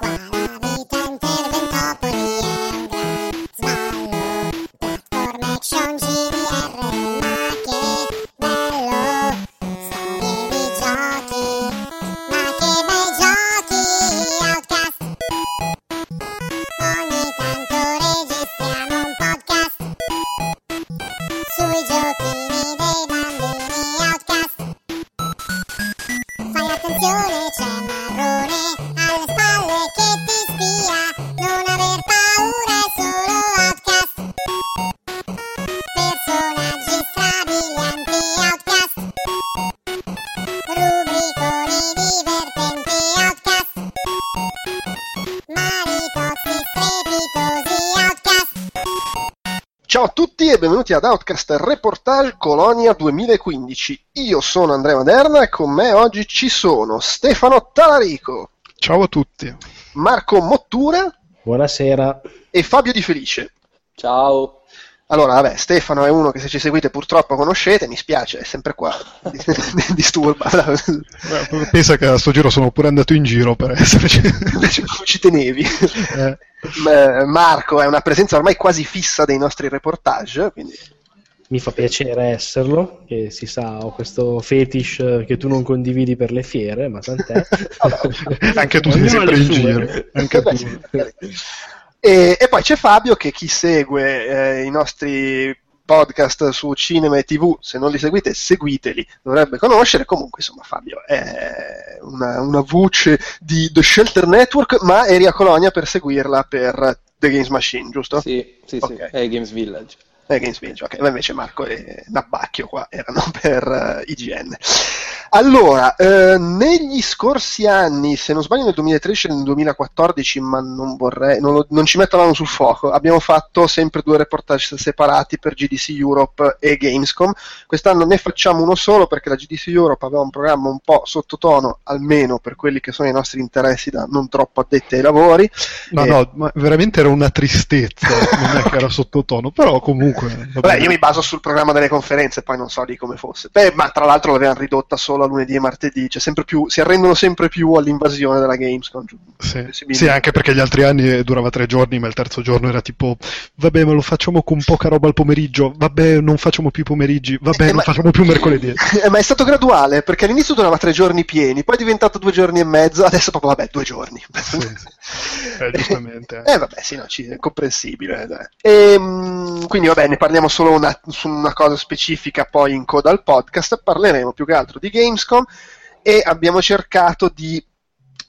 Qua benvenuti ad Outcast Reportage Colonia 2015. Io sono Andrea Maderna e con me oggi ci sono Stefano Talarico, Ciao a tutti. Marco Mottura Buonasera. e Fabio Di Felice. Ciao. Allora, vabbè, Stefano è uno che se ci seguite purtroppo conoscete, mi spiace, è sempre qua, disturba. Beh, Pensa che a sto giro sono pure andato in giro per esserci. Invece non ci tenevi. Eh, Marco è una presenza ormai quasi fissa dei nostri reportage, quindi Mi fa piacere esserlo, che si sa, ho questo fetish che tu non condividi per le fiere, ma tant'è. anche tu sei sempre in sue. giro. Anche tu. sì. E, e poi c'è Fabio che chi segue eh, i nostri podcast su cinema e tv, se non li seguite seguiteli, dovrebbe conoscere, comunque insomma Fabio è una, una voce di The Shelter Network, ma eri a Colonia per seguirla per The Games Machine, giusto? Sì, sì, sì, Ok. è Games Village. Eh, ok, ma invece Marco e Nabbacchio qua erano per eh, IGN. Allora, eh, negli scorsi anni, se non sbaglio nel 2013 e nel 2014, ma non vorrei, non, non ci metto la mano sul fuoco, abbiamo fatto sempre due reportage separati per GDC Europe e Gamescom. Quest'anno ne facciamo uno solo perché la GDC Europe aveva un programma un po' sottotono, almeno per quelli che sono i nostri interessi da non troppo addetti ai lavori. No, Eh, no, ma veramente era una tristezza, non è che era sottotono, però comunque... va Vabbè, io mi baso sul programma delle conferenze, poi non so di come fosse. Beh, ma tra l'altro l'avevano ridotta solo a lunedì e martedì, cioè sempre più, si arrendono sempre più all'invasione della Gamescom. Sì. Sì, anche perché gli altri anni durava tre giorni, ma il terzo giorno era tipo, vabbè, ma lo facciamo con poca roba al pomeriggio, vabbè, non facciamo più pomeriggi, vabbè, Eh, non ma- facciamo più mercoledì. Eh, ma è stato graduale, perché all'inizio durava tre giorni pieni, poi è diventato due giorni e mezzo, adesso proprio, vabbè, due giorni. Sì, Eh, giustamente. Eh vabbè, sì, no, ci- è comprensibile. dai. Ehm, quindi vabbè, ne parliamo solo una- su una cosa specifica poi in coda al podcast, parleremo più che altro di Gamescom e abbiamo cercato di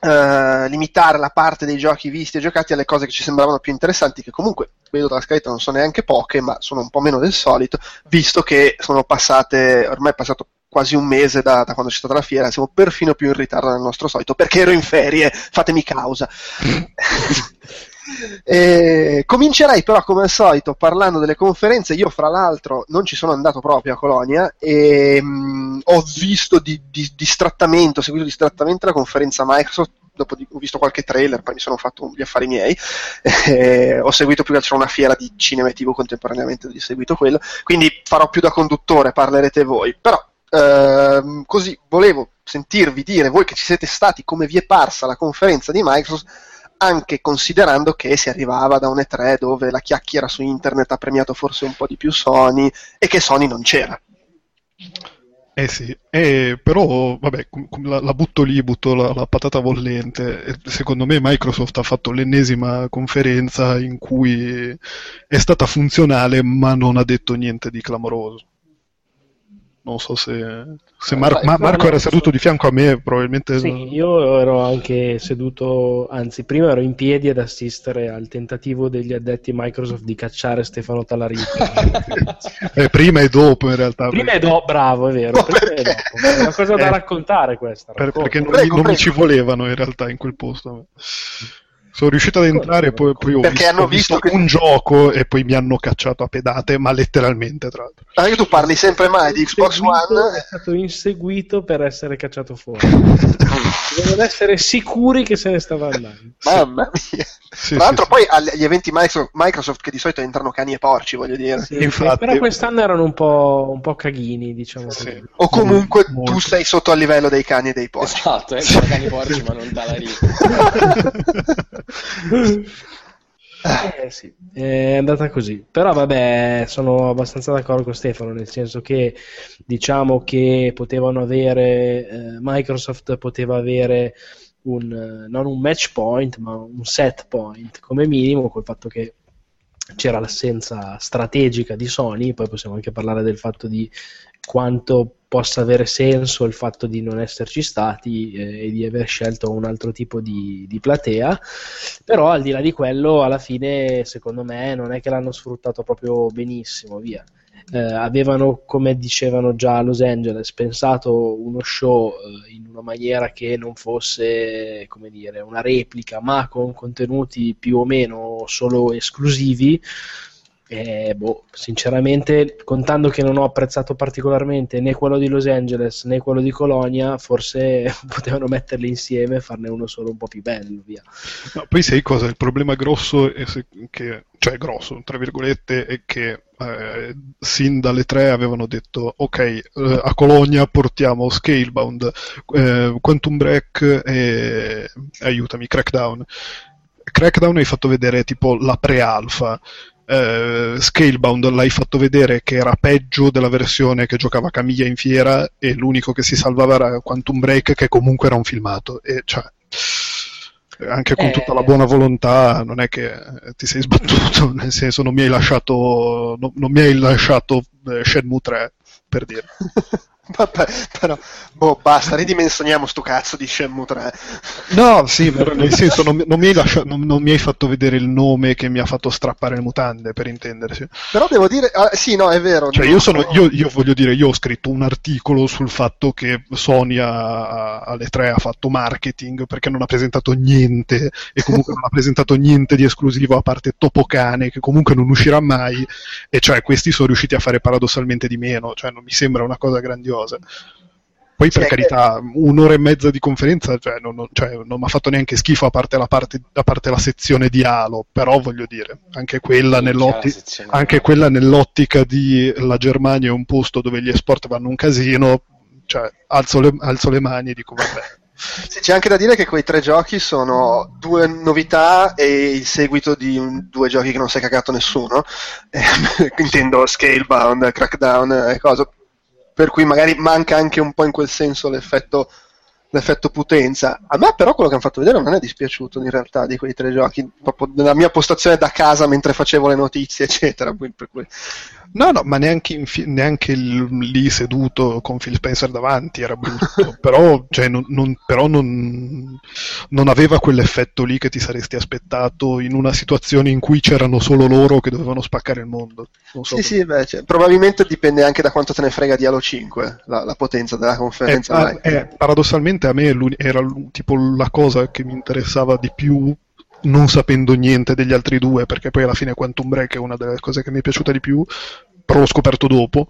eh, limitare la parte dei giochi visti e giocati alle cose che ci sembravano più interessanti, che comunque vedo dalla scaletta non sono neanche poche, ma sono un po' meno del solito, visto che sono passate, ormai è passato quasi un mese da, da quando c'è stata la fiera, siamo perfino più in ritardo del nostro solito, perché ero in ferie, fatemi causa. Eh, comincerei però come al solito parlando delle conferenze. Io, fra l'altro, non ci sono andato proprio a Colonia e mh, ho visto di, di- distrattamente, ho seguito distrattamente la conferenza Microsoft. Dopo di- ho visto qualche trailer, poi mi sono fatto gli affari miei. Eh, ho seguito più che altro una fiera di cinema e TV contemporaneamente, ho seguito quello. Quindi farò più da conduttore, parlerete voi. Però ehm, così volevo sentirvi dire voi che ci siete stati come vi è parsa la conferenza di Microsoft anche considerando che si arrivava da un E3 dove la chiacchiera su internet ha premiato forse un po' di più Sony e che Sony non c'era. Eh sì, eh, però vabbè, la, la butto lì, butto la, la patata bollente. Secondo me Microsoft ha fatto l'ennesima conferenza in cui è stata funzionale, ma non ha detto niente di clamoroso. Non so se, se Mar- Vai, ma- Marco era seduto di fianco a me, probabilmente. Sì, io ero anche seduto, anzi, prima ero in piedi ad assistere al tentativo degli addetti Microsoft di cacciare Stefano Talarico. Eh, prima e dopo, in realtà. prima e dopo, bravo, è vero. E. È una cosa da Eh. raccontare questa. Per- perché non, Prego, non mi prego. ci volevano in realtà in quel posto. Sono riuscito ad entrare e poi, poi ho Perché visto, hanno ho visto visto che- un gioco e poi mi hanno cacciato a pedate, ma letteralmente tra l'altro. Anche tu parli sempre mai di Xbox Inseguito- One. È stato inseguito per essere cacciato fuori. Devono essere sicuri che se ne stava andando. Mamma mia. Sì, Tra l'altro sì, poi agli eventi Microsoft, Microsoft che di solito entrano cani e porci, voglio dire. Sì, Infatti- però quest'anno erano un po', un po' caghini, diciamo Sì. così. O comunque Molto. tu sei sotto al livello dei cani e dei porci. Esatto, eh, cani porci ma non dalla rita. Eh sì, è andata così. Però vabbè, sono abbastanza d'accordo con Stefano, nel senso che diciamo che potevano avere, eh, Microsoft poteva avere un, eh, non un match point, ma un set point come minimo, col fatto che c'era l'assenza strategica di Sony, poi possiamo anche parlare del fatto di quanto possa avere senso il fatto di non esserci stati eh, e di aver scelto un altro tipo di, di platea, però al di là di quello alla fine secondo me non è che l'hanno sfruttato proprio benissimo, via. Eh, avevano, come dicevano già a Los Angeles, pensato uno show eh, in una maniera che non fosse, come dire, una replica, ma con contenuti più o meno solo esclusivi. E, boh, sinceramente, contando che non ho apprezzato particolarmente né quello di Los Angeles né quello di Colonia, forse potevano metterli insieme e farne uno solo un po' più bello, via. No, poi sai cosa? Il problema grosso è che, cioè grosso, tra virgolette, è che eh, sin dalle tre avevano detto ok, eh, a Colonia portiamo Scalebound, eh, Quantum Break e aiutami, Crackdown. Crackdown hai fatto vedere tipo la pre-alpha. Eh, Scalebound l'hai fatto vedere che era peggio della versione che giocava Camiglia in fiera e l'unico che si salvava era Quantum Break che comunque era un filmato e cioè anche con Eh. tutta la buona volontà non è che eh, ti sei sbattuto nel senso non mi hai lasciato no- non mi hai lasciato eh, Shenmue 3 per dire Vabbè, però, boh, basta, ridimensioniamo sto cazzo di Shenmue 3. no sì nel senso non, mi- non mi hai lascia- non- non mi hai fatto vedere il nome che mi ha fatto strappare le mutande per intendersi Però devo dire, ah, sì, no, è vero. Cioè, no, io, sono, no. io, io voglio dire, io ho scritto un articolo sul fatto che Sony a- alle tre ha fatto marketing perché non ha presentato niente e comunque non ha presentato niente di esclusivo a parte Topocane che comunque non uscirà mai e cioè questi sono riusciti a fare paradossalmente di meno, cioè non mi sembra una cosa grandiosa. Poi Sì, per è che- carità, un'ora e mezza di conferenza cioè, non, non- cioè, non mi ha fatto neanche schifo a parte la, parte, a parte la sezione di Halo, però voglio dire, anche quella sezione anche quella nell'ottica di la Germania è un posto dove gli esport vanno un casino, cioè alzo le, alzo le mani e dico vabbè. Sì, c'è anche da dire che quei tre giochi sono due novità e il seguito di un- due giochi che non si è cagato nessuno. Eh, intendo Scalebound, Crackdown e cosa. Per cui magari manca anche un po' in quel senso l'effetto, l'effetto potenza. A me però quello che hanno fatto vedere non è dispiaciuto in realtà di quei tre giochi, proprio nella mia postazione da casa mentre facevo le notizie, eccetera. per cui- No, no, ma neanche, fi- neanche lì seduto con Phil Spencer davanti era brutto, però, cioè, non, non- però non, non aveva quell'effetto lì che ti saresti aspettato in una situazione in cui c'erano solo loro che dovevano spaccare il mondo. So Sì, sì, beh, cioè, probabilmente dipende anche da quanto te ne frega di Halo 5, la, la potenza della Eh, conferenza. ah, eh, paradossalmente a me era tipo la cosa che mi interessava di più non sapendo niente degli altri due perché poi alla fine Quantum Break è una delle cose che mi è piaciuta di più però l'ho scoperto dopo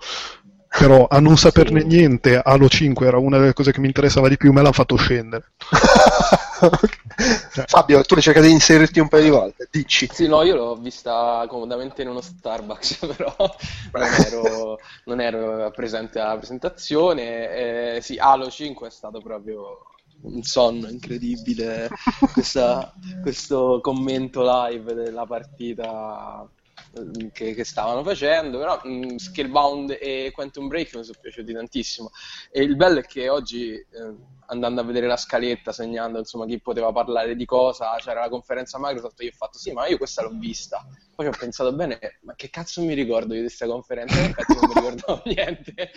però a non saperne niente Halo 5 era una delle cose che mi interessava di più me l'ha fatto scendere Ok. Fabio, tu hai cercato di inserirti un paio di volte, dici. Sì, no, io l'ho vista comodamente in uno Starbucks, però non ero, non ero presente alla presentazione. Eh, sì, Halo 5 è stato proprio un sonno incredibile. Questa- questo commento live della partita eh, che, che stavano facendo, però mh, Scalebound e Quantum Break mi sono piaciuti tantissimo. E il bello è che oggi, eh, andando a vedere la scaletta, segnando insomma chi poteva parlare di cosa, c'era la conferenza Microsoft, io ho fatto sì, ma io questa l'ho vista. Poi ho pensato bene, ma che cazzo mi ricordo io di questa conferenza? In effetti non mi ricordavo niente.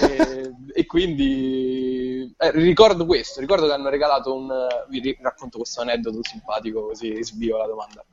e, e quindi eh, ricordo questo, ricordo che hanno regalato un... Vi racconto questo aneddoto simpatico così svio la domanda.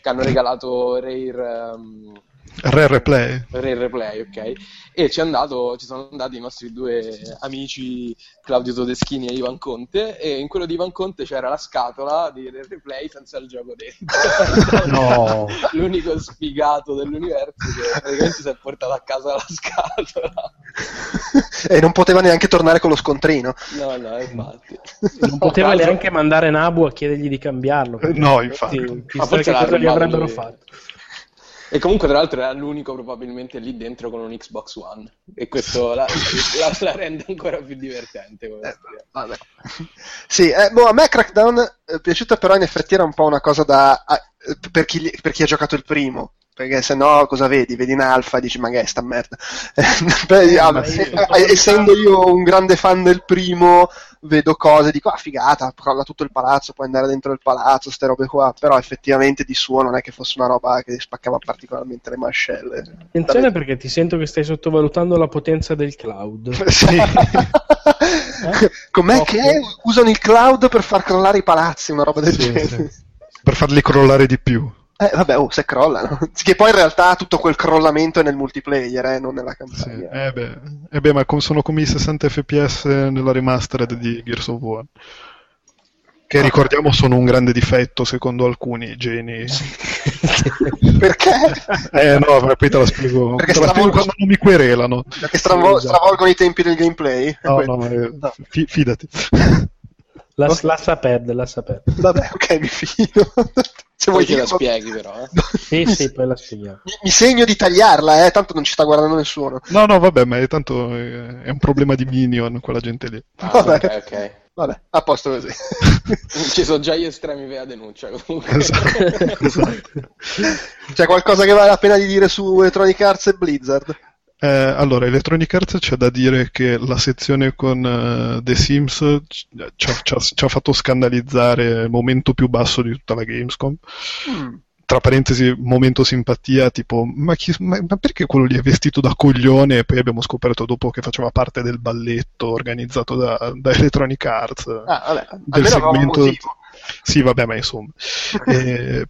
Che hanno regalato Rare... ehm, Rare Play. Rare Play, ok? E ci, è andato, ci sono andati i nostri due amici Claudio Todeschini e Ivan Conte e in quello di Ivan Conte c'era la scatola di Rare Play senza il gioco dentro. No. L'unico sfigato dell'universo che praticamente si è portato a casa la scatola. e non poteva neanche tornare con lo scontrino. No, no, infatti. Non poteva neanche mandare Nabu a chiedergli di cambiarlo. No, infatti. Chissà Ma forse che l'ha cosa gli armato avrebbero lui. fatto. E comunque, tra l'altro, era l'unico probabilmente lì dentro con un Xbox One. E questo la, la- la rende ancora più divertente. Eh. Sì, eh, boh, a me Crackdown è piaciuta, però in effetti era un po' una cosa da. per, chi, per chi ha giocato il primo. Perché se no cosa vedi? Vedi in alfa e dici ma che è sta merda. Beh, ah, io eh, eh, essendo io un grande fan del primo, vedo cose, dico ah figata, crolla tutto il palazzo, puoi andare dentro il palazzo, ste robe qua. Però effettivamente di suo non è che fosse una roba che spaccava particolarmente le mascelle. Attenzione perché ti sento che stai sottovalutando la potenza del cloud. Sì. Com'è che è? usano il cloud per far crollare i palazzi, una roba del Sì, genere. sì. Per farli crollare di più. Eh, vabbè, oh, se crollano. Che poi in realtà tutto quel crollamento è nel multiplayer, eh, non nella Sì. campagna. Eh beh, eh beh, ma sono come i 60 fps nella remastered di Gears of War. Che ricordiamo sono un grande difetto secondo alcuni geni. Perché? Eh no, poi te la spiego. Perché te la stravolgo- quando non mi querelano. Perché stravol- Sì, esatto. stravolgono i tempi del gameplay? No, no, eh, No. fi- fidati. La, lascia perdere, lascia perdere. Vabbè, ok, mi fido. Se vuoi ce la spieghi, però. Eh. Sì, mi, sì, poi la spieghiamo. mi- mi segno di tagliarla, eh, tanto non ci sta guardando nessuno. No, no, vabbè, ma è tanto eh, è un problema di Minion quella gente lì. Ah, Vabbè. ok, ok. Vabbè, a posto così. Ci sono già gli estremi per la denuncia, comunque. Esatto, esatto. C'è qualcosa che vale la pena di dire su Electronic Arts e Blizzard? Eh, allora, Electronic Arts c'è da dire che la sezione con eh, The Sims ci ha, fatto scandalizzare il momento più basso di tutta la Gamescom. Mm. Tra parentesi, momento simpatia, tipo, ma, chi- ma- ma perché quello lì è vestito da coglione? E poi abbiamo scoperto dopo che faceva parte del balletto organizzato da, da Electronic Arts. Ah, vabbè, del segmento. Sì, vabbè, ma insomma. e,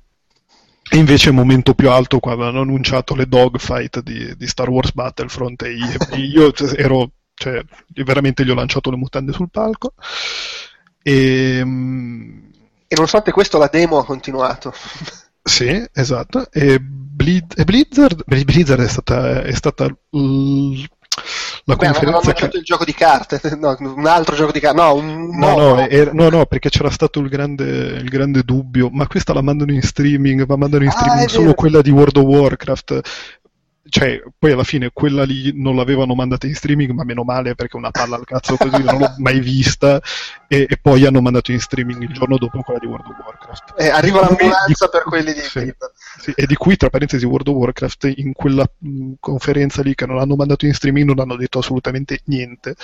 e invece il momento più alto quando hanno annunciato le dogfight di, di Star Wars Battlefront e io, io ero, cioè, io veramente gli ho lanciato le mutande sul palco. E, mm, E nonostante questo la demo ha continuato. sì, esatto. E, Blizz- e Blizzard, Blizzard è stata, è stata l- la Beh, conferenza annunciato il gioco di carte, no, un altro gioco di carte, no, un No, nuovo. no, era- no, no, perché c'era stato il grande, il grande dubbio, ma questa la mandano in streaming, ma mandano in Ah, streaming è solo vero. quella di World of Warcraft. Cioè, poi alla fine quella lì non l'avevano mandata in streaming, ma meno male perché una palla al cazzo così non l'ho mai vista. E, e poi hanno mandato in streaming il giorno dopo quella di World of Warcraft. Eh, arriva l'ambulanza di- per quelli di sì, sì, e di cui, tra parentesi, World of Warcraft in quella mh, conferenza lì che non hanno mandato in streaming non hanno detto assolutamente niente.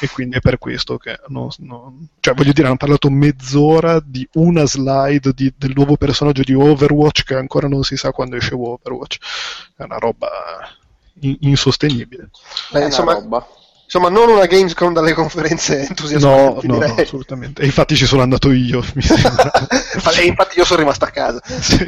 E quindi è per questo che non- non- cioè, voglio dire, hanno parlato mezz'ora di una slide di- del nuovo personaggio di Overwatch che ancora non si sa quando esce Overwatch. È una roba insostenibile. Beh, insomma, insomma, non una Gamescom dalle conferenze No, entusiasmanti, no, no, direi. assolutamente. E infatti ci sono andato io, mi sembra. E infatti io sono rimasto a casa. Sì.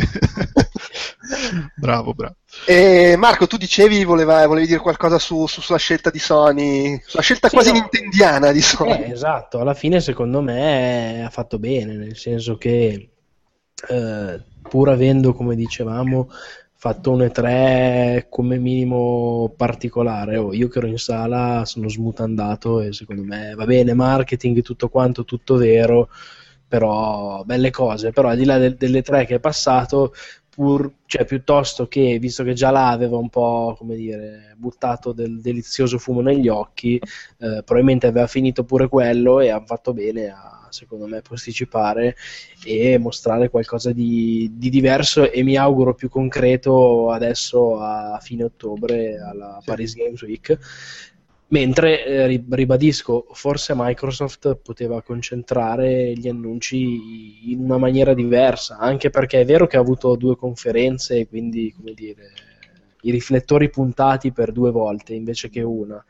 bravo, bravo. E Marco, tu dicevi, voleva- volevi dire qualcosa su- su- sulla scelta di Sony, sulla scelta Sì, quasi no. nintendiana di Sony. Eh, esatto, alla fine secondo me ha fatto bene, nel senso che eh, pur avendo, come dicevamo, fatto un E3 come minimo particolare, oh, io che ero in sala sono smutandato e secondo me va bene, marketing, tutto quanto, tutto vero, però belle cose, però al di là del- delle tre che è passato, pur, cioè, piuttosto che, visto che già là aveva un po', come dire, buttato del delizioso fumo negli occhi, eh, probabilmente aveva finito pure quello e ha fatto bene a, secondo me, posticipare e mostrare qualcosa di, di diverso e mi auguro più concreto adesso a fine ottobre alla Sì. Paris Games Week. Mentre eh, ri- ribadisco, forse Microsoft poteva concentrare gli annunci in una maniera diversa, anche perché è vero che ha avuto due conferenze quindi, come dire, i riflettori puntati per due volte invece che una,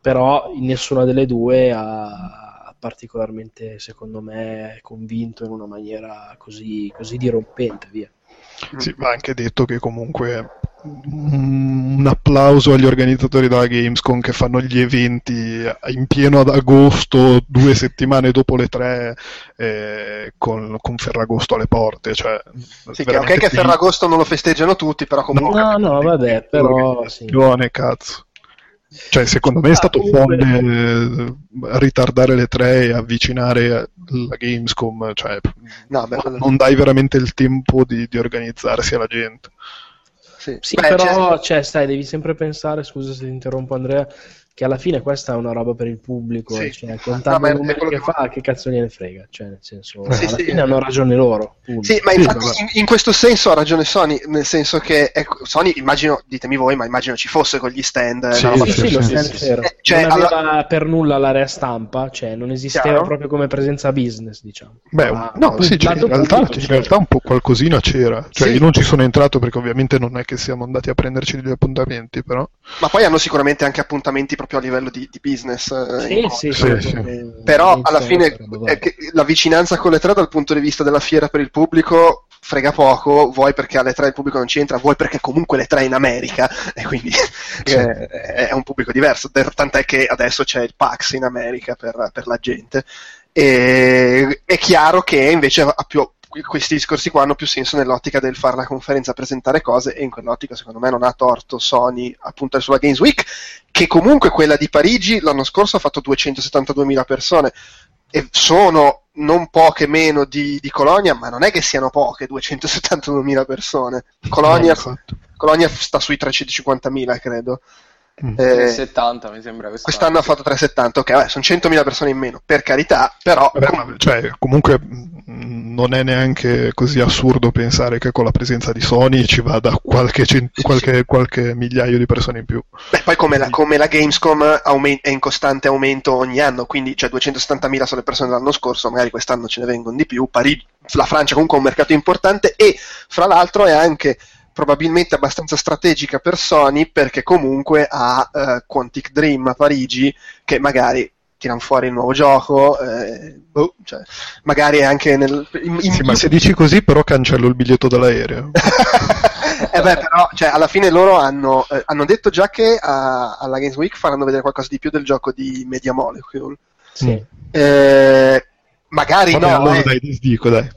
però in nessuna delle due ha particolarmente, secondo me, convinto in una maniera così, così dirompente, via. Sì, va anche detto che comunque un applauso agli organizzatori della Gamescom che fanno gli eventi in pieno ad agosto, due settimane dopo le tre, eh, con, con, Ferragosto alle porte. Cioè, sì, che ok che Ferragosto non lo festeggiano tutti, però comunque... No, no, vabbè, però... Sì. cazzo. Cioè, secondo me è stato folle eh, ritardare le tre e avvicinare la Gamescom, cioè, no, beh, non dai veramente il tempo di, di organizzarsi alla gente. Sì, sì Beh, però, cioè, stai, devi sempre pensare, scusa se ti interrompo Andrea, che alla fine questa è una roba per il pubblico, sì. cioè, contando no, i numeri che, che fa, che cazzo gliene frega, cioè, nel senso, sì, alla sì. fine hanno ragione loro. Punto. Sì, ma infatti in, in, questo senso ha ragione Sony, nel senso che ecco, Sony, immagino, ditemi voi, ma immagino ci fosse con gli stand. Sì, sì, sì, lo stand c'era. Eh, cioè, non aveva allora... per nulla l'area stampa, cioè non esisteva Chiaro? proprio come presenza business, diciamo. Beh, ma, no, sì, cioè, in, realtà, in realtà un po' qualcosina c'era, cioè io non ci sono entrato perché ovviamente non è che siamo andati a prenderci degli appuntamenti, però... Ma poi hanno sicuramente anche appuntamenti proprio a livello di, di business. Eh, sì, sì, sì, Però alla fine la vicinanza con le tre dal punto di vista della fiera per il pubblico frega poco, vuoi perché alle tre il pubblico non c'entra, vuoi perché comunque le tre in America e quindi sì. eh, è un pubblico diverso, tant'è che adesso c'è il PAX in America per, per la gente. E, è chiaro che invece ha più, questi discorsi qua hanno più senso nell'ottica del fare la conferenza, presentare cose e in quell'ottica secondo me non ha torto Sony a puntare sulla Games Week che comunque quella di Parigi l'anno scorso ha fatto 272.000 persone. E sono non poche meno di, di Colonia ma non è che siano poche 272.000 persone. Colonia, Colonia sta sui 350.000 credo Mm. Eh, 370 mi sembra quest'anno. quest'anno ha fatto 370 ok vabbè, sono 100.000 persone in meno per carità però vabbè, com- cioè, comunque mm, non è neanche così assurdo pensare che con la presenza di Sony ci vada qualche, cent- qualche, qualche migliaio di persone in più beh poi come la, come la Gamescom aument- è in costante aumento ogni anno quindi cioè 270.000 sono le persone dell'anno scorso magari quest'anno ce ne vengono di più Parigi, la Francia comunque è un mercato importante e fra l'altro è anche probabilmente abbastanza strategica per Sony perché comunque ha uh, Quantic Dream a Parigi che magari tirano fuori il nuovo gioco, eh, boh, cioè, magari anche nel... In, in sì, ma se dici così però cancello il biglietto dell'aereo. eh beh, però, cioè, alla fine loro hanno, eh, hanno detto già che a, alla Games Week faranno vedere qualcosa di più del gioco di Media Molecule. Sì. Eh, magari Vabbè, no. Allora eh. dai, disdico, dai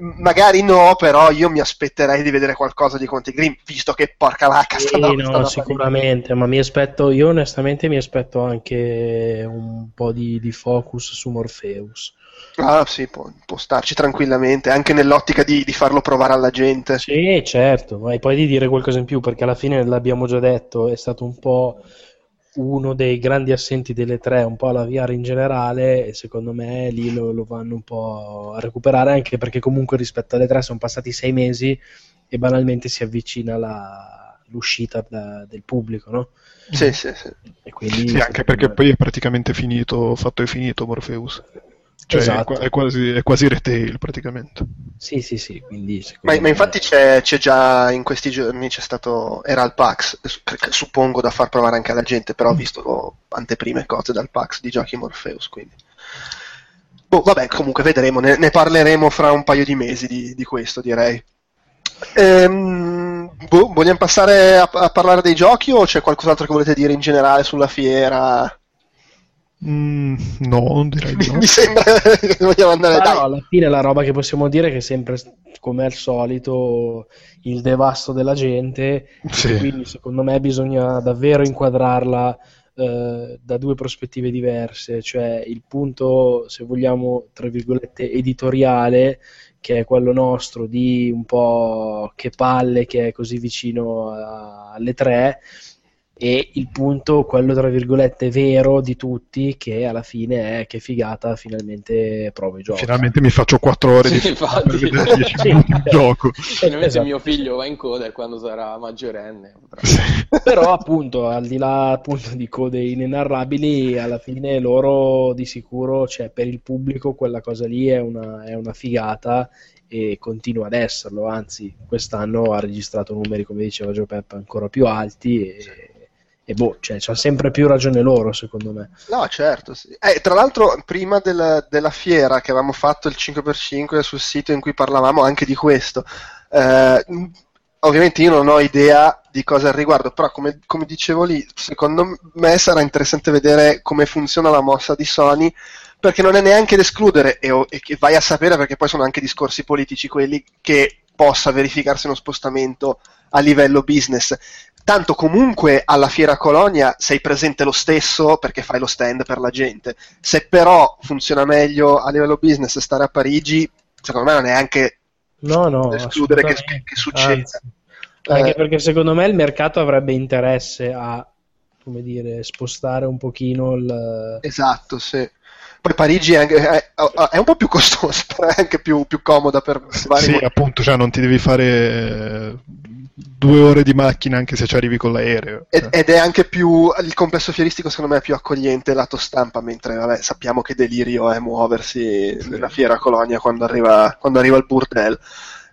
magari no, però io mi aspetterei di vedere qualcosa di Conte Green, visto che porca vacca sì, sta no, sicuramente, ma mi aspetto, io onestamente mi aspetto anche un po' di, di focus su Morpheus. Ah sì, può, può, starci tranquillamente, anche nell'ottica di, di, farlo provare alla gente. Sì, certo, ma poi di dire qualcosa in più, perché alla fine l'abbiamo già detto, è stato un po' uno dei grandi assenti delle tre, un po' la VR in generale, e secondo me lì lo, lo, vanno un po' a recuperare, anche perché comunque rispetto alle tre sono passati sei mesi e banalmente si avvicina la, l'uscita da, del pubblico, no? Sì, sì, sì. E quindi, sì anche perché me... poi è praticamente finito, fatto e finito Morpheus. Cioè esatto. è, quasi, è, quasi, retail praticamente. Sì, sì, sì. Quindi, ma, ma, infatti c'è, c'è, già in questi giorni c'è stato. Era al PAX, suppongo da far provare anche alla gente, però ho visto anteprime cose dal PAX di giochi Morpheus. Quindi. Boh, vabbè, comunque vedremo, ne, ne, parleremo fra un paio di mesi di, di questo, direi. Ehm, boh, vogliamo passare a, a parlare dei giochi o c'è qualcos'altro che volete dire in generale sulla fiera? Mm, no, direi no. Mi sembra che vogliamo andare da. No, alla fine la roba che possiamo dire è che sempre, come al solito, il devasto della gente. Sì. Quindi, secondo me, bisogna davvero inquadrarla eh, da due prospettive diverse. Cioè, il punto, se vogliamo, tra virgolette, editoriale, che è quello nostro di un po' che palle che è così vicino a, alle tre e il punto, quello tra virgolette vero di tutti, che alla fine è che figata, finalmente provo i giochi. Finalmente mi faccio 4 ore sì, di infatti. per vedere 10 sì, minuti di gioco. Finalmente esatto. mio figlio va in coda e quando sarà maggiorenne. Sì. Però appunto, al di là appunto di code inenarrabili, alla fine loro di sicuro, cioè per il pubblico quella cosa lì è una, è una figata e continua ad esserlo, anzi quest'anno ha registrato numeri, come diceva Gio Peppa, ancora più alti e e boh, cioè, c'ha sempre più ragione loro, secondo me. No, certo. Sì. Eh, tra l'altro, prima del, della fiera che avevamo fatto il 5x5 sul sito in cui parlavamo anche di questo, eh, ovviamente io non ho idea di cosa al riguardo, però come, come dicevo lì, secondo me sarà interessante vedere come funziona la mossa di Sony, perché non è neanche da escludere, e, e che vai a sapere perché poi sono anche discorsi politici quelli, che possa verificarsi uno spostamento a livello business. Tanto comunque alla Fiera Colonia sei presente lo stesso perché fai lo stand per la gente. Se però funziona meglio a livello business stare a Parigi, secondo me non è anche No, no, escludere che, che succeda. Anzi, anche Eh, perché secondo me il mercato avrebbe interesse a, come dire, spostare un pochino il... Esatto, sì. Poi Parigi è, anche- è- è un po' più costosa, però è anche più, più comoda per vari Sì, motivi. appunto, cioè non ti devi fare eh, due ore di macchina anche se ci arrivi con l'aereo. Ed, ed è anche più il complesso fieristico secondo me è più accogliente lato stampa mentre vabbè, sappiamo che delirio è muoversi nella fiera colonia quando arriva, quando arriva il burdel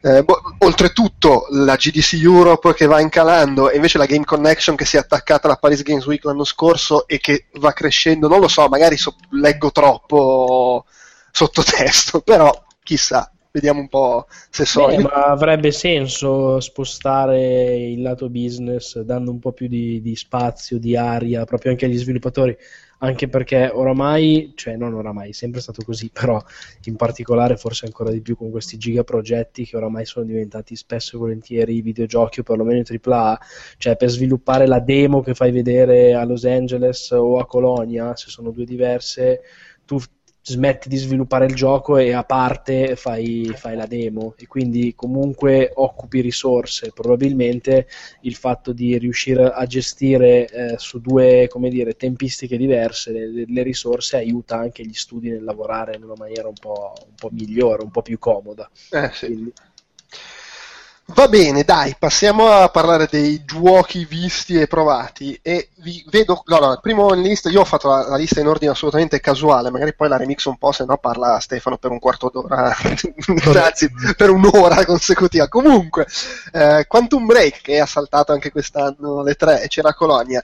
Eh, boh, oltretutto la GDC Europe che va incalando e invece la Game Connection che si è attaccata alla Paris Games Week l'anno scorso e che va crescendo non lo so magari so- leggo troppo sottotesto però chissà vediamo un po' se so. Beh, ma avrebbe senso spostare il lato business dando un po' più di, di spazio, di aria proprio anche agli sviluppatori, anche perché oramai, cioè non oramai, è sempre stato così, però in particolare forse ancora di più con questi gigaprogetti che oramai sono diventati spesso e volentieri videogiochi o perlomeno AAA, cioè per sviluppare la demo che fai vedere a Los Angeles o a Colonia, se sono due diverse, tu smetti di sviluppare il gioco e a parte fai, fai la demo e quindi comunque occupi risorse probabilmente il fatto di riuscire a gestire eh, su due come dire, tempistiche diverse le, le risorse aiuta anche gli studi nel lavorare in una maniera un po', un po' migliore, un po' più comoda Eh, sì. Quindi- Va bene, dai, passiamo a parlare dei giochi visti e provati. E vi vedo. No, no, il primo in lista, io ho fatto la, la lista in ordine assolutamente casuale, magari poi la remix un po', se no parla Stefano per un quarto d'ora, anzi per un'ora consecutiva. Comunque, eh, Quantum Break, che ha saltato anche quest'anno le tre, e c'era a Colonia.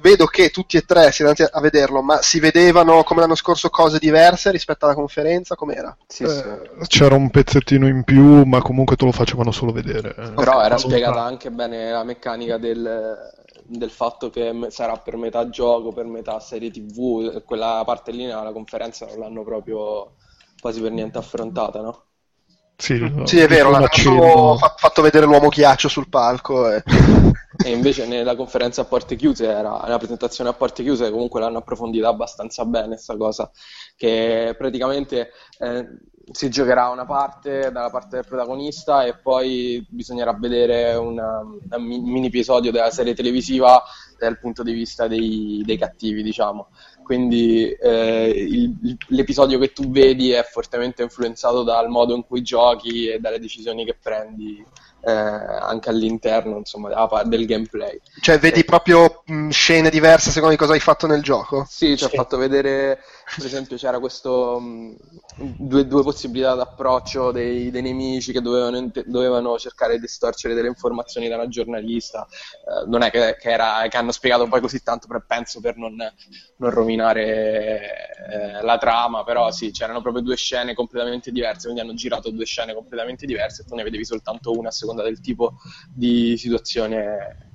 Vedo che tutti e tre siete andati a vederlo, ma si vedevano come l'anno scorso cose diverse rispetto alla conferenza? Com'era? Sì, sì. Eh, c'era un pezzettino in più, ma comunque te lo facevano solo vedere. eh. Però era spiegata anche bene la meccanica del, del fatto che sarà per metà gioco, per metà serie TV, quella parte lì nella conferenza non l'hanno proprio quasi per niente affrontata, no? Sì, Sì, è vero, l'hanno accenno. solo fa- fatto vedere l'uomo ghiaccio sul palco. E... E invece nella conferenza a porte chiuse era nella presentazione a porte chiuse comunque l'hanno approfondita abbastanza bene sta cosa che praticamente eh, si giocherà una parte dalla parte del protagonista e poi bisognerà vedere una- un mini episodio della serie televisiva dal punto di vista dei, dei cattivi diciamo quindi eh, il- l'episodio che tu vedi è fortemente influenzato dal modo in cui giochi e dalle decisioni che prendi eh, anche all'interno insomma, del gameplay. Cioè, vedi proprio mh, scene diverse secondo di cosa hai fatto nel gioco? Sì, ci ha Sì. fatto vedere, per esempio, c'era questo mh, due, due possibilità d'approccio dei, dei nemici che dovevano, dovevano cercare di distorcere delle informazioni da una giornalista. Eh, non è che, che era- che hanno spiegato poi così tanto, per- penso per non, non rovinare eh, la trama, però sì, c'erano proprio due scene completamente diverse, quindi hanno girato due scene completamente diverse e tu ne vedevi soltanto una a seconda del tipo di situazione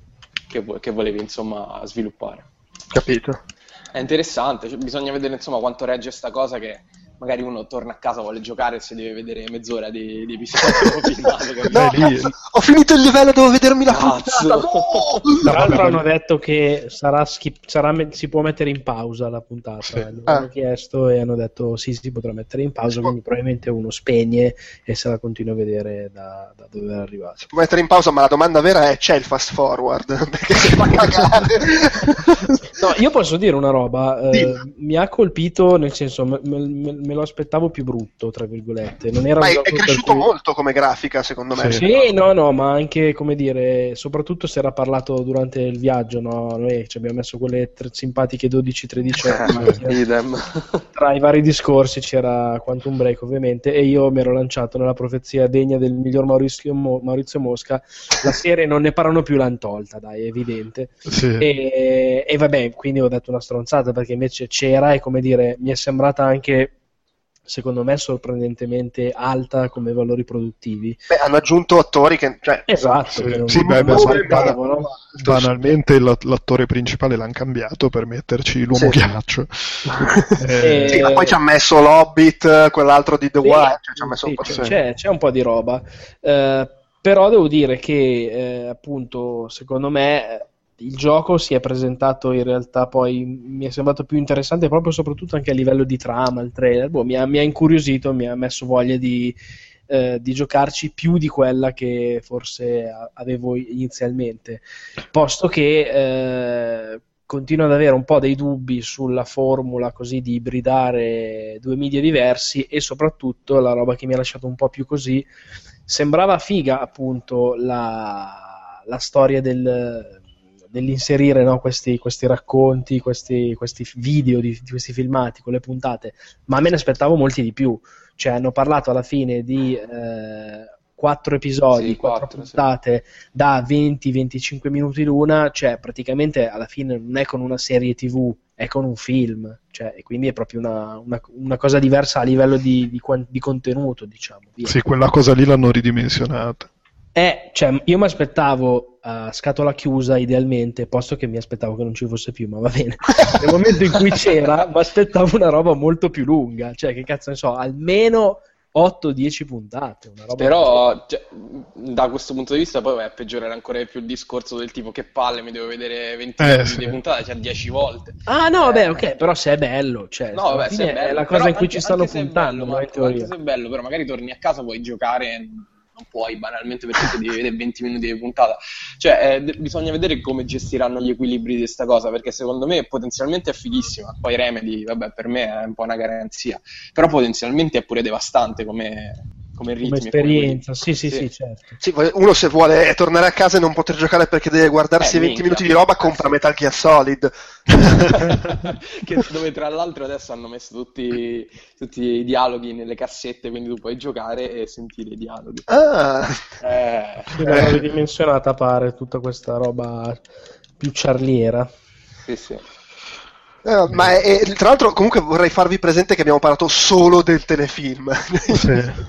che, vo- che volevi insomma sviluppare. Capito. È interessante, cioè, bisogna vedere insomma quanto regge sta cosa che magari uno torna a casa, vuole giocare e si deve vedere mezz'ora di, di episodio filmato. No, cazzo, ho finito il livello, devo vedermi la Cazzo. puntata. No! Tra l'altro hanno detto che sarà skip- sarà me- si può mettere in pausa la puntata. Sì. Gli hanno Ah. chiesto e hanno detto sì, si potrà mettere in pausa, quindi probabilmente uno spegne e se la continua a vedere da, da dove era arrivato. Si può mettere in pausa, ma la domanda vera è: c'è il fast forward? Perché si fa cagare. No, io posso dire una roba, eh, mi ha colpito, nel senso, me, me- me- lo aspettavo più brutto, tra virgolette. Non era Ma è, è cresciuto cui- molto come grafica, secondo me. Sì. Sì, no, no, ma anche come dire, soprattutto se era parlato durante il viaggio, no? Noi ci abbiamo messo quelle tre- simpatiche 12-13 ore. Tra i vari discorsi c'era Quantum Break, ovviamente, e io mi ero lanciato nella profezia degna del miglior Maurizio, Mo- Maurizio Mosca. La serie non ne parlano più, l'han tolta, dai, è evidente. sì. E, e vabbè, quindi ho detto una stronzata perché invece c'era e come dire, mi è sembrata anche secondo me sorprendentemente alta come valori produttivi. Beh, hanno aggiunto attori che... Cioè, Esatto, Sì, che non, sì, beh, non beh, aspettavano. Banalmente la- l'attore principale l'hanno cambiato per metterci l'uomo Sì. ghiaccio. Eh, sì, ma poi ci ha messo l'Hobbit, quell'altro di The Sì, Wire, cioè, ci ha messo sì, un po' c'è, di- c'è- c'è un po' di roba. Eh, però devo dire che, eh, appunto, secondo me eh, il gioco si è presentato in realtà poi mi è sembrato più interessante proprio soprattutto anche a livello di trama, il trailer. Boh, mi, ha, mi ha incuriosito, mi ha messo voglia di, eh, di giocarci più di quella che forse avevo inizialmente. Posto che eh, continuo ad avere un po' dei dubbi sulla formula così di ibridare due media diversi e soprattutto la roba che mi ha lasciato un po' più così sembrava figa appunto la, la storia del, dell'inserire no, questi, questi racconti, questi, questi video di, di questi filmati con le puntate, ma me ne aspettavo molti di più. Cioè, hanno parlato alla fine di eh, quattro episodi, Sì, quattro quattro, sì. puntate da 20-25 minuti l'una, cioè praticamente alla fine non è con una serie tv, è con un film, cioè, e quindi è proprio una, una- una cosa diversa a livello di, di di contenuto, diciamo. via. Sì, quella cosa lì l'hanno ridimensionata. Eh, cioè, io mi aspettavo a scatola chiusa idealmente, posto che mi aspettavo che non ci fosse più, ma va bene. Nel momento in cui c'era, mi aspettavo una roba molto più lunga, cioè che cazzo ne so, almeno 8-10 puntate, una roba Però, cioè, da questo punto di vista, poi vai a peggiorare ancora di più il discorso del tipo che palle, mi devo vedere 20 Eh, minuti sì. di puntata, cioè 10 volte. Ah, no, vabbè, ok, però se è bello, cioè, No, vabbè, se è bello, è la però cosa in cui anche- ci stanno anche se è puntando, bello, in teoria. anche se è bello, però magari torni a casa, puoi giocare, non puoi banalmente perché ti devi vedere 20 minuti di puntata. Cioè, eh, bisogna vedere come gestiranno gli equilibri di questa cosa, perché secondo me potenzialmente è fighissima. Poi Remedy, vabbè, per me è un po' una garanzia, però potenzialmente è pure devastante come, come ritmi. Come esperienza, sì, sì, Sì. sì, certo. Sì, uno se vuole tornare a casa e non poter giocare perché deve guardarsi Eh, 20 minchia. minuti di roba, compra Metal Gear Solid. che, dove tra l'altro adesso hanno messo tutti, tutti i dialoghi nelle cassette, quindi tu puoi giocare e sentire i dialoghi. Ah, Eh, Sì, l'hanno ridimensionata pare tutta questa roba più charliera. sì, sì. Eh, ma è- è- tra l'altro comunque vorrei farvi presente che abbiamo parlato solo del telefilm.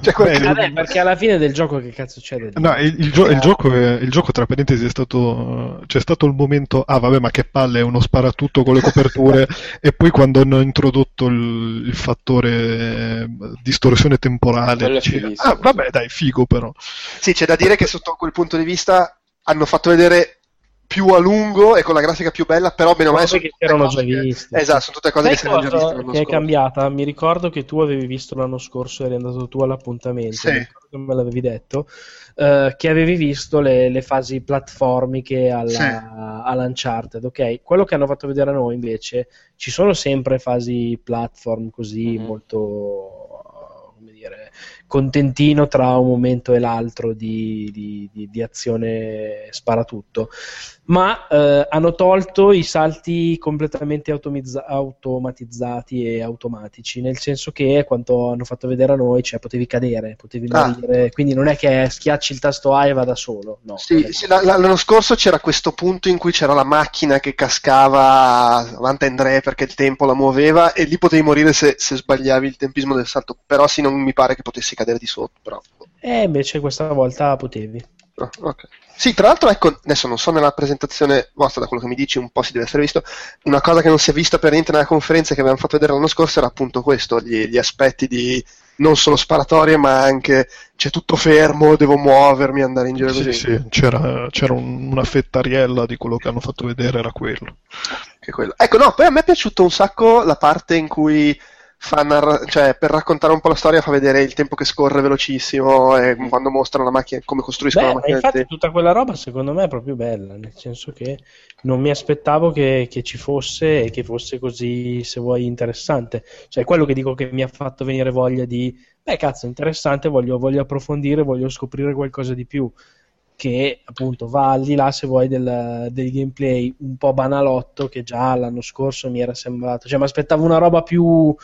Cioè, quel Beh, Vabbè, perché alla fine del gioco che cazzo c'è dire? No, il, il gio- il gioco è- il gioco, tra parentesi, è stato. C'è stato il momento. Ah, vabbè, ma che palle, è uno sparatutto con le coperture. e poi quando hanno introdotto il, il fattore eh, distorsione temporale. Fighissimo. ah, vabbè, dai, figo però. Sì, c'è da dire che sotto quel punto di vista hanno fatto vedere più a lungo e con la grafica più bella, però bene o male sono che tutte erano cose già che- viste. Esatto, sono tutte cose Sai che si erano già viste che è cambiata? Mi ricordo che tu avevi visto l'anno scorso, eri andato tu all'appuntamento, Sì. me l'avevi detto, eh, che avevi visto le, le fasi platformiche alla, Sì. all'Uncharted, ok? Quello che hanno fatto vedere a noi invece, ci sono sempre fasi platform così Mhm. molto, contentino tra un momento e l'altro di, di- di- di azione sparatutto ma eh, hanno tolto i salti completamente automizza- automatizzati e automatici, nel senso che quanto hanno fatto vedere a noi, cioè potevi cadere, potevi Ah. morire, quindi non è che schiacci il tasto A e va da solo, no. Sì, sì, la- la- l'anno scorso c'era questo punto in cui c'era la macchina che cascava avanti and re perché il tempo la muoveva e lì potevi morire se, se sbagliavi il tempismo del salto, però sì, non mi pare che potessi cadere di sotto. Però. E invece questa volta potevi. Ah, ok. Sì, tra l'altro, ecco, adesso non so nella presentazione vostra, da quello che mi dici, un po' si deve essere visto. Una cosa che non si è vista per niente nella conferenza che abbiamo fatto vedere l'anno scorso era appunto questo: gli, gli aspetti di non solo sparatorie, ma anche c'è tutto fermo, devo muovermi, andare in giro Sì, così. sì, c'era, c'era un- una fettariella di quello che hanno fatto vedere, era quello. Che quello. Ecco, no, poi a me è piaciuto un sacco la parte in cui fa narra- cioè, per raccontare un po' la storia fa vedere il tempo che scorre velocissimo e quando mostrano la macchina, come costruiscono Beh, la ma macchina. infatti tutta quella roba secondo me è proprio bella, nel senso che non mi aspettavo che, che ci fosse e che fosse così, se vuoi, interessante. Cioè, quello che dico che mi ha fatto venire voglia di, beh, cazzo, interessante, voglio, voglio approfondire, voglio scoprire qualcosa di più. Che appunto va al di là, se vuoi, del, del gameplay un po' banalotto che già l'anno scorso mi era sembrato. Cioè, mi aspettavo una roba più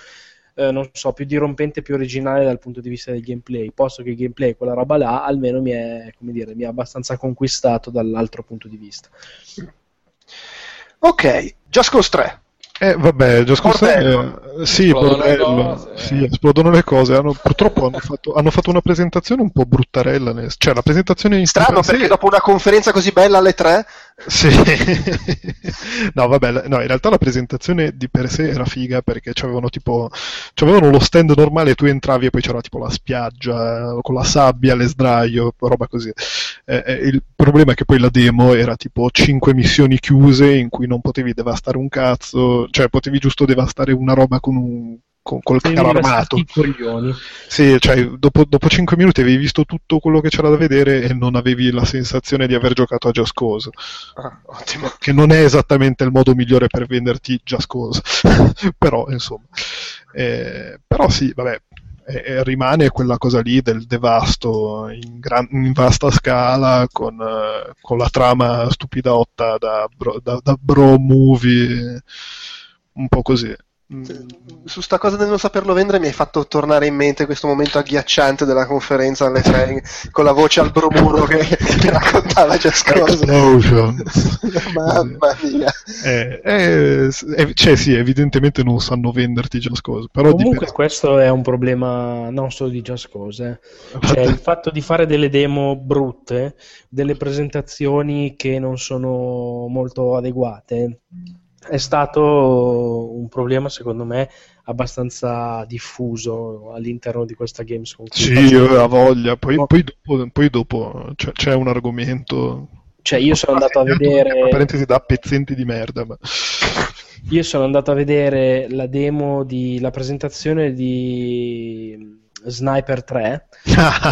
eh, non so, più dirompente, più originale dal punto di vista del gameplay, posto che il gameplay, quella roba là, almeno mi è, come dire, mi ha abbastanza conquistato dall'altro punto di vista. Ok, Just Cause 3. Eh, vabbè, Cause Bordello. eh, sì, Esplodono le bordello. cose. Sì, esplodono le cose. Hanno- purtroppo hanno fatto, hanno fatto una presentazione un po' bruttarella. nel- Cioè, la presentazione in Strano perché dopo una conferenza così bella alle tre, Sì. no, vabbè, la- no, in realtà la presentazione di per sé era figa perché c'avevano tipo c'avevano lo stand normale e tu entravi e poi c'era tipo la spiaggia eh, con la sabbia, le sdraio, roba così. Eh, eh, il problema è che poi la demo era tipo 5 missioni chiuse in cui non potevi devastare un cazzo, cioè potevi giusto devastare una roba con un con, col carro armato. Sì, cioè, dopo, dopo 5 minuti avevi visto tutto quello che c'era da vedere e non avevi la sensazione di aver giocato a Just Cause. Ah, ottimo. Che non è esattamente il modo migliore per venderti Just Cause. però, insomma. Eh, però sì, vabbè. Eh, rimane quella cosa lì del devasto in, gran- in vasta scala con, eh, con la trama stupidotta da bro, da- da bro movie un po' così Su sta cosa del non saperlo vendere mi hai fatto tornare in mente questo momento agghiacciante della conferenza alle tre con la voce al bromuro che, che raccontava. Explosion. Mamma mia. Eh, eh, eh, cioè sì, evidentemente non sanno venderti di Comunque per- questo è un problema non solo di Cause, eh. cioè il fatto di fare delle demo brutte, delle presentazioni che non sono molto adeguate, è stato un problema secondo me abbastanza diffuso all'interno di questa Gamescom. Sì, io ho voglia. Poi, No. poi dopo, poi dopo c'è, c'è un argomento. Cioè io sono andato a Tra vedere parentesi da pezzenti di merda. Ma... Io sono andato a vedere la demo di la presentazione di Sniper 3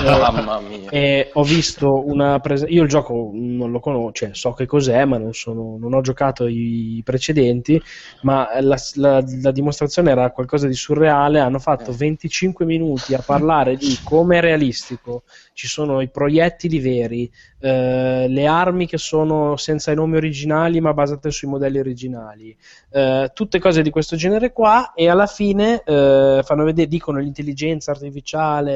Mamma mia. e ho visto una presa- io il gioco non lo conosco, cioè so che cos'è, ma non, sono- non ho giocato i precedenti, ma la, la- la dimostrazione era qualcosa di surreale, hanno fatto Eh. 25 minuti a parlare di come è realistico, ci sono i proiettili veri, eh, le armi che sono senza i nomi originali ma basate sui modelli originali, eh, tutte cose di questo genere qua e alla fine eh, fanno vedere, dicono l'intelligenza artificiale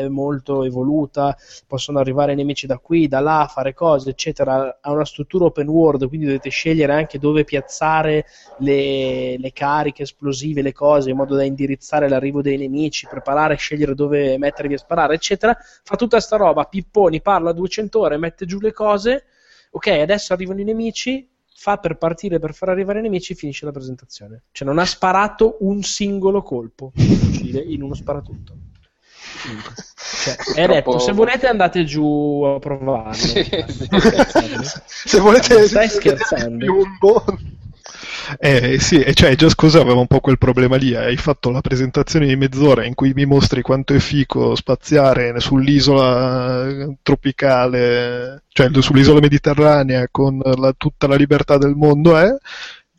molto evoluta, possono arrivare nemici da qui, da là, fare cose, eccetera. Ha una struttura open world, quindi dovete scegliere anche dove piazzare le, le cariche esplosive, le cose, in modo da indirizzare l'arrivo dei nemici, preparare, scegliere dove mettervi a sparare, eccetera. Fa tutta sta roba, pipponi, parla 200 ore, mette giù le cose. Ok, adesso arrivano i nemici, fa per partire per far arrivare i nemici finisce la presentazione. Cioè non ha sparato un singolo colpo in uno sparatutto. Cioè, è Troppo- detto, se volete andate giù a provarlo. Sì, sì. Se volete Stai scherzando? piombo, Eh sì, e cioè Just Cause aveva un po' quel problema lì. Hai fatto la presentazione di mezz'ora in cui mi mostri quanto è fico spaziare sull'isola eh, tropicale, cioè sull'isola mediterranea con la- tutta la libertà del mondo è.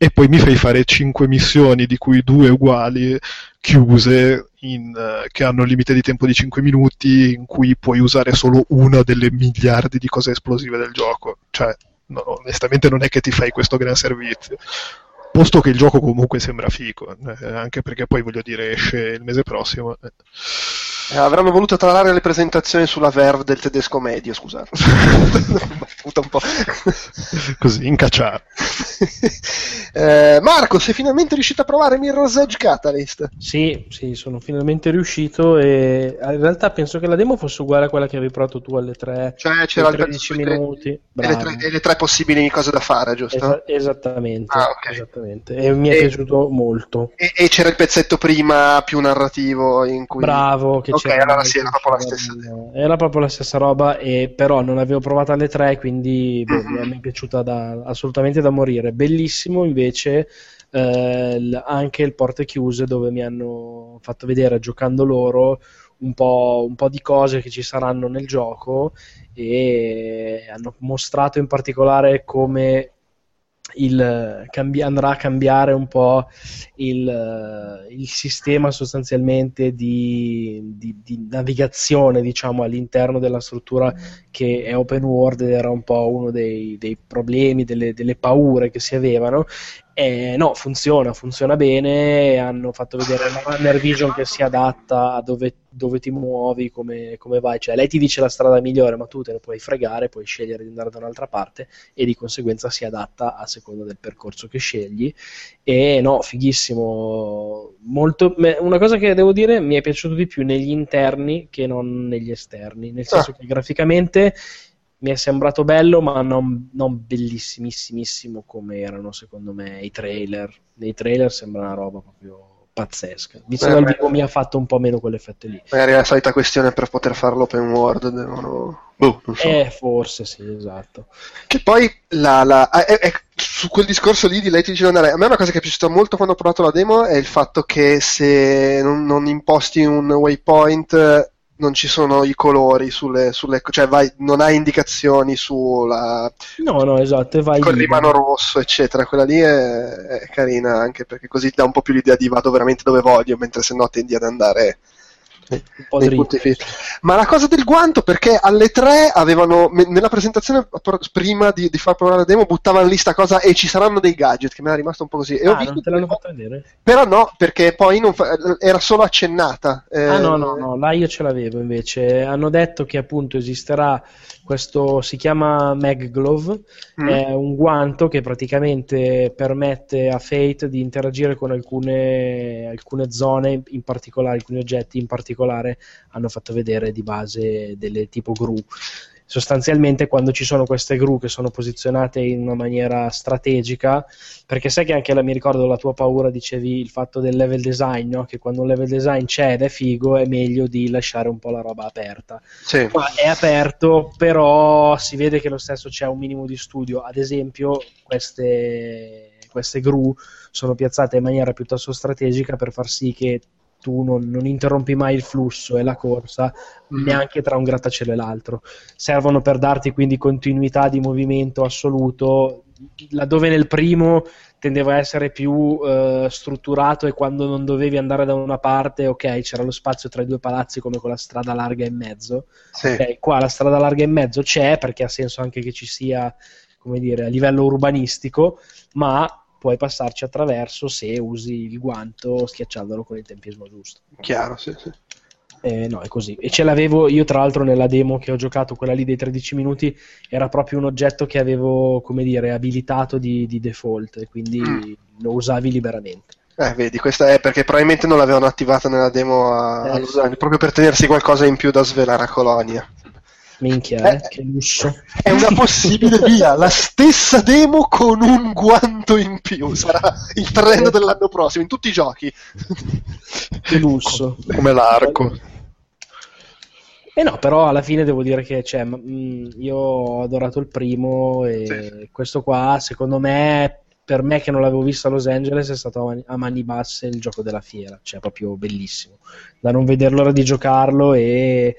E poi mi fai fare 5 missioni, di cui due uguali, chiuse, in, eh, che hanno il limite di tempo di 5 minuti, in cui puoi usare solo una delle miliardi di cose esplosive del gioco. Cioè, no, onestamente non è che ti fai questo gran servizio. Posto che il gioco comunque sembra figo, eh, anche perché poi voglio dire esce il mese prossimo. eh. Eh, avranno voluto trarre le presentazioni sulla Verve del tedesco medio, scusate. Un po'. Così, incacciare. Eh, Marco, sei finalmente riuscito a provare Mirror's Edge Catalyst? Sì, sì, sono finalmente riuscito e in realtà penso che la demo fosse uguale a quella che avevi provato tu alle 3, Cioè c'era il 13 pezzo sui tre- minuti. e le, tre, e le tre possibili cose da fare, giusto? Esa- esattamente, Ah, ok. esattamente. E mi è E- piaciuto molto. E, e c'era il pezzetto prima più narrativo in cui... Bravo, che Ok, allora sì, era proprio la stessa. Era proprio la stessa roba, e però non avevo provato alle 3, quindi boh, Mhm. mi è piaciuta da- assolutamente da morire. Bellissimo invece eh, il- anche il porte chiuse dove mi hanno fatto vedere giocando loro un po', un po' di cose che ci saranno nel gioco e hanno mostrato in particolare come il, cambi- andrà a cambiare un po' il, il sistema sostanzialmente di, di- di navigazione diciamo all'interno della struttura che è open world ed era un po' uno dei, dei problemi, delle, delle paure che si avevano e no, funziona, funziona bene hanno fatto vedere la Runner Vision che si adatta a dove dove ti muovi, come, come vai. Cioè, lei ti dice la strada migliore, ma tu te ne puoi fregare, puoi scegliere di andare da un'altra parte e di conseguenza si adatta a seconda del percorso che scegli. E no, fighissimo. Molto, una cosa che devo dire mi è piaciuto di più negli interni che non negli esterni, nel senso ah. che graficamente mi è sembrato bello, ma non, non bellissimissimissimo come erano secondo me i trailer. Nei trailer sembra una roba proprio pazzesca. Visto dal vivo mi ha fatto un po' meno quell'effetto lì. Magari la solita questione per poter farlo open world devono... Boh, so. Eh, forse sì, esatto. Che poi la, la, è, è, su quel discorso lì di Late Legionary, a me una cosa che è piaciuta molto quando ho provato la demo è il fatto che se non, non imposti un waypoint non ci sono i colori sulle, sulle cioè vai, non hai indicazioni sulla no no esatto vai con il mano rosso eccetera. Quella lì è, è, carina anche perché così dà un po' più l'idea di vado veramente dove voglio mentre se no tendi ad andare Ma la cosa del guanto, perché alle tre avevano, nella presentazione prima di, di far provare la demo, buttavano lì sta cosa e ci saranno dei gadget, che mi era rimasto un po' così. E ah, non te l'hanno fatto vedere? Però no, perché poi fa... era solo accennata. Eh... Ah no, no, no, là io ce l'avevo invece. Hanno detto che appunto esisterà questo, si chiama Mag Glove, mm. è un guanto che praticamente permette a Fate di interagire con alcune, alcune zone in particolare, alcuni oggetti in particolare particolare hanno fatto vedere di base delle tipo gru. Sostanzialmente quando ci sono queste gru che sono posizionate in una maniera strategica, perché sai che anche la, mi ricordo la tua paura, dicevi il fatto del level design, no? che quando un level design c'è ed è figo è meglio di lasciare un po' la roba aperta. Sì. Qua è aperto, però si vede che lo stesso c'è un minimo di studio, ad esempio queste queste gru sono piazzate in maniera piuttosto strategica per far sì che tu non, non, interrompi mai il flusso e la corsa mm. neanche tra un grattacielo e l'altro. Servono per darti quindi continuità di movimento assoluto, laddove nel primo tendeva a essere più eh, strutturato e quando non dovevi andare da una parte, ok, c'era lo spazio tra i due palazzi come con la strada larga in mezzo. Sì. Okay, qua la strada larga in mezzo c'è perché ha senso anche che ci sia, come dire, a livello urbanistico, ma puoi passarci attraverso se usi il guanto schiacciandolo con il tempismo giusto. Chiaro, sì, sì. Eh, no, è così. E ce l'avevo io, tra l'altro, nella demo che ho giocato, quella lì dei 13 minuti, era proprio un oggetto che avevo, come dire, abilitato di, di default, quindi mm. lo usavi liberamente. Eh, vedi, questa è perché probabilmente non l'avevano attivata nella demo a, eh, sì. proprio per tenersi qualcosa in più da svelare a Colonia. Minchia, eh, eh, che lusso. È una possibile via, la stessa demo con un guanto in più. Sarà il trend dell'anno prossimo in tutti i giochi. Che lusso. Come l'arco. Eh no, però alla fine devo dire che cioè, io ho adorato il primo e sì. questo qua, secondo me, per me che non l'avevo visto a Los Angeles, è stato a mani basse il gioco della fiera, cioè proprio bellissimo. Da non veder l'ora di giocarlo e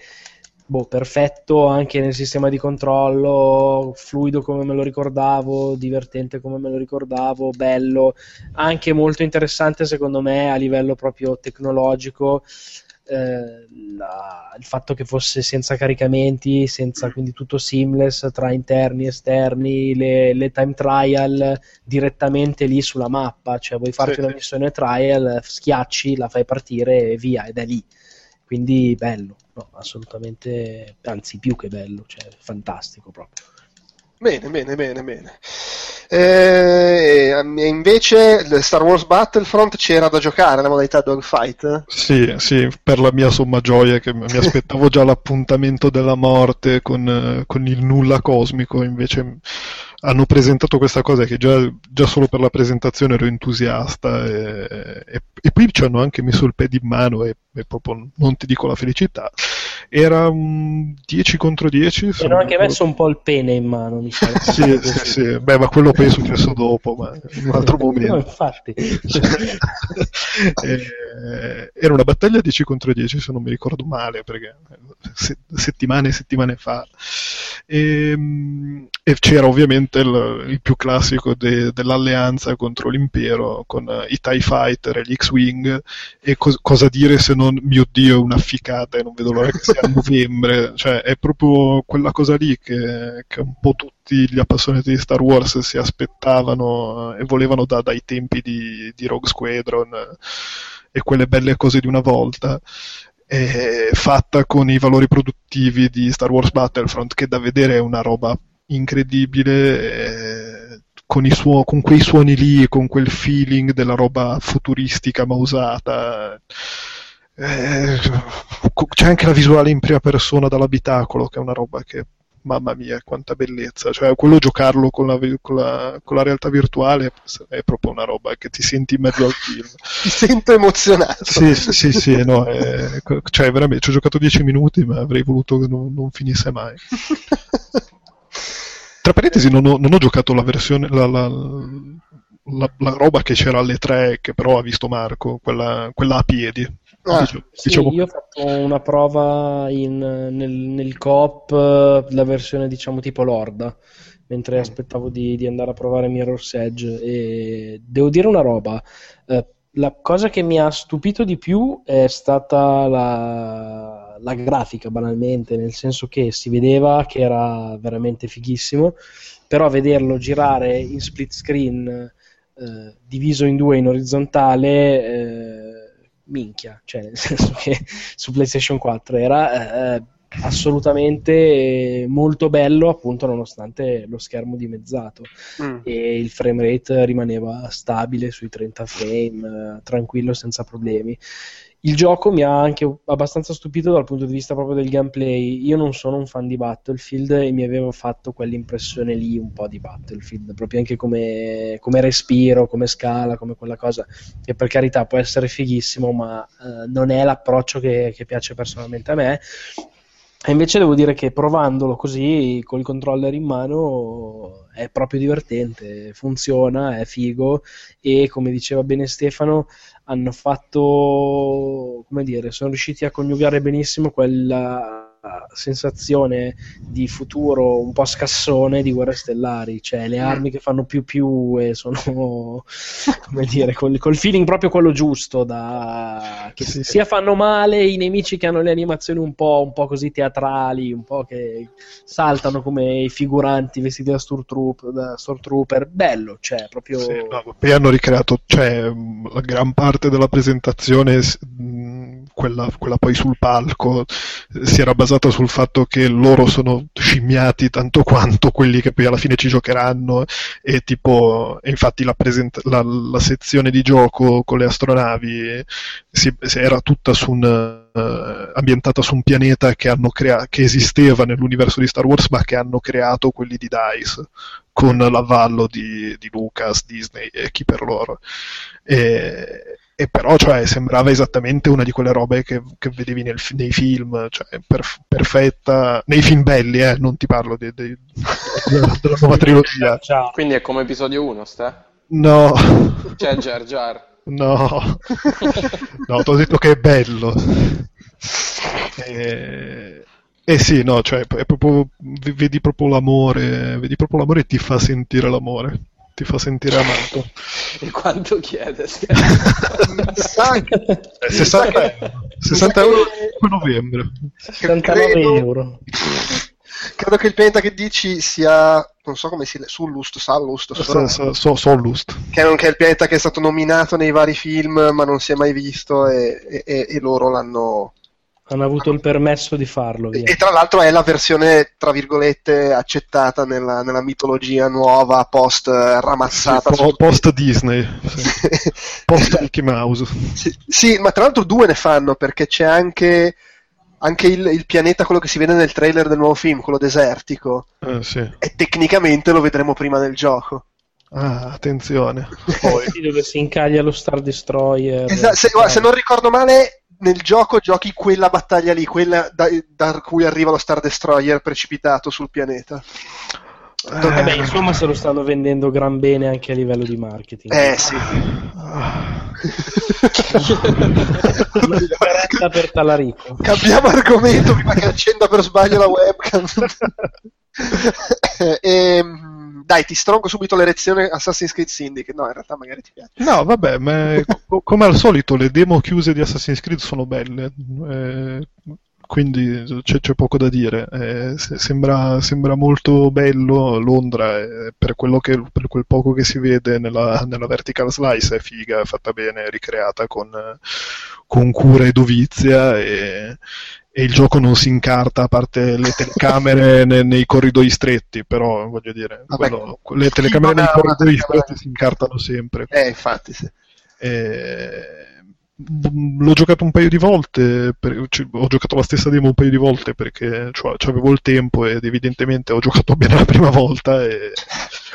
boh, perfetto anche nel sistema di controllo, fluido come me lo ricordavo, divertente come me lo ricordavo, bello, anche molto interessante secondo me a livello proprio tecnologico. Eh, la, il fatto che fosse senza caricamenti, senza quindi tutto seamless tra interni e esterni, le, le time trial direttamente lì sulla mappa, cioè vuoi farti sì, una missione trial, schiacci, la fai partire e via, ed è lì. Quindi bello no, assolutamente, anzi più che bello, cioè fantastico proprio. Bene, bene, bene, bene. Eh, invece Star Wars Battlefront c'era da giocare la modalità dogfight? Sì, sì, per la mia somma gioia che mi aspettavo già l'appuntamento della morte con, con il nulla cosmico, invece hanno presentato questa cosa che già, già, solo per la presentazione ero entusiasta e, e, e, poi ci hanno anche messo il pad in mano e, e, proprio non ti dico la felicità era un 10 contro 10 e hanno anche messo un po' il pene in mano mi sa sì, sì, sì, beh ma quello poi è successo dopo ma in un altro momento. no infatti. E, era una battaglia 10 contro 10 se non mi ricordo male perché se, settimane e settimane fa. E, e c'era ovviamente il, il più classico de, dell'alleanza contro l'impero con i TIE Fighter e gli X-Wing. E co- cosa dire se non mio dio una ficata e non vedo l'ora che sia a novembre cioè è proprio quella cosa lì che, che un po' tutti gli appassionati di Star Wars si aspettavano uh, e volevano da, dai tempi di, di Rogue Squadron uh, e quelle belle cose di una volta eh, fatta con i valori produttivi di Star Wars Battlefront, che da vedere è una roba incredibile. Eh, con, suo- con, quei suoni lì, con quel feeling della roba futuristica ma usata. Eh, c'è anche la visuale in prima persona dall'abitacolo, che è una roba che mamma mia, quanta bellezza. Cioè, quello giocarlo con la, con, la, con la, realtà virtuale è proprio una roba che ti senti in mezzo al film. ti sento emozionato. Sì, sì, sì, no, è, cioè, veramente, ci ho giocato 10 minuti, ma avrei voluto che non, non finisse mai. Tra parentesi, non ho, non ho giocato la versione, la, la, roba che c'era alle 3, che però ha visto Marco, quella, quella a piedi. Ah, diciamo, sì, diciamo... io ho fatto una prova in, nel, nel coop, la versione diciamo tipo Lorda, mentre aspettavo di, di, andare a provare Mirror's Edge e devo dire una roba, eh, la cosa che mi ha stupito di più è stata la, la, grafica, banalmente, nel senso che si vedeva che era veramente fighissimo, però vederlo girare in split screen eh, diviso in due in orizzontale... Eh, minchia, cioè nel senso che su PlayStation 4 era eh, assolutamente molto bello appunto nonostante lo schermo dimezzato mm. e il frame rate rimaneva stabile sui 30 frame, eh, tranquillo senza problemi il gioco mi ha anche abbastanza stupito dal punto di vista proprio del gameplay. Io non sono un fan di Battlefield e mi aveva fatto quell'impressione lì un po' di Battlefield, proprio anche come, come respiro, come scala, come quella cosa che per carità può essere fighissimo, ma eh, non è l'approccio che, che piace personalmente a me. E invece devo dire che provandolo così, col controller in mano, è proprio divertente, funziona, è figo. E come diceva bene Stefano, hanno fatto, come dire, sono riusciti a coniugare benissimo quella sensazione di futuro un po' scassone di guerre stellari, cioè le mm. armi che fanno più più e sono come dire, col, col feeling proprio quello giusto, da, che sì. sia fanno male i nemici che hanno le animazioni un po', un po' così teatrali, un po' che saltano come i figuranti vestiti da Stormtrooper, da Stormtrooper. bello, cioè proprio... Sì, no, poi hanno ricreato, cioè la gran parte della presentazione, quella, quella poi sul palco, si era basata sul fatto che loro sono scimmiati tanto quanto quelli che poi alla fine ci giocheranno e tipo infatti la, present- la, la, sezione di gioco con le astronavi si era tutta su un Uh, ambientata su un pianeta che, crea- che, esisteva nell'universo di Star Wars, ma che hanno creato quelli di DICE con l'avallo di, di Lucas, Disney e chi per loro. E, e però cioè, sembrava esattamente una di quelle robe che, che vedevi nel, nei film, cioè, per, perfetta, nei film belli, eh, non ti parlo di, di, della, della nuova trilogia. Ciao. Quindi è come episodio 1, sta? No. C'è Jar Jar. No, no, ti ho detto che è bello. E... Eh sì, no, cioè, è proprio, vedi proprio l'amore, vedi proprio l'amore e ti fa sentire l'amore ti fa sentire amato. E quanto chiede? 60, 60, 60 euro a novembre. 69 credo, euro. Credo che il pianeta che dici sia, non so come si Sullust, Sallust, so, so, so, Sollust. Che è, che è il pianeta che è stato nominato nei vari film ma non si è mai visto e, e, e loro l'hanno hanno avuto il permesso di farlo. Via. E tra l'altro è la versione, tra virgolette, accettata nella, nella mitologia nuova, post ramazzata. Sì, po- post Disney, sì. post Mickey Mouse. Sì, sì, ma tra l'altro due ne fanno perché c'è anche, anche il, il, pianeta, quello che si vede nel trailer del nuovo film, quello desertico. Eh, sì. E tecnicamente lo vedremo prima del gioco. Ah, attenzione. Poi dove si incaglia lo Star Destroyer. Esatto, se, se non ricordo male, nel gioco giochi quella battaglia lì, quella da, da, cui arriva lo Star Destroyer precipitato sul pianeta. Eh beh, insomma, se lo stanno vendendo gran bene anche a livello di marketing. Eh sì. per Talarico. Cambiamo argomento prima che accenda per sbaglio la webcam. e, ehm, dai, ti stronco subito l'erezione Assassin's Creed Syndicate. No, in realtà magari ti piace. No, vabbè, ma come al solito le demo chiuse di Assassin's Creed sono belle. Eh, quindi c'è, c'è poco da dire. Eh, se- sembra, sembra molto bello Londra, eh, per, quello che, per quel poco che si vede nella, nella vertical slice è figa, è fatta bene, ricreata con, eh, con cura e dovizia e, e il gioco non si incarta a parte le telecamere ne- nei corridoi stretti, però voglio dire, Vabbè, quello- le telecamere nei corridoi stretti si incartano sempre. Eh, infatti, sì. Eh, m- l'ho giocato un paio di volte, per- cioè, ho giocato la stessa demo un paio di volte perché cioè, avevo il tempo ed evidentemente ho giocato bene la prima volta e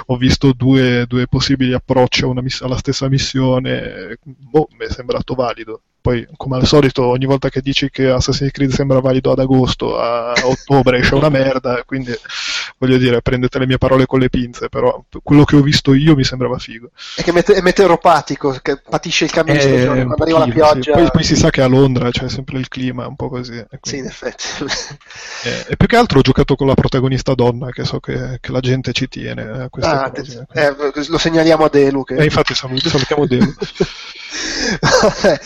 ho visto due, due possibili approcci miss- alla stessa missione, boh, mi è sembrato valido. Poi, come al solito, ogni volta che dici che Assassin's Creed sembra valido ad agosto, a ottobre esce una merda, quindi voglio dire, prendete le mie parole con le pinze, però quello che ho visto io mi sembrava figo. È che mete- è meteoropatico, che patisce il cambio di Eh, stagione. Quando arriva la pochino, sì. pioggia... Poi, poi si sa che a Londra c'è sempre il clima un po' così. e Sì, in quindi- effetti. eh, e più che altro ho giocato con la protagonista donna, che so che, che la gente ci tiene queste Ah, cose. eh, lo segnaliamo a Delu. Che... Eh, infatti salu- salutiamo Delu. Vabbè,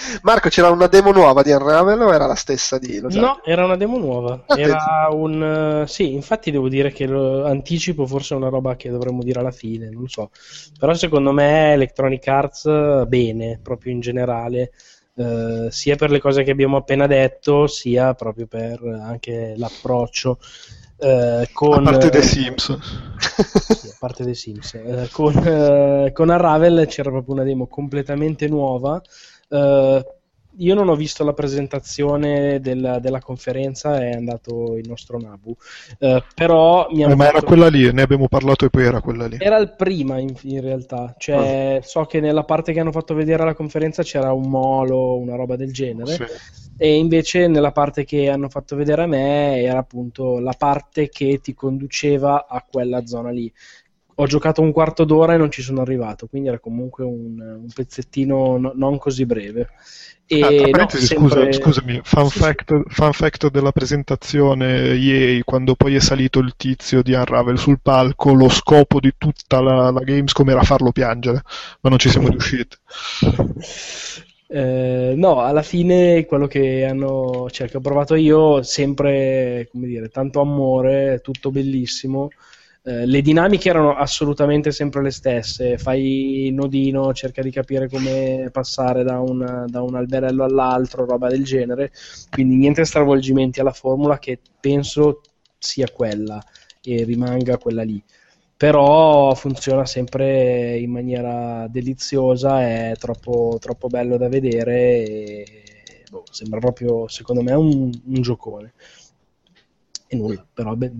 Marco, c'era una demo nuova di Unravel o era la stessa di Lo No, era una demo nuova. Ah, Era un. eh, Sì, infatti devo dire che lo anticipo forse è una roba che dovremmo dire alla fine, non lo so. Però secondo me Electronic Arts eh, bene, proprio in generale, eh, sia per le cose che abbiamo appena detto, sia proprio per anche l'approccio. eh, con, a parte The eh, Sims. sì, a parte dei Sims. Eh, con, eh, con Unravel c'era proprio una demo completamente nuova. Eh, io non ho visto la presentazione della, della conferenza, è andato il nostro Nabu. Eh, però mi Eh, ma era fatto- quella lì, ne abbiamo parlato e poi era quella lì. era il prima in, in realtà, cioè so che nella parte che hanno fatto vedere alla conferenza c'era un molo, una roba del genere, Sì. e invece nella parte che hanno fatto vedere a me era appunto la parte che ti conduceva a quella zona lì. Ho giocato un quarto d'ora e non ci sono arrivato, quindi era comunque un, un pezzettino no- non così breve. E Ah, no, sempre- scusa- scusami, fun, Sì, sì. fact, fun fact della presentazione EA, quando poi è salito il tizio di Unravel sul palco, lo scopo di tutta la, la Gamescom era farlo piangere, ma non ci siamo riusciti. Eh, no, alla fine quello che hanno, cioè, che ho provato io, sempre, come dire, tanto amore, tutto bellissimo. Eh, le dinamiche erano assolutamente sempre le stesse. Fai il nodino, cerca di capire come passare da un, da un alberello all'altro, roba del genere. Quindi niente stravolgimenti alla formula che penso sia quella e rimanga quella lì però funziona sempre in maniera deliziosa, è troppo, troppo bello da vedere e boh, sembra proprio, secondo me, un, un giocone. E nulla, però be-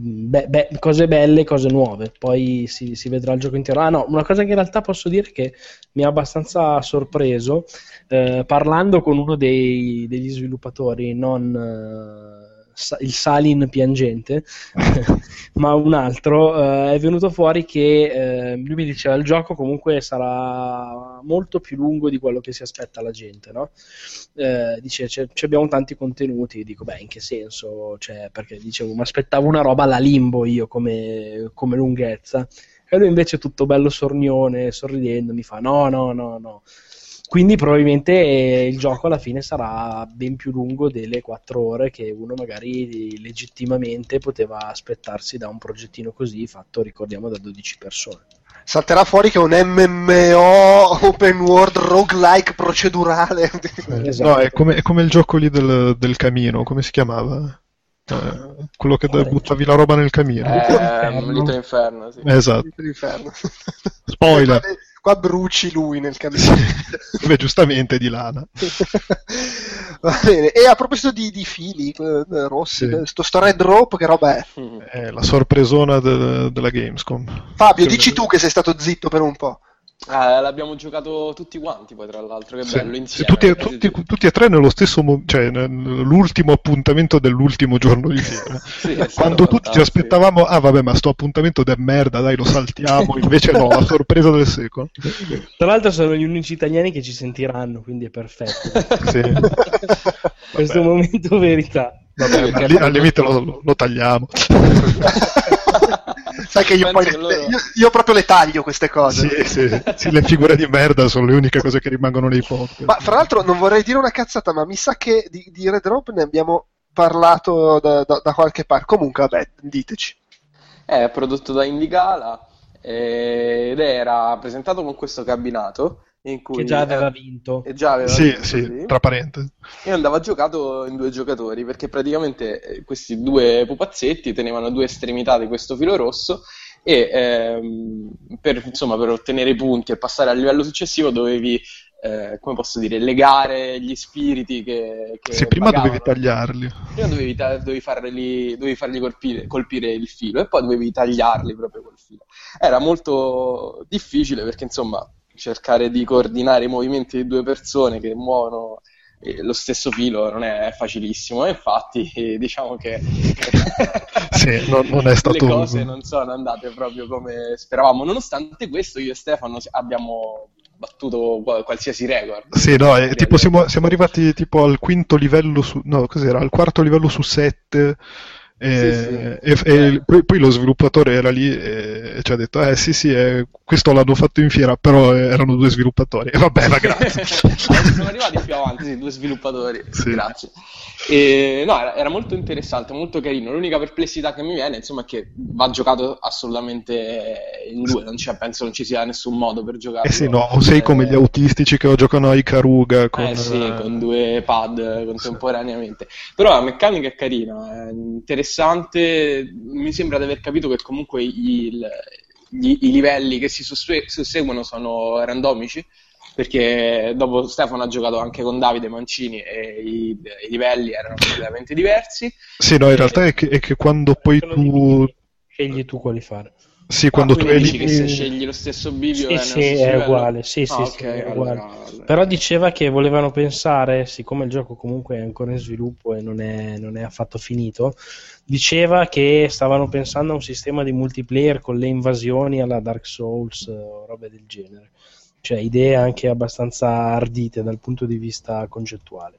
be- cose belle, cose nuove, poi si, si vedrà il gioco intero. Ah no, una cosa che in realtà posso dire che mi ha abbastanza sorpreso, eh, parlando con uno dei- degli sviluppatori, non... eh, il Salin piangente, ma un altro, eh, è venuto fuori che eh, lui mi diceva il gioco comunque sarà molto più lungo di quello che si aspetta la gente, no? Eh, dice "C'è- ci abbiamo tanti contenuti, dico beh in che senso? Cioè, perché dicevo mi aspettavo una roba alla limbo io come, come lunghezza e lui invece tutto bello sornione, sorridendo mi fa no no no no quindi probabilmente eh, il gioco alla fine sarà ben più lungo delle 4 ore che uno magari legittimamente poteva aspettarsi da un progettino così fatto, ricordiamo, da 12 persone. Salterà fuori che è un MMO open world roguelike procedurale. Esatto. No, è come, è come il gioco lì del, del camino, come si chiamava? Eh, quello che Quale? buttavi la roba nel camino. Eh, Inferno. Little Inferno, sì. Esatto. L'inferno. Spoiler. Qua, bruci lui nel cammino. Beh, giustamente di lana. Va bene. E a proposito di, di fili eh, rossi, Sì. sto, sto red rope che roba è? È la sorpresona de- della Gamescom. Fabio, dici tu che sei stato zitto per un po'. Ah, l'abbiamo giocato tutti quanti poi tra l'altro, che Sì. bello insieme. tutti, Sì, tutti- sì. tutti e tre nello stesso mo- cioè l'ultimo appuntamento dell'ultimo giorno di fiera. Quando tutti ci aspettavamo, ah vabbè, ma sto appuntamento è merda, dai, lo saltiamo. Invece no, la sorpresa del secolo. Tra l'altro sono gli unici italiani che ci sentiranno, quindi è perfetto. Sì. Questo momento verità. Vabbè, al limite lo, lo tagliamo. Sai che io poi che le- loro- io, io proprio le taglio queste cose. Sì, sì, sì, le figure di merda sono le uniche cose che rimangono nei podcast. Ma fra l'altro non vorrei dire una cazzata, ma mi sa che di, di Red Rope ne abbiamo parlato da, da- da qualche parte. Comunque, vabbè, diteci. È prodotto da Indigala eh, ed era presentato con questo cabinato in cui Che già aveva vinto. e già aveva Sì, vinto, sì, sì. tra parentesi. E andava giocato in due giocatori perché praticamente eh, questi due pupazzetti tenevano due estremità di questo filo rosso e ehm, per, insomma, per ottenere i punti e passare al livello successivo dovevi, eh, come posso dire, legare gli spiriti che, che Sì, prima vagavano. dovevi tagliarli. Prima dovevi, ta- dovevi farli, dovevi fargli colpire, colpire il filo e poi dovevi tagliarli proprio col filo. Era molto difficile perché, insomma, cercare di coordinare i movimenti di due persone che muovono eh, lo stesso filo non è facilissimo. Infatti, eh, diciamo che Sì, non- non è stato- le cose non sono andate proprio come speravamo. Nonostante questo, io e Stefano abbiamo battuto qual- qualsiasi record. Sì, no, è, Di tipo siamo, siamo arrivati tipo al quinto livello su... No, cos'era? Al quarto livello su sette. E, Sì, sì. e- e poi, poi lo sviluppatore era lì e ci ha detto: Eh sì, sì, eh, questo l'hanno fatto in fiera, però eh, erano due sviluppatori. E vabbè, ma grazie. Siamo arrivati più avanti, sì, due sviluppatori. Grazie. E, no, era, era molto interessante, molto carino. L'unica perplessità che mi viene, insomma, è che va giocato assolutamente in due. Non penso non ci sia nessun modo per giocare. Eh sì, no, o sei come gli autistici che giocano ai Karuga con... Eh sì, con due pad contemporaneamente. Però la meccanica è carina, è interessante. Mi sembra di aver capito che comunque il- gli- i livelli che si susse- susseguono sono randomici. Perché dopo Stefano ha giocato anche con Davide Mancini e i, i livelli erano completamente diversi. Sì, no, in realtà è che, è che quando poi tu... Scegli tu quali fare. Sì, quando Ah, tu dici che se scegli lo stesso bivio Sì, è sì, è uguale, sì, sì, Ah, sì, ok, è allora- uguale. allora- Però diceva che volevano pensare, siccome il gioco comunque è ancora in sviluppo e non è, non è affatto finito, diceva che stavano pensando a un sistema di multiplayer con le invasioni alla Dark Souls eh, o robe del genere. Cioè idee anche abbastanza ardite dal punto di vista concettuale.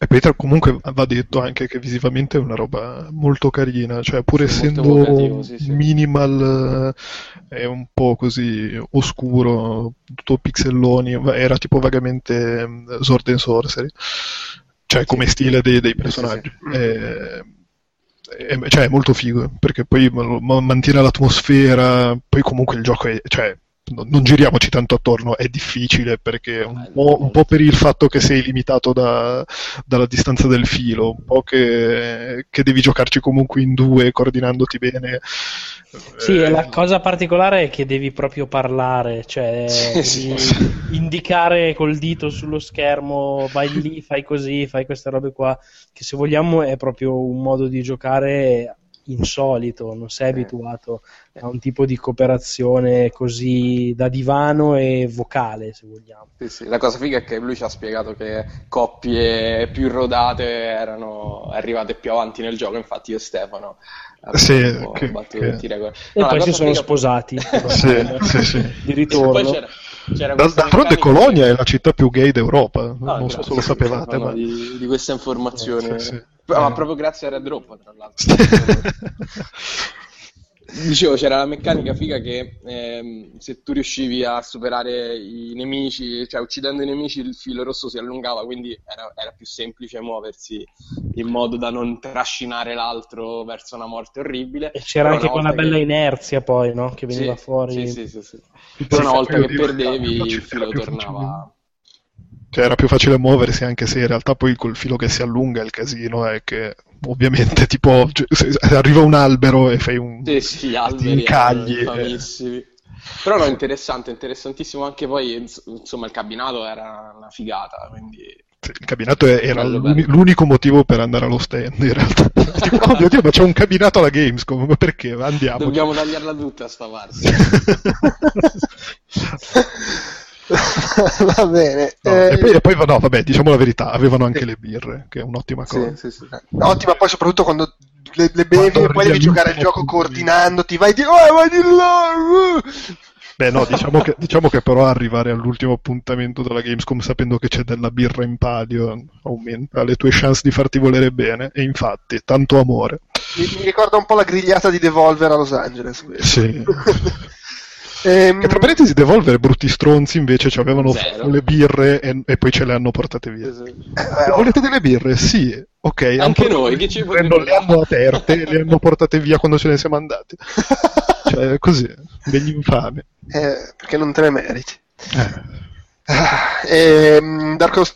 E poi tra- comunque va detto anche che visivamente è una roba molto carina, cioè pur Sì, essendo sì, sì. minimal eh, è un po' così oscuro, tutto pixelloni, era tipo vagamente mm, Sword and Sorcery, cioè come stile dei, dei personaggi. Eh, è- cioè è molto figo, perché poi ma- ma- mantiene l'atmosfera, poi comunque il gioco è... Cioè, non giriamoci tanto attorno, è difficile perché un Eh, po', un po' per il fatto che sei limitato da, dalla distanza del filo, un po' che, che devi giocarci comunque in due, coordinandoti bene. Sì, Eh, la cosa particolare è che devi proprio parlare, cioè Sì, sì. indicare col dito sullo schermo, vai lì, fai così, fai queste robe qua, che se vogliamo è proprio un modo di giocare insolito, non sei Eh. abituato a un tipo di cooperazione così da divano e vocale, se vogliamo. Sì, sì. La cosa figa è che lui ci ha spiegato che coppie più rodate erano arrivate più avanti nel gioco, infatti io e Stefano Sì, abbiamo che- battuto che- tutti i record. E No, poi si sono figa- sposati Sì, sì, sì. di ritorno. Da- D'altronde Colonia è la città più gay d'Europa, Ah, non so grazie, se lo sapevate, ma... di, di questa informazione. Sì, sì. Ma Eh. proprio grazie a Red Rope, tra l'altro. Dicevo, c'era la meccanica figa che ehm, se tu riuscivi a superare i nemici, cioè uccidendo i nemici, il filo rosso si allungava, quindi era, era più semplice muoversi in modo da non trascinare l'altro verso una morte orribile. E c'era Però anche una quella bella che- inerzia poi, no? Che veniva Sì, fuori. Sì, sì, sì, sì. Però una volta che perdevi, il filo tornava. Cioè, era più facile muoversi, anche se in realtà poi col filo che si allunga il casino è che ovviamente tipo cioè, arriva un albero e fai un Sì, sì, alberi incagli eh. famissimi. Però no, interessante, interessantissimo anche poi, ins- insomma, il cabinato era una figata, quindi... Sì, il cabinato era l'uni- l'unico motivo per andare allo stand in realtà Tipo, oh mio dio ma c'è un cabinato alla Gamescom ma perché andiamo Dobbiamo tagliarla tutta sta parte. Va bene. No, Eh, e, poi, e poi, no, vabbè, diciamo la verità, avevano anche le birre, che è un'ottima cosa. Sì, sì, sì. Ottima, poi soprattutto quando le, le bevi e poi devi giocare il gioco coordinandoti, vai di, oh, vai di là. uh. Beh, no, diciamo che, diciamo che però arrivare all'ultimo appuntamento della Gamescom sapendo che c'è della birra in palio aumenta le tue chance di farti volere bene, e infatti, tanto amore. Mi, mi ricorda un po' la grigliata di Devolver a Los Angeles. Sì. Ehm, Che tra parentesi, Devolver, brutti stronzi, invece ci avevano Zero. le birre e, e poi ce le hanno portate via. eh, Volete delle birre? Sì, ok. Anche noi, le che ci Non le hanno aperte, le hanno portate via quando ce ne siamo andati. Cioè, così, degli infami. eh, perché non te le meriti. Eh. Ah, ehm, Dark Souls,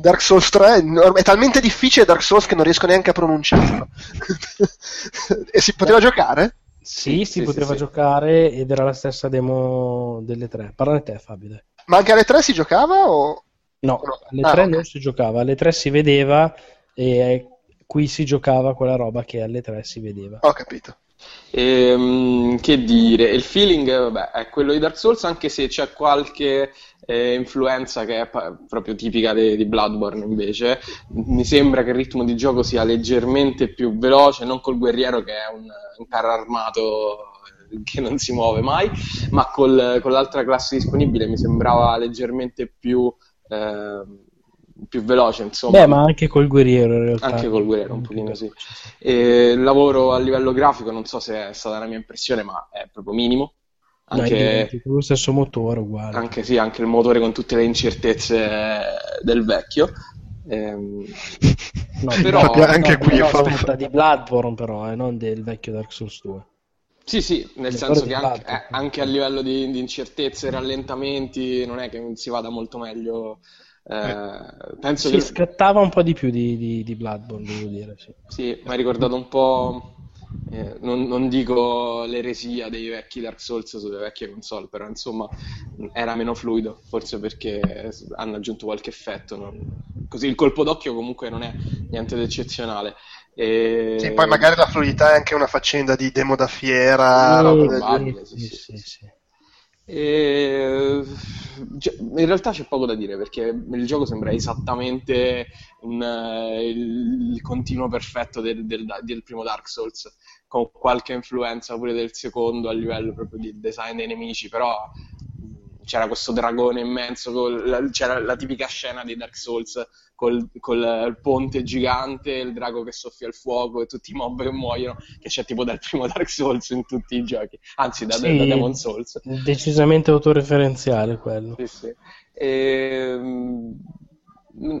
Dark Souls 3 no, è talmente difficile Dark Souls che non riesco neanche a pronunciarlo. e si poteva giocare? Sì, si Sì, poteva sì, sì. giocare ed era la stessa demo delle tre. Parlane te, Fabio. dai. Ma anche alle 3 si giocava o... No, alle Ah, tre ok. non si giocava, alle tre si vedeva e qui si giocava quella roba che alle tre si vedeva. Ho capito. Ehm, che dire, il feeling vabbè, è quello di Dark Souls, anche se c'è qualche eh, influenza che è pa- proprio tipica de- di Bloodborne invece. Mi sembra che il ritmo di gioco sia leggermente più veloce, non col guerriero che è un, un carro armato eh, che non si muove mai, ma col- con l'altra classe disponibile mi sembrava leggermente più, ehm, più veloce, insomma. Beh, ma anche col guerriero in realtà. Anche col guerriero, un pochino sì. E il lavoro a livello grafico, non so se è stata la mia impressione, ma è proprio minimo. No, Anche, identico, lo stesso motore uguale. anche, sì, anche il motore con tutte le incertezze del vecchio. Ehm, No, Però- Infatti, anche no, qui no, fa- aspetta, di Bloodborne però, eh, non del vecchio Dark Souls 2. sì, sì, nel Le senso che anche, eh, anche a livello di, di incertezze e rallentamenti non è che si vada molto meglio. Eh, penso Si che scattava un po' di più di, di, di Bloodborne, devo dire, sì. Sì, mi ha ricordato un po', eh, non, non dico l'eresia dei vecchi Dark Souls sulle vecchie console, però insomma era meno fluido, forse perché hanno aggiunto qualche effetto. non- Così il colpo d'occhio comunque non è niente di eccezionale. E- Sì, poi magari la fluidità è anche una faccenda di demo da fiera, Sì, roba del probabile, sì, sì, sì, sì, sì, sì. E... cioè, in realtà c'è poco da dire perché il gioco sembra esattamente un, eh, il, il continuo perfetto del, del- del primo Dark Souls, con qualche influenza pure del secondo a livello proprio di design dei nemici, però mh, c'era questo dragone immenso, col- c'era la tipica scena di Dark Souls col, col ponte gigante, il drago che soffia il fuoco e tutti i mob che muoiono, che c'è tipo dal primo Dark Souls in tutti i giochi, anzi da, Sì. da Demon Souls. Decisamente autoreferenziale quello. Sì, sì. Ehm,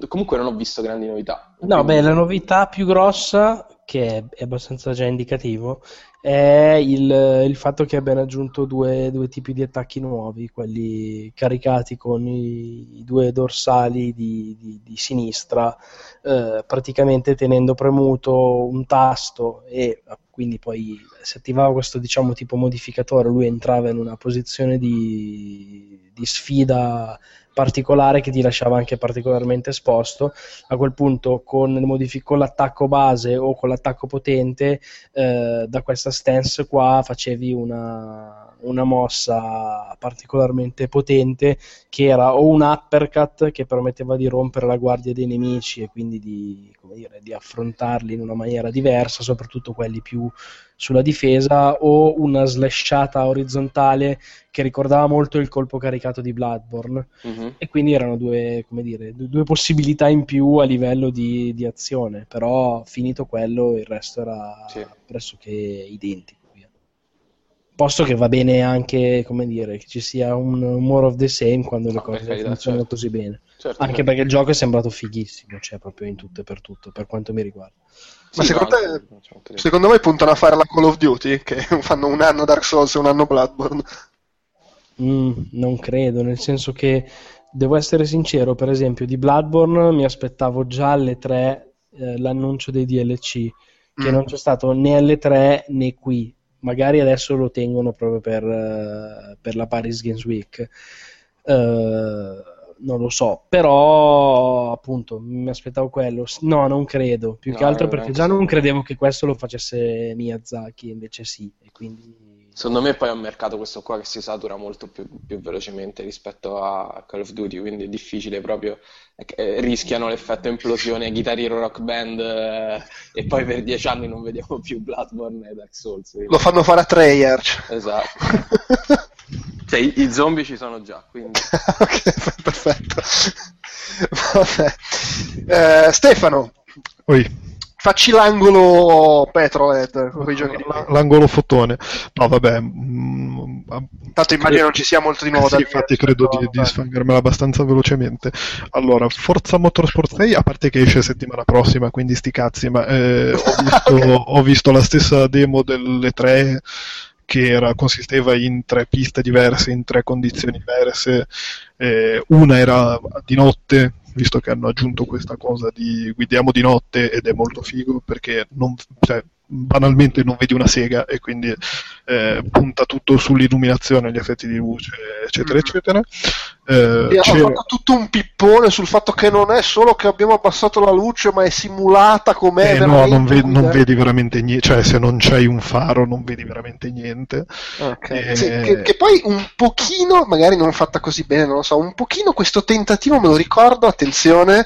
Comunque non ho visto grandi novità. No, Quindi- beh, la novità più grossa, che è, abbastanza già indicativo, è il, il fatto che abbiano aggiunto due, due tipi di attacchi nuovi, quelli caricati con i, i due dorsali di, di- di sinistra, eh, praticamente tenendo premuto un tasto e eh, quindi poi si attivava questo diciamo tipo modificatore, lui entrava in una posizione di, di sfida particolare che ti lasciava anche particolarmente esposto. A quel punto, con, il modifi- con l'attacco base o con l'attacco potente, eh, da questa stance qua facevi una, una mossa particolarmente potente che era o un uppercut che permetteva di rompere la guardia dei nemici e quindi di, come dire, di affrontarli in una maniera diversa, soprattutto quelli più sulla difesa, o una slashata orizzontale che ricordava molto il colpo caricato di Bloodborne Mhm. e quindi erano due, come dire, du- due possibilità in più a livello di, di azione, però finito quello il resto era Sì. pressoché identico. Via. Posto che va bene anche, come dire, che ci sia un, more of the same quando le No, cose carità, funzionano certo. così bene. Certo, Anche certo. perché il gioco è sembrato fighissimo, cioè proprio in tutto e per tutto, per quanto mi riguarda. Ma Sì, secondo no, te-. Secondo me puntano a fare la Call of Duty, che fanno un anno Dark Souls e un anno Bloodborne. Mm, non credo, nel senso che devo essere sincero, per esempio di Bloodborne mi aspettavo già alle 3 eh, l'annuncio dei DLC, che Mm. non c'è stato né alle 3 né qui. Magari adesso lo tengono proprio per, eh, per la Paris Games Week. Eh, non lo so, però appunto mi aspettavo quello. No, non credo, più che No, altro no, perché già non credevo che questo lo facesse Miyazaki, invece sì, e quindi Secondo me poi è un mercato questo qua che si satura molto più, più velocemente rispetto a Call of Duty, quindi è difficile proprio, eh, rischiano l'effetto implosione Guitar Hero Rock Band eh, e poi per dieci anni non vediamo più Bloodborne e Dark Souls. quindi- Lo fanno fare a Treyarch. Esatto. Cioè, i, i zombie ci sono già, quindi... ok, perfetto. Vabbè. Eh, Stefano, Poi, Facci l'angolo Petrolhead con quei giochi di l'angolo fotone. No, vabbè. mm, Tanto immagino non ci sia molto di nuovo da sì, dire. infatti credo di, di sfangarmela abbastanza velocemente. Allora, Forza Motorsport 6, a parte che esce settimana prossima, quindi sti cazzi, ma eh, ho, visto, Ok. ho visto la stessa demo delle tre che era- consisteva in tre piste diverse, in tre condizioni diverse. Eh, una era di notte, visto che hanno aggiunto questa cosa di guidiamo di notte ed è molto figo perché non, cioè, banalmente non vedi una sega e quindi eh, punta tutto sull'illuminazione, gli effetti di luce, eccetera, Mhm. eccetera. Eh, E ha fatto tutto un pippone sul fatto che non è solo che abbiamo abbassato la luce, ma è simulata com'è. eh, no, non, ve- non vedi veramente niente, cioè se non c'hai un faro non vedi veramente niente. Ok. Eh, Sì, che, che poi un pochino, magari non fatta così bene, non lo so, un pochino questo tentativo me lo ricordo, attenzione,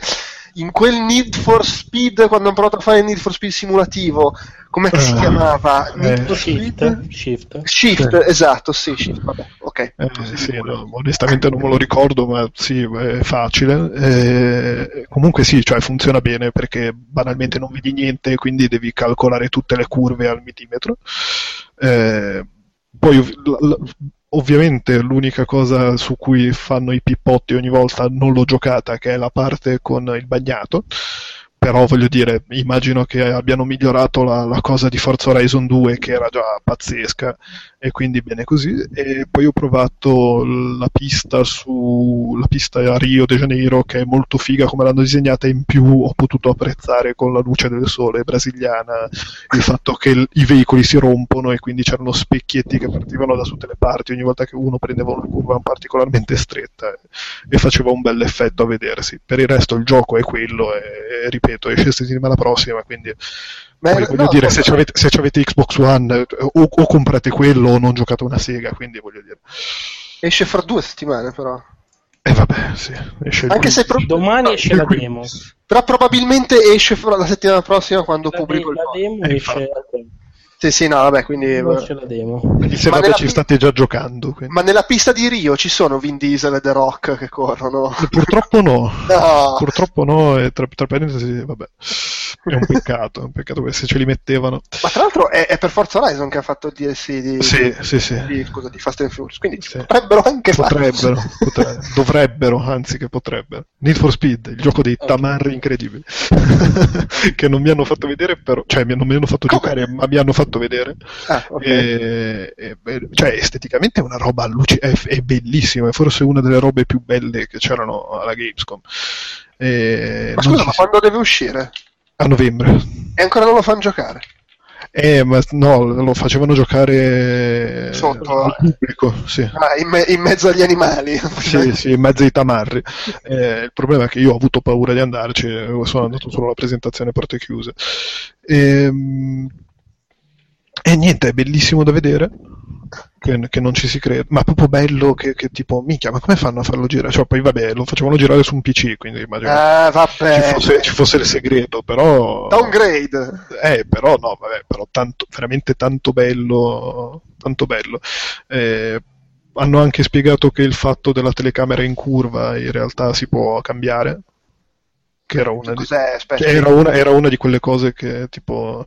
in quel Need for Speed, quando hanno provato a fare il Need for Speed simulativo, come si Ah, chiamava? Need eh. for Shift, Speed? shift. Shift, esatto, sì, Shift, vabbè, ok. Eh, sì, no, onestamente non me lo ricordo, ma sì, è facile. Eh, comunque sì, cioè funziona bene perché banalmente non vedi niente, quindi devi calcolare tutte le curve al millimetro. Eh, poi ovviamente l'unica cosa su cui fanno i pippotti ogni volta non l'ho giocata, che è la parte con il bagnato. Però voglio dire, immagino che abbiano migliorato la, la cosa di Forza Horizon 2 che era già pazzesca e quindi bene così. E poi ho provato la pista su la pista a Rio de Janeiro che è molto figa come l'hanno disegnata. In più ho potuto apprezzare con la luce del sole brasiliana il fatto che il- i veicoli si rompono e quindi c'erano specchietti che partivano da tutte le parti ogni volta che uno prendeva una curva particolarmente stretta e faceva un bel effetto a vedersi. Per il resto il gioco è quello e, ripeto, esce settimana prossima, quindi Ma poi eh, voglio no, dire, no, se avete, se c'avete Xbox One eh, o, o comprate quello o non giocate una sega, quindi voglio dire. esce fra due settimane però. E vabbè, sì, esce Anche se pro- Domani esce la demo. Però probabilmente esce fra- la settimana prossima quando La, pubblico il la demo Eh, esce infatti. Sì, sì, no, vabbè, quindi... esce la demo. Quindi se Ma vabbè nella ci pi- state già giocando. quindi. Ma nella pista di Rio ci sono Vin Diesel e The Rock che corrono? Purtroppo no. No! Purtroppo no, e tra, tra parentesi, vabbè, è un peccato, è un peccato che se ce li mettevano. Ma tra l'altro è, è per Forza Horizon che ha fatto il DLC di, Sì, sì, sì. di, scusa, di Fast and Furious, quindi potrebbero anche. Potrebbero, potre- dovrebbero, anzi che potrebbero. Need for Speed, il gioco dei Ok. tamarri incredibili, che non mi hanno fatto vedere, però, cioè non mi hanno fatto Come? giocare, ma mi hanno fatto vedere. Ah, ok. E- e- cioè, esteticamente è una roba allucinante, è, è bellissima, è forse una delle robe più belle che c'erano alla Gamescom. E Ma scusa, ma si- quando deve uscire? A novembre. E ancora non lo fanno giocare? Eh, ma no, lo facevano giocare Sotto. al pubblico, sì. Ah, in, me- in mezzo agli animali. Sì, sì, in mezzo ai tamarri. Eh, il problema è che io ho avuto paura di andarci, eh, sono andato solo alla presentazione a porte chiuse. Ehm, E, niente, è bellissimo da vedere, che, che non ci si crede, ma proprio bello che, che tipo, minchia, ma come fanno a farlo girare? Cioè, poi vabbè, lo facevano girare su un PC, quindi immagino ci, vabbè. fosse, ci fosse il segreto, però... Downgrade. Eh, però no, vabbè, però tanto, veramente tanto bello, tanto bello. Eh, hanno anche spiegato che il fatto della telecamera in curva in realtà si può cambiare, che era una di, era una, era una di quelle cose che tipo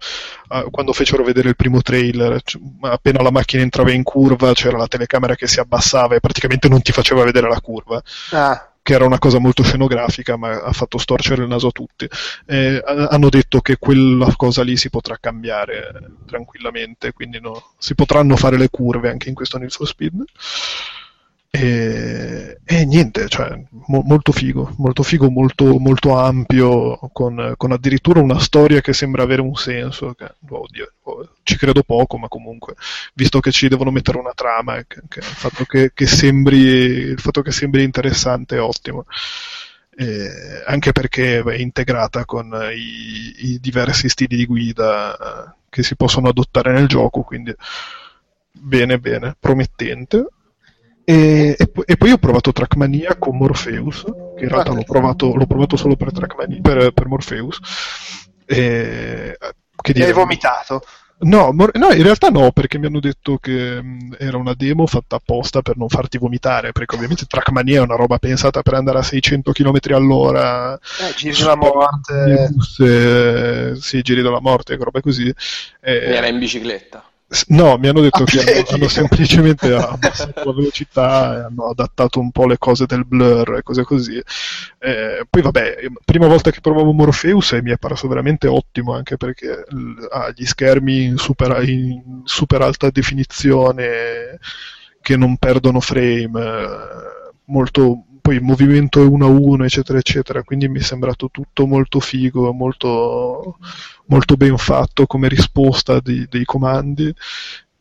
ah, quando fecero vedere il primo trailer, appena la macchina entrava in curva c'era la telecamera che si abbassava e praticamente non ti faceva vedere la curva Ah, che era una cosa molto scenografica, ma ha fatto storcere il naso a tutti. Eh, ha- hanno detto che quella cosa lì si potrà cambiare tranquillamente, quindi no, si potranno fare le curve anche in questo Need for Speed. E, e niente, cioè, mo- molto figo, molto figo, molto, molto ampio, con, con addirittura una storia che sembra avere un senso. Che, oddio, oh, ci credo poco, ma comunque, visto che ci devono mettere una trama, che- che il, fatto sembri, il fatto che sembri interessante è ottimo. Eh, anche perché è integrata con i, i diversi stili di guida eh, che si possono adottare nel gioco, quindi bene, bene, promettente. E, e poi- e poi ho provato Trackmania con Morpheus, che in realtà l'ho provato, l'ho provato solo per, Trackmania, per, per Morpheus. E, che mi dire, hai vomitato. No, mor- no, in realtà no, perché mi hanno detto che mh, era una demo fatta apposta per non farti vomitare, perché ovviamente Trackmania è una roba pensata per andare a 600 km all'ora. Eh, giri della morte. Busse, sì, giri della morte, robe così. Eh, Era in bicicletta. No, mi hanno detto Ah, che hanno, hanno semplicemente abbassato la velocità e hanno adattato un po' le cose del blur e cose così. Eh, poi vabbè, prima volta che provavo Morpheus e mi è parso veramente ottimo anche perché ha gli schermi in super, in super alta definizione che non perdono frame, eh, molto, poi il movimento è uno a uno, eccetera, eccetera, quindi mi è sembrato tutto molto figo, molto, molto ben fatto come risposta di- dei comandi.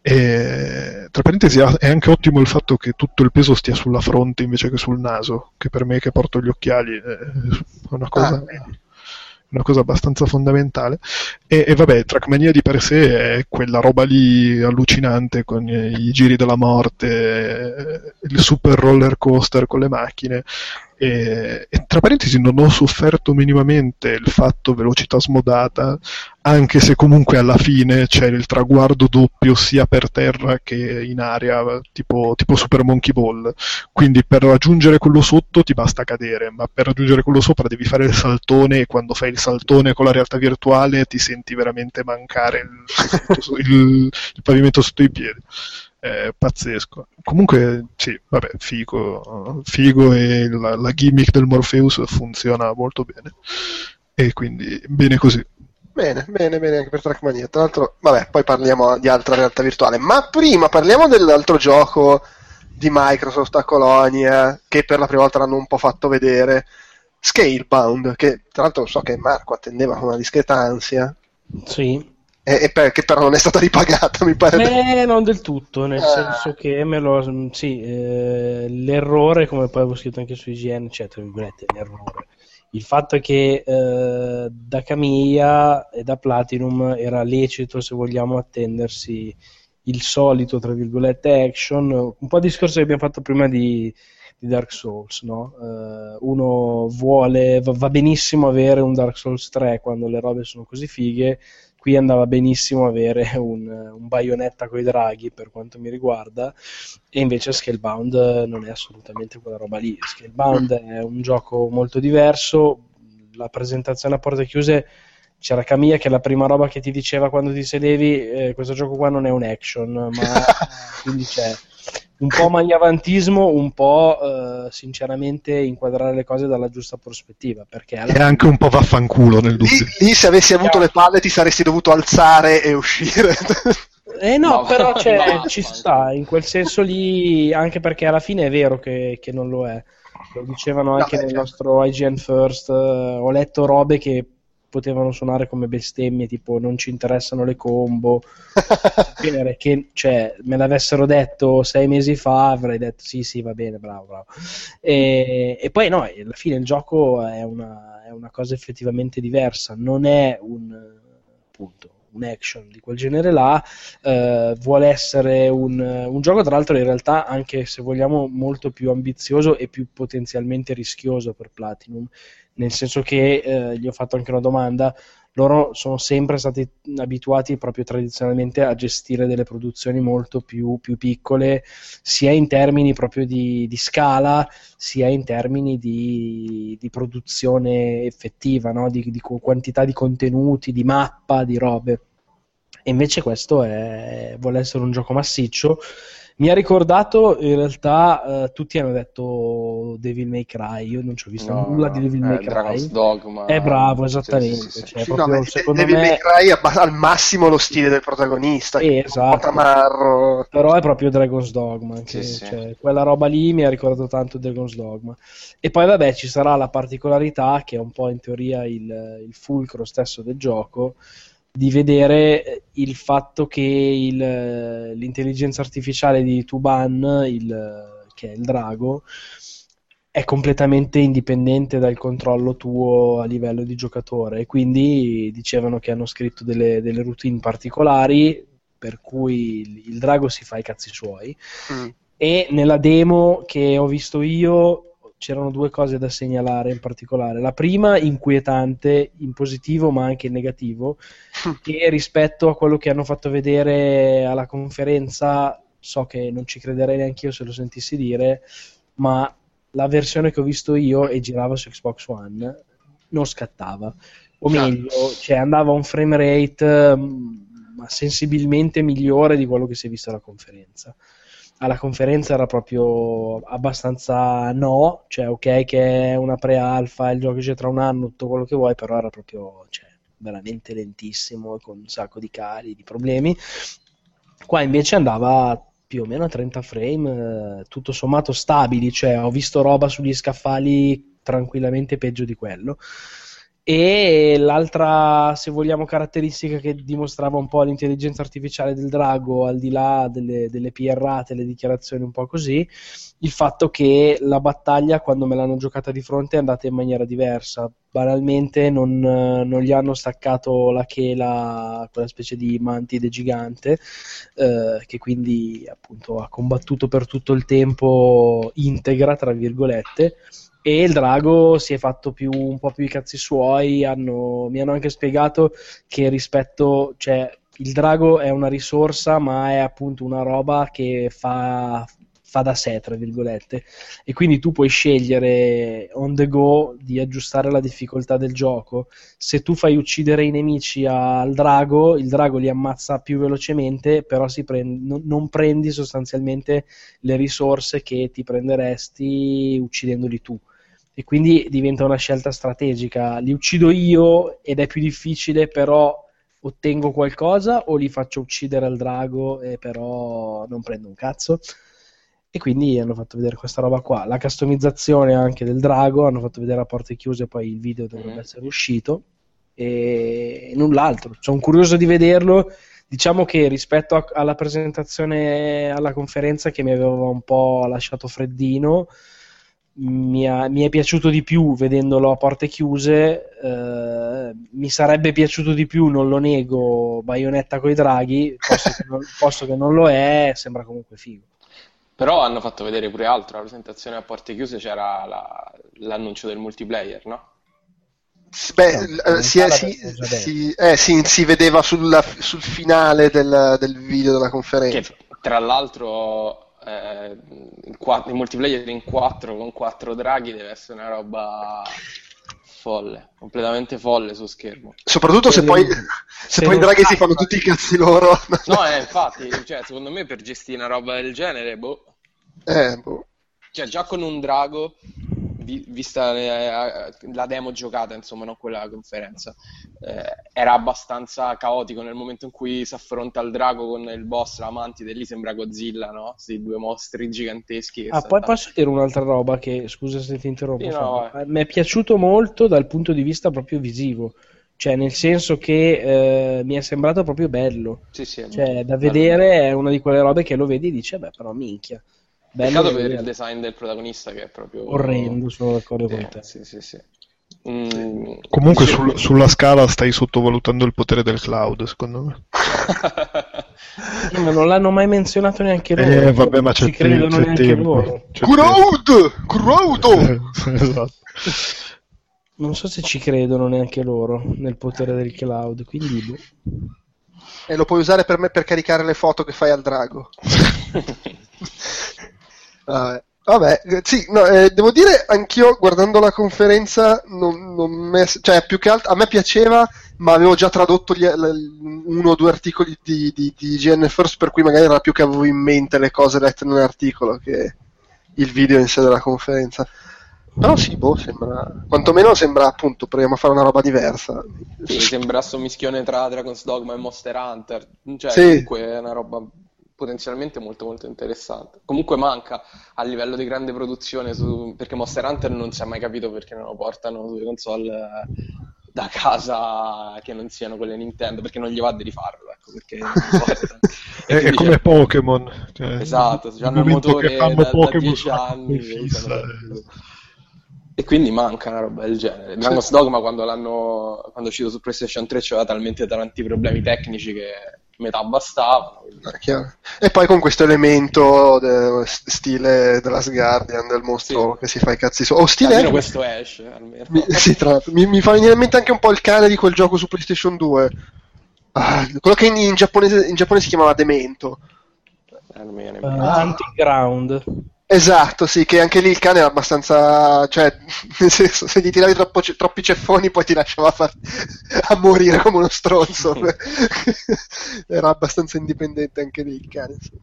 E, tra parentesi, è anche ottimo il fatto che tutto il peso stia sulla fronte invece che sul naso, che per me che porto gli occhiali è una cosa, Ah. Una cosa abbastanza fondamentale. E, e vabbè, Trackmania di per sé è quella roba lì allucinante con i giri della morte, il super roller coaster con le macchine. E, e tra parentesi non ho sofferto minimamente il fatto velocità smodata, anche se comunque alla fine c'è il traguardo doppio sia per terra che in aria, tipo, tipo Super Monkey Ball. Quindi per raggiungere quello sotto ti basta cadere, ma per raggiungere quello sopra devi fare il saltone e quando fai il saltone con la realtà virtuale ti senti veramente mancare il, il- il pavimento sotto i piedi. È pazzesco. Comunque, sì, vabbè, figo, figo e la, la gimmick del Morpheus funziona molto bene. E quindi bene così. Bene, bene, bene anche per Trackmania. Tra l'altro, vabbè, poi parliamo di altra realtà virtuale. Ma prima parliamo dell'altro gioco di Microsoft a Colonia, che per la prima volta l'hanno un po' fatto vedere. Scalebound, che tra l'altro so che Marco attendeva con una discreta ansia, Sì. E, e che però non è stata ripagata, mi pare. Beh, non del tutto, nel Ah. senso che me lo, sì, eh, l'errore, come poi avevo scritto anche su IGN, cioè, tra virgolette, l'errore. Il fatto è che eh, da Camilla e da Platinum era lecito, se vogliamo, attendersi il solito, tra virgolette, action, un po' il discorso che abbiamo fatto prima di, di Dark Souls, no? Eh, uno vuole, va, va benissimo avere un Dark Souls 3 quando le robe sono così fighe, qui andava benissimo avere un, un baionetta con i draghi per quanto mi riguarda e invece Scalebound non è assolutamente quella roba lì. Scalebound è un gioco molto diverso la presentazione a porte chiuse c'era Camilla che la prima roba che ti diceva quando ti sedevi eh, questo gioco qua non è un action ma quindi c'è un po' magliavantismo un po' eh, sinceramente inquadrare le cose dalla giusta prospettiva perché alla E anche un po' vaffanculo nel Lì, dubbio. lì se avessi avuto le palle ti saresti dovuto alzare e uscire. Eh no, No, però cioè, no, ci no. sta, in quel senso lì, anche perché alla fine è vero che, che non lo è. Lo dicevano anche beh, nel certo. nostro IGN First, eh, ho letto robe che potevano suonare come bestemmie, tipo non ci interessano le combo, genere, che cioè, me l'avessero detto sei mesi fa, avrei detto sì, sì, va bene, bravo, bravo. E, e poi no, alla fine il gioco è una, è una cosa effettivamente diversa, non è un appunto un action di quel genere là, eh, vuole essere un, un gioco tra l'altro in realtà anche se vogliamo molto più ambizioso e più potenzialmente rischioso per Platinum, nel senso che eh, gli ho fatto anche una domanda, loro sono sempre stati abituati proprio tradizionalmente a gestire delle produzioni molto più, più piccole, sia in termini proprio di, di scala, sia in termini di, di produzione effettiva, no? di, di quantità di contenuti, di mappa, di robe. E invece questo è, vuole essere un gioco massiccio. Mi ha ricordato, in realtà, eh, tutti hanno detto Devil May Cry. Io non ci ho visto No, nulla no, di Devil eh, May Dragon's Cry. Dogma. È bravo, esattamente. sì, sì, sì. Cioè, Sì, no, proprio, ma secondo Devil me, May Cry abba- al massimo lo stile del protagonista, che po' esatto. tamarro. Però è proprio Dragon's Dogma. Sì. cioè, quella roba lì mi ha ricordato tanto Dragon's Dogma. E poi, vabbè, ci sarà la particolarità, che è un po' in teoria il, il fulcro stesso del gioco, di vedere il fatto che il- l'intelligenza artificiale di Tuban, il- che è il drago, è completamente indipendente dal controllo tuo a livello di giocatore. E quindi dicevano che hanno scritto delle, delle routine particolari per cui il, il drago si fa i cazzi suoi. Mm. E nella demo che ho visto io c'erano due cose da segnalare in particolare. La prima, inquietante, in positivo ma anche in negativo, che rispetto a quello che hanno fatto vedere alla conferenza, so che non ci crederei neanche io se lo sentissi dire, ma la versione che ho visto io e girava su Xbox One non scattava. O meglio, cioè andava a un frame rate mm, ma sensibilmente migliore di quello che si è visto alla conferenza. Alla conferenza era proprio abbastanza no, cioè ok che è una pre-alfa, il gioco c'è tra un anno, tutto quello che vuoi, però era proprio cioè, veramente lentissimo, con un sacco di cali, di problemi. Qua invece andava più o meno a 30 frame, eh, tutto sommato stabili, cioè ho visto roba sugli scaffali tranquillamente peggio di quello. E l'altra, se vogliamo, caratteristica che dimostrava un po' l'intelligenza artificiale del drago, al di là delle, delle PRate, le dichiarazioni un po' così, il fatto che la battaglia, quando me l'hanno giocata di fronte, è andata in maniera diversa. Banalmente non, non gli hanno staccato la chela, quella specie di mantide gigante, eh, che quindi appunto ha combattuto per tutto il tempo integra, tra virgolette e il drago si è fatto più, un po' più i cazzi suoi. Hanno, mi hanno anche spiegato che rispetto, cioè, il drago è una risorsa, ma è appunto una roba che fa, fa da sé, tra virgolette. E quindi tu puoi scegliere on the go di aggiustare la difficoltà del gioco. Se tu fai uccidere i nemici al drago, il drago li ammazza più velocemente, però prende, non prendi sostanzialmente le risorse che ti prenderesti uccidendoli tu e quindi diventa una scelta strategica. Li uccido io ed è più difficile, però ottengo qualcosa o li faccio uccidere al drago e però non prendo un cazzo. E quindi hanno fatto vedere questa roba qua. La customizzazione anche del drago, hanno fatto vedere a porte chiuse, poi il video dovrebbe mm. essere uscito. E null'altro. Sono curioso di vederlo. Diciamo che rispetto a, alla presentazione alla conferenza che mi aveva un po' lasciato freddino, mi, ha, mi, è piaciuto di più vedendolo a porte chiuse. Eh, mi sarebbe piaciuto di più, non lo nego, Bayonetta coi draghi, posto che, non, posto che non lo è, sembra comunque figo. Però hanno fatto vedere pure altro, la presentazione a porte chiuse c'era la, l'annuncio del multiplayer, no? Beh, no, eh, si, è, si, si, eh, si, si, vedeva sulla, sul finale del, del, video della conferenza. Che tra l'altro eh, il, il, multiplayer in 4 con 4 draghi deve essere una roba folle, completamente folle su schermo. Soprattutto se, se poi, se poi i draghi si fanno tutti i cazzi loro. No, eh, infatti, cioè, secondo me per gestire una roba del genere, boh. Eh, boh. Cioè, già con un drago vista eh, la demo giocata, insomma, non quella conferenza, eh, era abbastanza caotico nel momento in cui si affronta il drago con il boss, la mantide, lì sembra Godzilla, no? Questi due mostri giganteschi. Ah, poi posso dire un'altra roba che, scusa se ti interrompo, sì, no, mi è piaciuto molto dal punto di vista proprio visivo cioè nel senso che eh, mi è sembrato proprio bello sì, sì, cioè, da vedere è una di quelle robe che lo vedi e dici beh però minchia Bello Peccato per il design del protagonista che è proprio orrendo, sono d'accordo sì, con te. Sì, sì, sì. Mm, Comunque sul, sulla scala stai sottovalutando il potere del cloud, secondo me. ma non l'hanno mai menzionato neanche loro. Eh, vabbè, ma c'è, ci credono c'è neanche tempo. loro. Crowd! Crowd! esatto. Non so se ci credono neanche loro nel potere del cloud, quindi boh. E lo puoi usare per me per caricare le foto che fai al drago. Vabbè. Vabbè, sì, no, eh, devo dire anch'io guardando la conferenza, non, non me, cioè, più che altro a me piaceva, ma avevo già tradotto gli, l, uno o due articoli di, di, di GN First, per cui magari era più che avevo in mente le cose lette nell'articolo che il video in sé della conferenza. Però sì, boh, sembra. Quantomeno sembra appunto proviamo a fare una roba diversa. Sì, sembra un mischione tra Dragon's Dogma e Monster Hunter. Cioè, sì. comunque è una roba potenzialmente molto molto interessante. Comunque manca a livello di grande produzione su, perché Monster Hunter non si è mai capito perché non lo portano sulle console eh, da casa che non siano quelle Nintendo, perché non gli va di rifarlo, ecco, perché è, è come Pokémon. Cioè, esatto, hanno il motore da, da 10 anni. E quindi manca una roba del genere. Dragon's Dogma quando, l'hanno, quando è uscito su PlayStation 3 c'aveva talmente tanti problemi tecnici che metà bastavano. Ah, chiaro. E poi con questo elemento de- stile The Last Guardian del mostro Sì. che si fa i cazzi su. O stile Almeno questo esce, almeno. mi, sì, tra l'altro. Mi, mi fa venire in mente anche un po' il cane di quel gioco su PlayStation 2. Ah, quello che in, in giapponese, in Giappone si chiamava Demento. Eh, mi viene in Uh, mente. Anti-ground. Esatto, sì, che anche lì il cane era abbastanza. cioè, nel senso, se gli tiravi troppo troppi ceffoni, poi ti lasciava far- a morire come uno stronzo. era abbastanza indipendente anche lì il cane. insomma.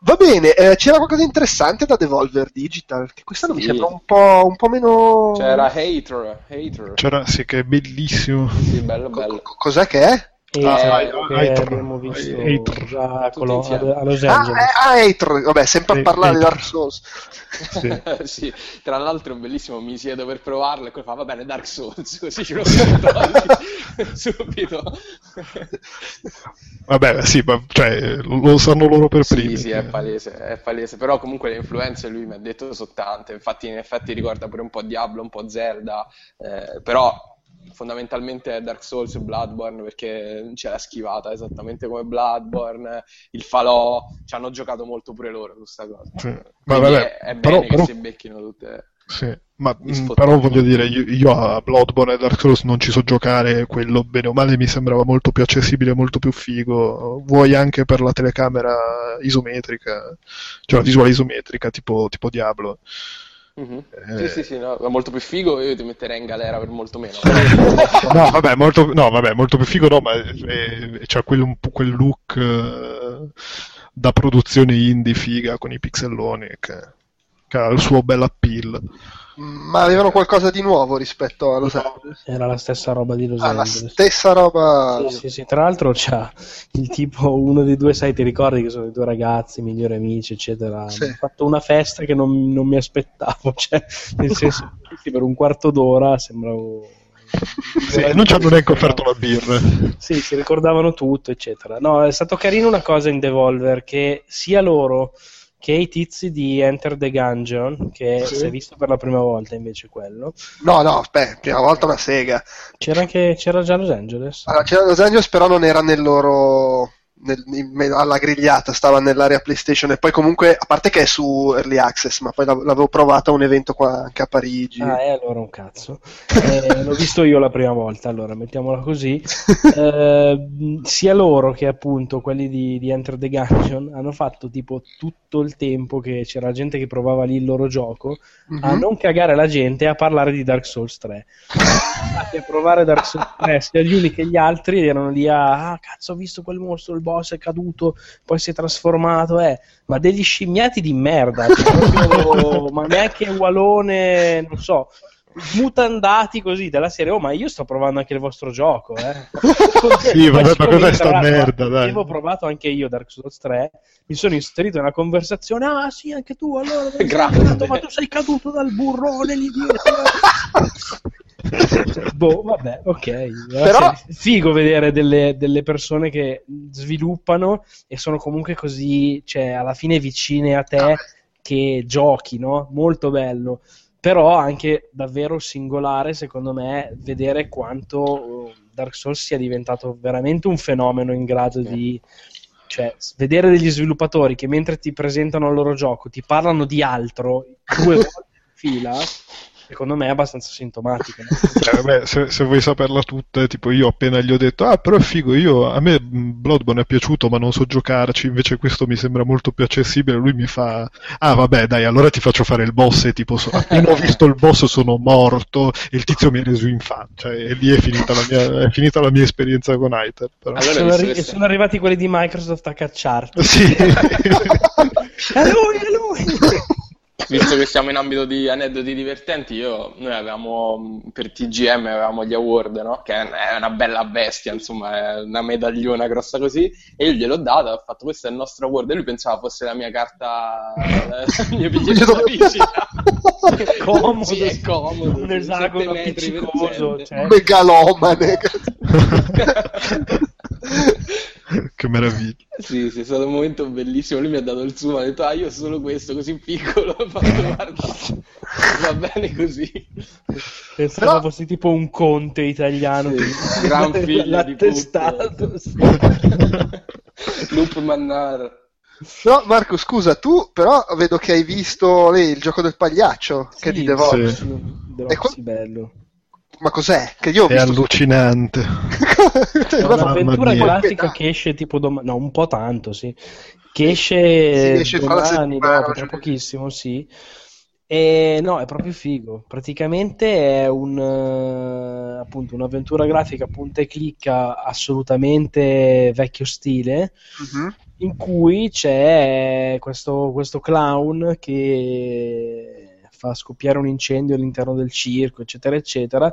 Va bene, eh, c'era qualcosa di interessante da Devolver Digital, che quest'anno mi Sì. sembra un po', un po' meno. C'era Hater, Hater. C'era, sì, che è bellissimo. Sì, bello, bello. co- cos'è che è? E Ah, che Hater. abbiamo visto Hater. già a, Colo- Los Ah, Angeles. eh, ah, Hater, vabbè, sempre a parlare di. Dark Souls. Sì. sì, tra l'altro è bellissimo, mi siedo per provarlo e poi fa, va bene, Dark Souls, così ce lo subito. Vabbè, sì, ma cioè, lo lo sanno loro per primi. Sì, sì, è palese, è palese, però comunque le influenze lui mi ha detto sono tante, infatti in effetti ricorda pure un po' Diablo, un po' Zelda, eh, però fondamentalmente è Dark Souls e Bloodborne perché c'è la schivata esattamente come Bloodborne, il falò, ci hanno giocato molto pure loro su sta cosa. Sì. Ma vabbè, è, è bene però- che però- si becchino tutte... Sì, ma mh, sfottati. però voglio dire, io, io a Bloodborne e Dark Souls non ci so giocare, quello bene o male mi sembrava molto più accessibile, molto più figo, vuoi anche per la telecamera isometrica, cioè la visuale isometrica tipo, tipo Diablo. Mhm. Eh. Sì, sì, sì, no, è molto più figo, io ti metterei in galera per molto meno. No, vabbè, molto, no, vabbè, molto più figo no, ma è- è- c'ha quel, un po' quel look eh, da produzione indie figa con i pixelloni che, che ha il suo bel appeal. Ma avevano qualcosa di nuovo rispetto a Los Angeles? Era la stessa roba di Los Ah, la Angeles. stessa roba. Sì, sì, sì. Tra l'altro c'ha il tipo, uno dei due sai, ti ricordi che sono i due ragazzi, migliori amici, eccetera. Sì. Hanno fatto una festa che non, non mi aspettavo, cioè, nel senso, per un quarto d'ora sembravo... Sì, non ci hanno neanche offerto la birra. Sì, si ricordavano tutto, eccetera. No, è stato carino una cosa in Devolver che sia loro che i tizi di Enter the Gungeon, che Sì. si è visto per la prima volta invece quello, No, no, beh, prima volta una sega. c'era anche c'era già Los Angeles. Allora, c'era Los Angeles, però non era nel loro. Nel- in alla grigliata, stava nell'area PlayStation. E poi, comunque, a parte che è su Early Access, ma poi l'av- l'avevo provato a un evento qua anche a Parigi. Ah, e allora un cazzo. Eh, l'ho visto io la prima volta, allora mettiamola così. Eh, sia loro che appunto quelli di, di Enter the Gungeon hanno fatto tipo tutto il tempo che c'era gente che provava lì il loro gioco Mhm. a non cagare la gente e a parlare di Dark Souls 3. Infatti a provare Dark Souls 3, sia gli uni che gli altri erano lì a ah cazzo ho visto quel mostro, il boss è caduto, poi si è trasformato, eh. ma degli scimmiati di merda, cioè, proprio- ma neanche Walone, non so, mutandati così della serie, oh ma io sto provando anche il vostro gioco, eh. Sì, vabbè, ma cos'è sta merda, dai? Avevo provato anche io Dark Souls 3, mi sono inserito nella conversazione, ah sì, anche tu, allora, andato? ma tu sei caduto dal burrone lì dietro. boh, vabbè, ok. Però- figo vedere delle, delle persone che sviluppano e sono comunque così, cioè, alla fine vicine a te che giochi, no? Molto bello. Però anche davvero singolare, secondo me, vedere quanto Dark Souls sia diventato veramente un fenomeno in grado di. Cioè, vedere degli sviluppatori che mentre ti presentano il loro gioco ti parlano di altro due volte in fila, secondo me è abbastanza sintomatico. no? Cioè, vabbè, se, se vuoi saperla tutta, tipo io appena gli ho detto, ah, però è figo, io, a me mh, Bloodborne è piaciuto, ma non so giocarci, invece questo mi sembra molto più accessibile. Lui mi fa, ah, vabbè, dai, allora ti faccio fare il boss. E tipo, so- appena ho visto il boss sono morto, e il tizio mi ha reso in faccia. E lì è finita la mia, è finita la mia esperienza con Hyper. Però. Allora, sono, arri- che sono arrivati quelli di Microsoft a cacciarti. Sì. È lui, è lui! Visto che siamo in ambito di aneddoti divertenti, io, noi avevamo per TGM avevamo gli award, no? Che è una bella bestia, insomma, è una medagliona grossa così. E io gliel'ho data, ho fatto questo è il nostro award. E lui pensava fosse la mia carta, il mio biglietto da visita. comodo, Sì, è comodo. un esagono metri. Cioè, Megalomane. che meraviglia. Sì, sì, è stato un momento bellissimo. Lui mi ha dato il suo, ha detto, ah, io solo questo, così piccolo. Ho fatto, guarda, va bene così. Pensavo Però- fossi tipo un conte italiano. Sì, gran figlio di sì. Lup Mannar. No, Marco, scusa, tu però vedo che hai visto lì il gioco del pagliaccio, che è di Sì, The Voice. Sì. The E Voice, bello. Ma cos'è? Che io ho È visto... allucinante. È un'avventura mia. grafica che esce tipo domani, no, un po' tanto, sì. Che esce, Sì, esce domani, dopo, tra cioè- pochissimo, sì. E no, è proprio figo. Praticamente è un eh, appunto un'avventura grafica punta e clicca assolutamente vecchio stile Mhm. in cui c'è questo, questo clown che fa scoppiare un incendio all'interno del circo, eccetera, eccetera.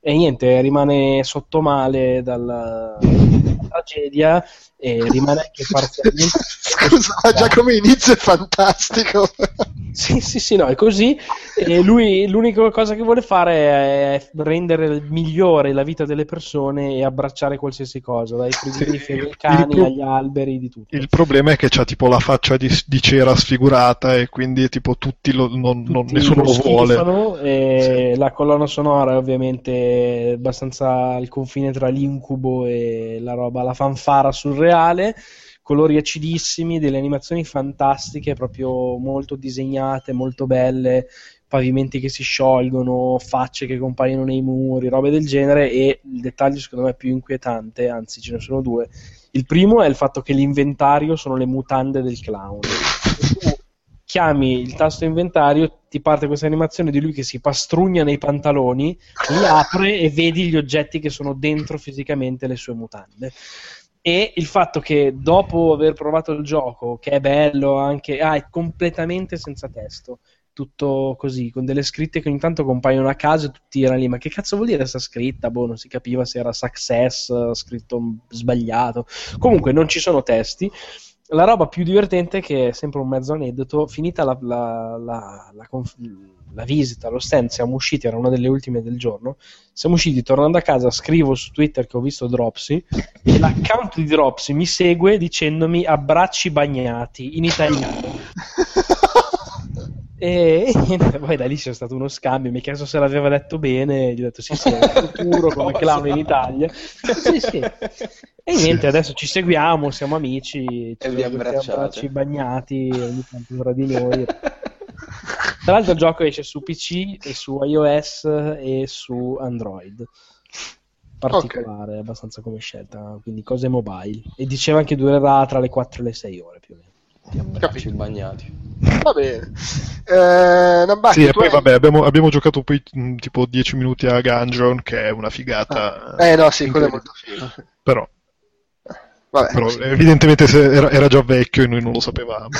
E niente, rimane sotto male dalla tragedia e rimane anche parzialmente. Scusa, ma già come inizio è fantastico. Sì, sì, sì, no, è così. E lui l'unica cosa che vuole fare è rendere migliore la vita delle persone e abbracciare qualsiasi cosa, dai frigoriferi ai il cani pro- agli alberi, di tutto. Il problema è che c'ha tipo la faccia di, di cera sfigurata e quindi tipo tutti lo, non, non- tutti nessuno lo vuole. e la colonna sonora è abbastanza al confine tra l'incubo e la roba, la fanfara surreale, colori acidissimi, delle animazioni fantastiche, proprio molto disegnate, molto belle, pavimenti che si sciolgono, facce che compaiono nei muri, robe del genere e il dettaglio secondo me più inquietante, anzi ce ne sono due. Il primo è il fatto che l'inventario sono le mutande del clown. Chiami il tasto inventario, ti parte questa animazione di lui che si pastrugna nei pantaloni, li apre e vedi gli oggetti che sono dentro fisicamente le sue mutande. E il fatto che dopo aver provato il gioco, che è bello anche, ah, è completamente senza testo, tutto così, con delle scritte che ogni tanto compaiono a caso e tutti erano lì, ma che cazzo vuol dire questa scritta? Boh, non si capiva se era success, scritto sbagliato. Comunque non ci sono testi. La roba più divertente, che è sempre un mezzo aneddoto, finita la, la- la- la conf- visita allo stand, siamo usciti, era una delle ultime del giorno, siamo usciti, tornando a casa, scrivo su Twitter che ho visto Dropsy e l'account di Dropsy mi segue dicendomi abbracci bagnati in italiano. E, e poi da lì c'è stato uno scambio, mi ha chiesto se l'aveva letto bene, gli ho detto sì sì, è il futuro come clown in Italia. Sì, sì. E niente, adesso ci seguiamo, siamo amici, ci E vi abbracciate. abbracci bagnati ogni tanto tra di noi. Tra l'altro il gioco esce su PC e su iOS e su Android. Particolare, abbastanza come scelta, quindi cose mobile. E diceva che durerà tra le 4 e le 6 ore più o meno. Ti abbracci bagnati. Va bene. Eh, Nambaki, Sì, e poi hai- vabbè, abbiamo, abbiamo giocato poi mh, tipo 10 minuti a Gungeon, che è una figata. Eh no, sì, quello è molto figo. Però, Vabbè, però sì. evidentemente se- era, era già vecchio e noi non lo sapevamo.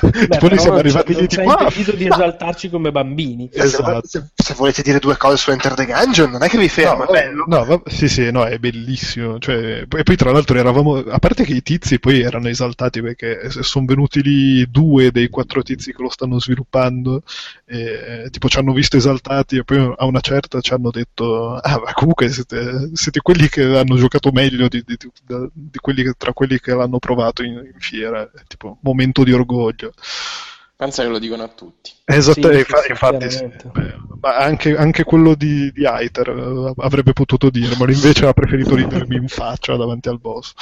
Beh, noi siamo arrivati ci- lì tipo... "Ah, impedito di esaltarci come bambini. Se- esatto. Se, se volete dire due cose su Enter the Gungeon, non è che vi fermo, No, è bello. no, va- sì, sì, no, è bellissimo. Cioè, poi, e poi tra l'altro eravamo, a parte che i tizi poi erano esaltati perché sono venuti lì due dei quattro tizi che lo stanno sviluppando, e, tipo ci hanno visto esaltati e poi a una certa ci hanno detto, ah, ma comunque siete, siete quelli che hanno giocato meglio di, di- di- di quelli che- tra quelli che l'hanno provato in, in fiera, tipo momento di orgoglio. Pensa che lo dicono a tutti. Esatto, Sì, sì, infa- sì, infatti sì. Beh, ma anche, anche quello di, di Aether eh, avrebbe potuto dirmelo, invece ha preferito ridermi in faccia davanti al boss.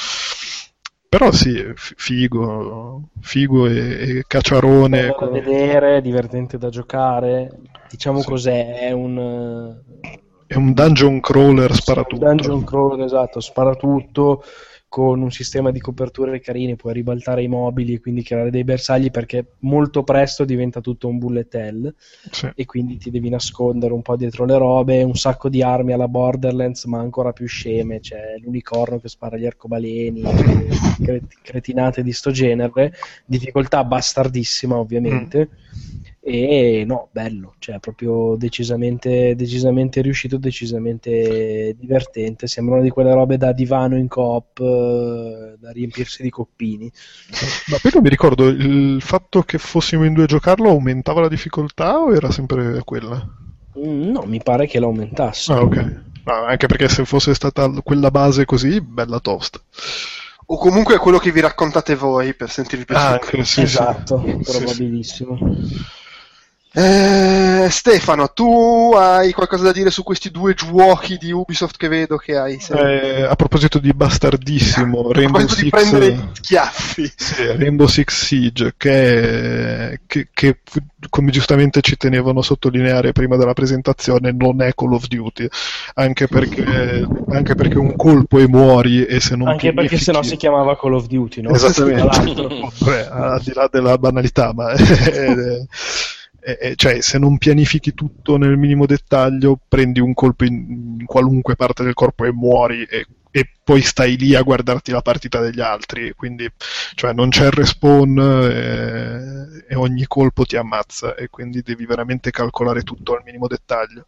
Però sì, f- figo, figo e, e cacciarone. Bello da con- vedere, divertente da giocare. Diciamo Sì. cos'è? È un È un dungeon crawler sparatutto. Dungeon crawler, esatto, spara tutto con un sistema di coperture carine, puoi ribaltare i mobili e quindi creare dei bersagli perché molto presto diventa tutto un bullet hell Sì. e quindi ti devi nascondere un po' dietro le robe, un sacco di armi alla Borderlands ma ancora più sceme, c'è l'unicorno che spara gli arcobaleni, cret- cretinate di sto genere, difficoltà bastardissima ovviamente. E no, bello, cioè proprio decisamente, decisamente riuscito, decisamente divertente. Sembra una di quelle robe da divano in coop, eh, da riempirsi di coppini. Ma poi non mi ricordo, il fatto che fossimo in due a giocarlo aumentava la difficoltà o era sempre quella? Mm, No, mi pare che l'aumentasse. Ah, ok. No, anche perché se fosse stata quella base così, bella tosta. O comunque è quello che vi raccontate voi per sentirvi più Ah, sì, esatto, sì. Sì, sì. Eh, Stefano, tu hai qualcosa da dire su questi due giochi di Ubisoft che vedo che hai? Eh, a proposito di bastardissimo, Rainbow proposito di Six, prendere schiaffi. sì, Rainbow Six Siege, che, che- che, come giustamente ci tenevano a sottolineare prima della presentazione, non è Call of Duty, anche perché, anche perché un colpo e muori e se non Anche perché sennò si chiamava Call of Duty, no? Esattamente. Vabbè, al di là della banalità, ma eh, eh, cioè, se non pianifichi tutto nel minimo dettaglio, prendi un colpo in, in qualunque parte del corpo e muori e, e poi stai lì a guardarti la partita degli altri, quindi cioè, non c'è il respawn eh, e ogni colpo ti ammazza e quindi devi veramente calcolare tutto al minimo dettaglio.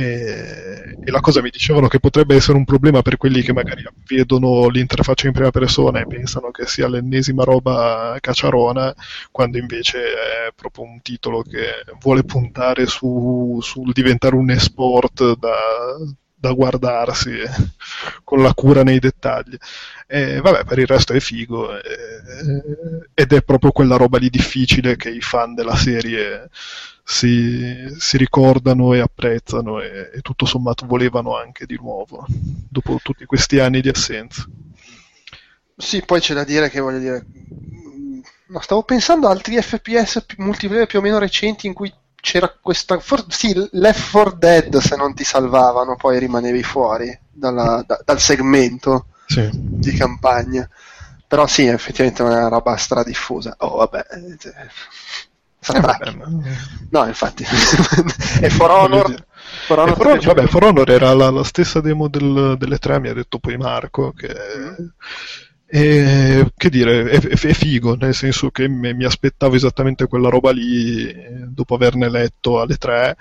E, e la cosa mi dicevano che potrebbe essere un problema per quelli che magari vedono l'interfaccia in prima persona e pensano che sia l'ennesima roba cacciarona, quando invece è proprio un titolo che vuole puntare su, sul diventare un esport da, da guardarsi con la cura nei dettagli. E vabbè, per il resto è figo eh, ed è proprio quella roba lì difficile che i fan della serie si, si ricordano e apprezzano e, e tutto sommato volevano anche di nuovo dopo tutti questi anni di assenza. Sì, poi c'è da dire che voglio dire. mm, No, stavo pensando a altri FPS multiplayer più o meno recenti in cui c'era questa. for- sì, Left 4 Dead se non ti salvavano, poi rimanevi fuori dalla- da- dal segmento Sì. di campagna. Però sì, effettivamente è una roba stradiffusa. Oh, vabbè. Cioè, Eh, vabbè, Sarà- ma- No, infatti. e For Honor. For Honor For Honor- vabbè, For Honor era la, la stessa demo del- delle tre, mi ha detto poi Marco, che, e, che dire, è, è- è figo, nel senso che mi, mi aspettavo esattamente quella roba lì dopo averne letto alle tre,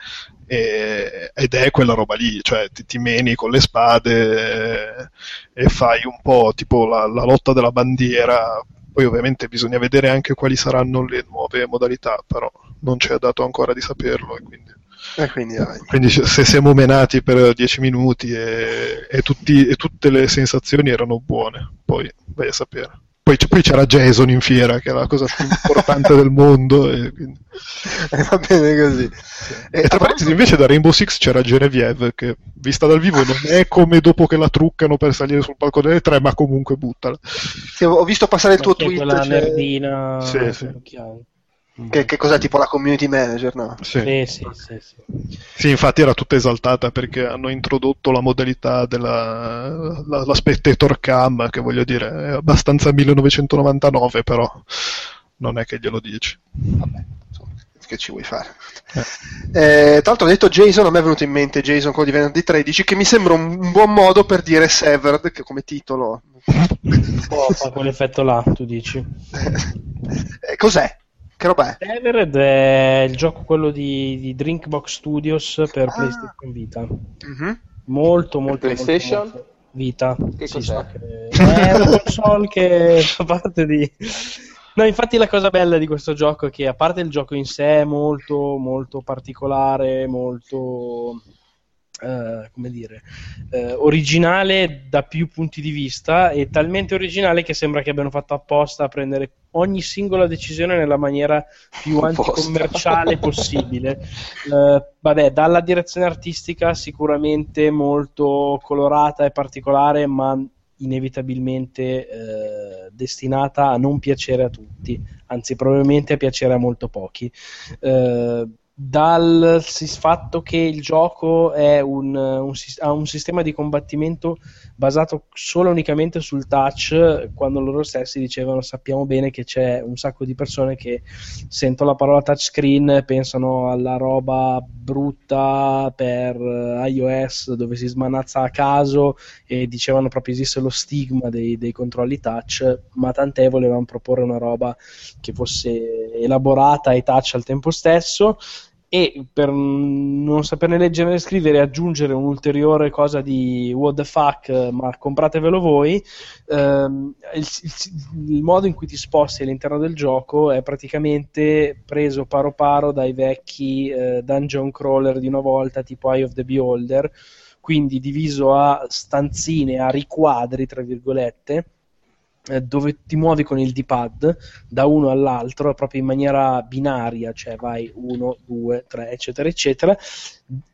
e- ed è quella roba lì, cioè ti, ti meni con le spade e fai un po' tipo la, la lotta della bandiera. Poi ovviamente bisogna vedere anche quali saranno le nuove modalità, però non ci è dato ancora di saperlo e quindi E quindi, quindi se se siamo menati per 10 minuti e, e tutti- e tutte le sensazioni erano buone, poi vai a sapere. Poi, c- poi c'era Jason in fiera, che è la cosa più importante del mondo. E, quindi- Eh, va bene così. e tra parentesi, invece da Rainbow Six c'era Genevieve, che vista dal vivo non è come dopo che la truccano per salire sul palco delle tre, ma comunque buttala. Sì, ho visto passare il tuo Perché tweet. quella cioè, nerdina Sì, sì. Occhiali. che, che cos'è tipo la community manager, no? Sì. Sì, sì, sì, sì. Sì, infatti era tutta esaltata perché hanno introdotto la modalità della la, la spectator cam, che voglio dire è abbastanza 1999, però non è che glielo dici. Vabbè, insomma, che ci vuoi fare? Eh, tra l'altro ho detto Jason, a me è venuto in mente Jason quello di venerdì 13, che mi sembra un, un buon modo per dire Severed, che come titolo... Oh, fa quell'effetto là, tu dici. Eh, cos'è? Che roba è? Evered è il gioco quello di, di Drinkbox Studios per Ah. PlayStation Vita. Mhm. Molto, molto, PlayStation? molto, molto- Vita. Che Sì, cos'è? so che- È una console che fa parte di... No, infatti la cosa bella di questo gioco è che a parte il gioco in sé è molto, molto particolare, molto... eh, come dire, eh, originale da più punti di vista e talmente originale che sembra che abbiano fatto apposta a prendere ogni singola decisione nella maniera più anticommerciale possibile. Eh, vabbè, dalla direzione artistica sicuramente molto colorata e particolare, ma inevitabilmente eh, destinata a non piacere a tutti, anzi probabilmente a piacere a molto pochi. Eh, dal fatto che il gioco un, un ha un sistema di combattimento basato solo unicamente sul touch, quando loro stessi dicevano sappiamo bene che c'è un sacco di persone che sentono la parola touchscreen pensano alla roba brutta per eh, iOS dove si smanazza a caso e dicevano proprio esiste lo stigma dei, dei controlli touch, ma tant'è volevano proporre una roba che fosse elaborata e touch al tempo stesso e per non saperne leggere né scrivere aggiungere un'ulteriore cosa di what the fuck ma compratevelo voi. Ehm, il, il- il modo in cui ti sposti all'interno del gioco è praticamente preso paro paro dai vecchi eh, dungeon crawler di una volta tipo Eye of the Beholder quindi diviso a stanzine, a riquadri tra virgolette eh, dove ti muovi con il D-pad da uno all'altro proprio in maniera binaria, cioè vai 1, 2, 3, eccetera, eccetera.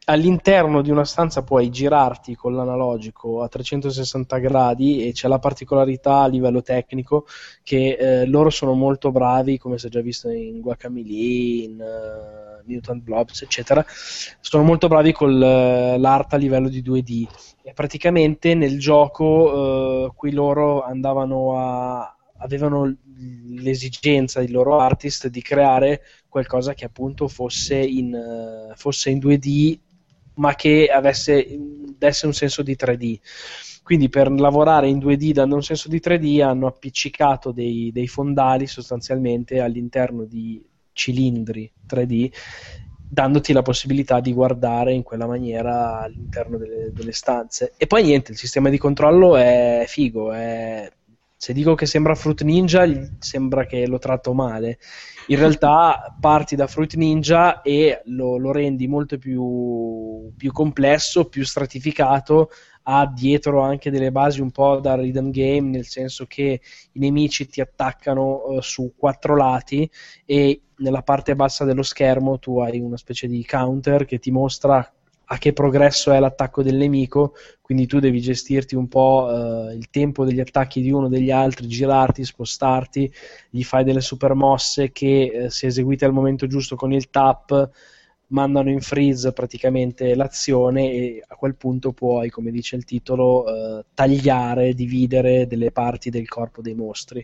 All'interno di una stanza puoi girarti con l'analogico a 360 gradi e c'è la particolarità a livello tecnico che eh, loro sono molto bravi, come si è già visto in Guacamole, in uh, Mutant Blobs, eccetera, sono molto bravi con l'art a livello di 2D e praticamente nel gioco eh, qui loro andavano a avevano l'esigenza il loro artist di creare qualcosa che appunto fosse in, uh, fosse in 2D ma che avesse, desse un senso di 3D quindi per lavorare in 2D dando un senso di 3D hanno appiccicato dei, dei fondali sostanzialmente all'interno di cilindri 3D dandoti la possibilità di guardare in quella maniera all'interno delle, delle, stanze. E poi niente, il sistema di controllo è figo. È... Se dico che sembra Fruit Ninja, sembra che lo tratto male. In realtà parti da Fruit Ninja e lo, lo rendi molto più, più complesso, più stratificato, ha dietro anche delle basi un po' da rhythm game, nel senso che i nemici ti attaccano uh, su quattro lati e nella parte bassa dello schermo tu hai una specie di counter che ti mostra a che progresso è l'attacco del nemico, quindi tu devi gestirti un po' uh, il tempo degli attacchi di uno o degli altri, girarti, spostarti, gli fai delle super mosse che uh, se eseguite al momento giusto con il tap mandano in freeze praticamente l'azione e a quel punto puoi, come dice il titolo, eh, tagliare, dividere delle parti del corpo dei mostri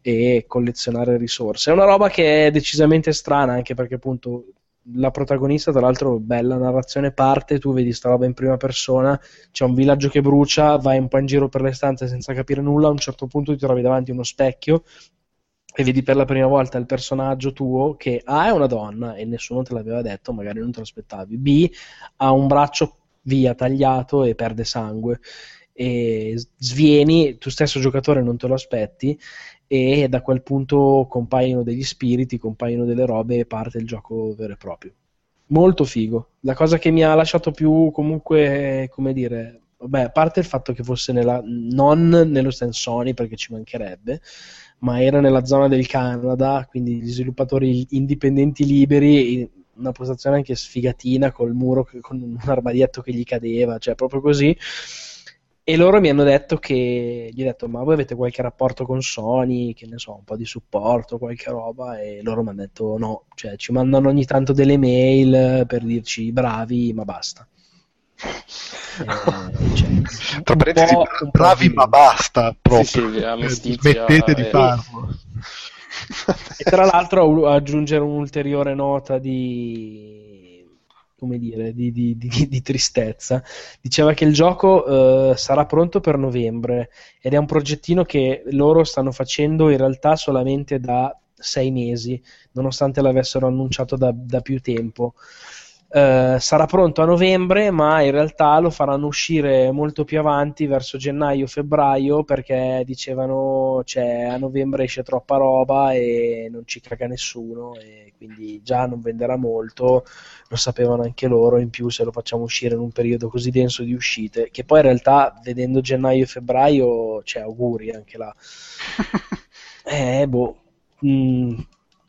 e collezionare risorse. È una roba che è decisamente strana anche perché appunto la protagonista, tra l'altro, bella narrazione parte, tu vedi sta roba in prima persona, c'è un villaggio che brucia, vai un po' in giro per le stanze senza capire nulla, a un certo punto ti trovi davanti uno specchio e vedi per la prima volta il personaggio tuo che A è una donna e nessuno te l'aveva detto, magari non te lo aspettavi, B ha un braccio via tagliato e perde sangue e svieni, tu stesso giocatore non te lo aspetti e da quel punto compaiono degli spiriti, compaiono delle robe e parte il gioco vero e proprio. Molto figo. La cosa che mi ha lasciato più comunque, come dire, vabbè, a parte il fatto che fosse nella, non nello stand Sony perché ci mancherebbe, ma era nella zona del Canada, quindi gli sviluppatori indipendenti liberi, una postazione anche sfigatina col muro, con un armadietto che gli cadeva, cioè proprio così. E loro mi hanno detto che, gli ho detto, ma voi avete qualche rapporto con Sony, che ne so, un po' di supporto, qualche roba, e loro mi hanno detto no, cioè ci mandano ogni tanto delle mail per dirci bravi, ma basta. Eh, cioè, Tra parentesi, bravi ma basta proprio. Sì, sì, Smettete di eh. farlo. E tra l'altro aggiungere un'ulteriore nota di, come dire, di, di, di, di tristezza. Diceva che il gioco eh, sarà pronto per novembre ed è un progettino che loro stanno facendo in realtà solamente da sei mesi, nonostante l'avessero annunciato da, da più tempo. Uh, sarà pronto a novembre, ma in realtà lo faranno uscire molto più avanti, verso gennaio-febbraio, perché dicevano cioè, a novembre esce troppa roba e non ci caga nessuno, e quindi già non venderà molto, lo sapevano anche loro, in più se lo facciamo uscire in un periodo così denso di uscite, che poi in realtà vedendo gennaio e febbraio, c'è cioè, auguri anche là. eh, boh. Mm,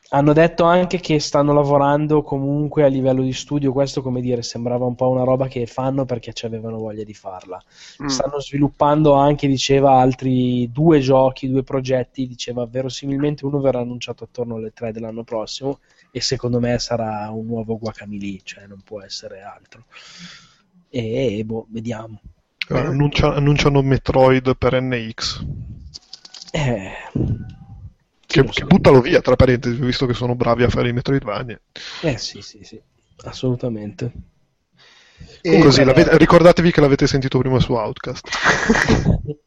hanno detto anche che stanno lavorando comunque a livello di studio, questo come dire, sembrava un po' una roba che fanno perché ci avevano voglia di farla. Mm. Stanno sviluppando anche, diceva, altri due giochi, due progetti, diceva verosimilmente uno verrà annunciato attorno alle tre dell'anno prossimo e secondo me sarà un nuovo Guacamole, cioè non può essere altro. E boh, vediamo. Eh, annuncia, annunciano Metroid per NX. Eh che, che, buttalo via, tra parentesi, visto che sono bravi a fare i Metroidvania. Eh sì, sì, sì, assolutamente. E Così, eh, ricordatevi che l'avete sentito prima su Outcast.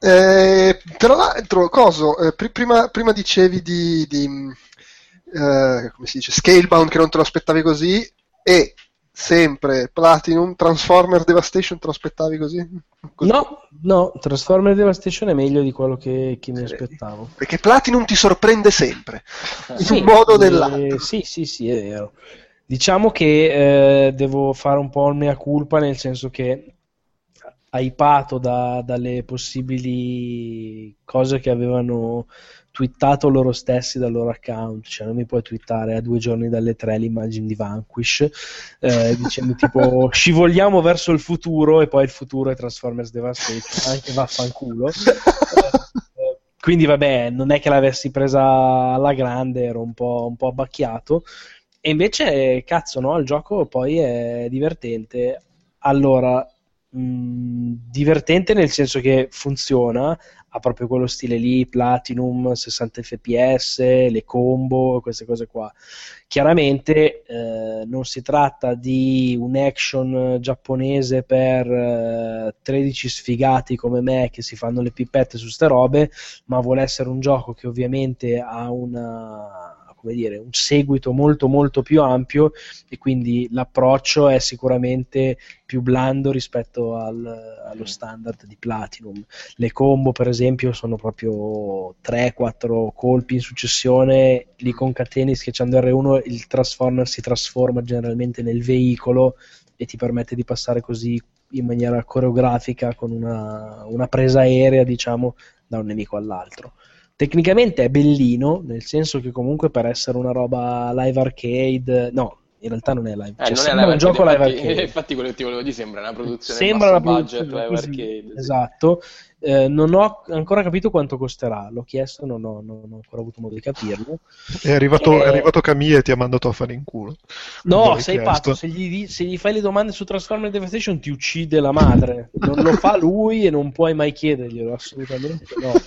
eh, tra l'altro, coso, eh, pr- prima, prima, dicevi di, di eh, come si dice, Scalebound che non te lo aspettavi così e sempre Platinum, Transformer Devastation te lo aspettavi così? così? No, no, Transformer Devastation è meglio di quello che, che mi aspettavo. Perché Platinum ti sorprende sempre, in un modo o nell'altro. Eh, sì, sì, sì, è vero. Diciamo che eh, devo fare un po' il mea culpa, nel senso che hypato da- dalle possibili cose che avevano twittato loro stessi dal loro account, cioè non mi puoi twittare a due giorni dalle tre l'immagine di Vanquish, eh, dicendo tipo scivoliamo verso il futuro e poi il futuro è Transformers Devastation, anche vaffanculo. Eh, quindi vabbè, non è che l'avessi presa alla grande, ero un po', un po' abbacchiato. E invece, cazzo, no, il gioco poi è divertente. Allora, mh, divertente nel senso che funziona, ha proprio quello stile lì, Platinum, 60 fps, le combo, queste cose qua. Chiaramente eh, non si tratta di un action giapponese per eh, 13 sfigati come me che si fanno le pipette su ste robe, ma vuole essere un gioco che ovviamente ha una come dire, un seguito molto molto più ampio e quindi l'approccio è sicuramente più blando rispetto al- allo standard di Platinum. Le combo, per esempio, sono proprio 3-4 colpi in successione, li concateni schiacciando R1, il Transformer si trasforma generalmente nel veicolo e ti permette di passare così in maniera coreografica con una, una presa aerea, diciamo, da un nemico all'altro. Tecnicamente è bellino, nel senso che comunque per essere una roba live arcade, no, in realtà non è live, Eh, cioè, non è live un gioco live infatti, arcade. infatti quello che ti volevo dire sembra una produzione Sembra una budget produzione live così, arcade. esatto. Eh, non ho ancora capito quanto costerà, l'ho chiesto, non ho, non ho ancora avuto modo di capirlo. È arrivato, Eh, è arrivato Camille e ti ha mandato a fare in culo. No, sei pazzo, se gli, se gli fai le domande su Transformers Devastation ti uccide la madre. Non lo fa lui e non puoi mai chiederglielo, assolutamente no.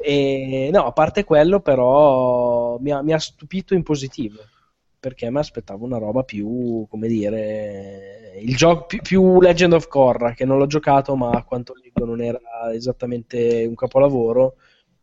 E, no, a parte quello, però mi ha, mi ha stupito in positivo. Perché mi aspettavo una roba più, come dire, il gioco più, più Legend of Korra, che non l'ho giocato, ma a quanto leggo non era esattamente un capolavoro.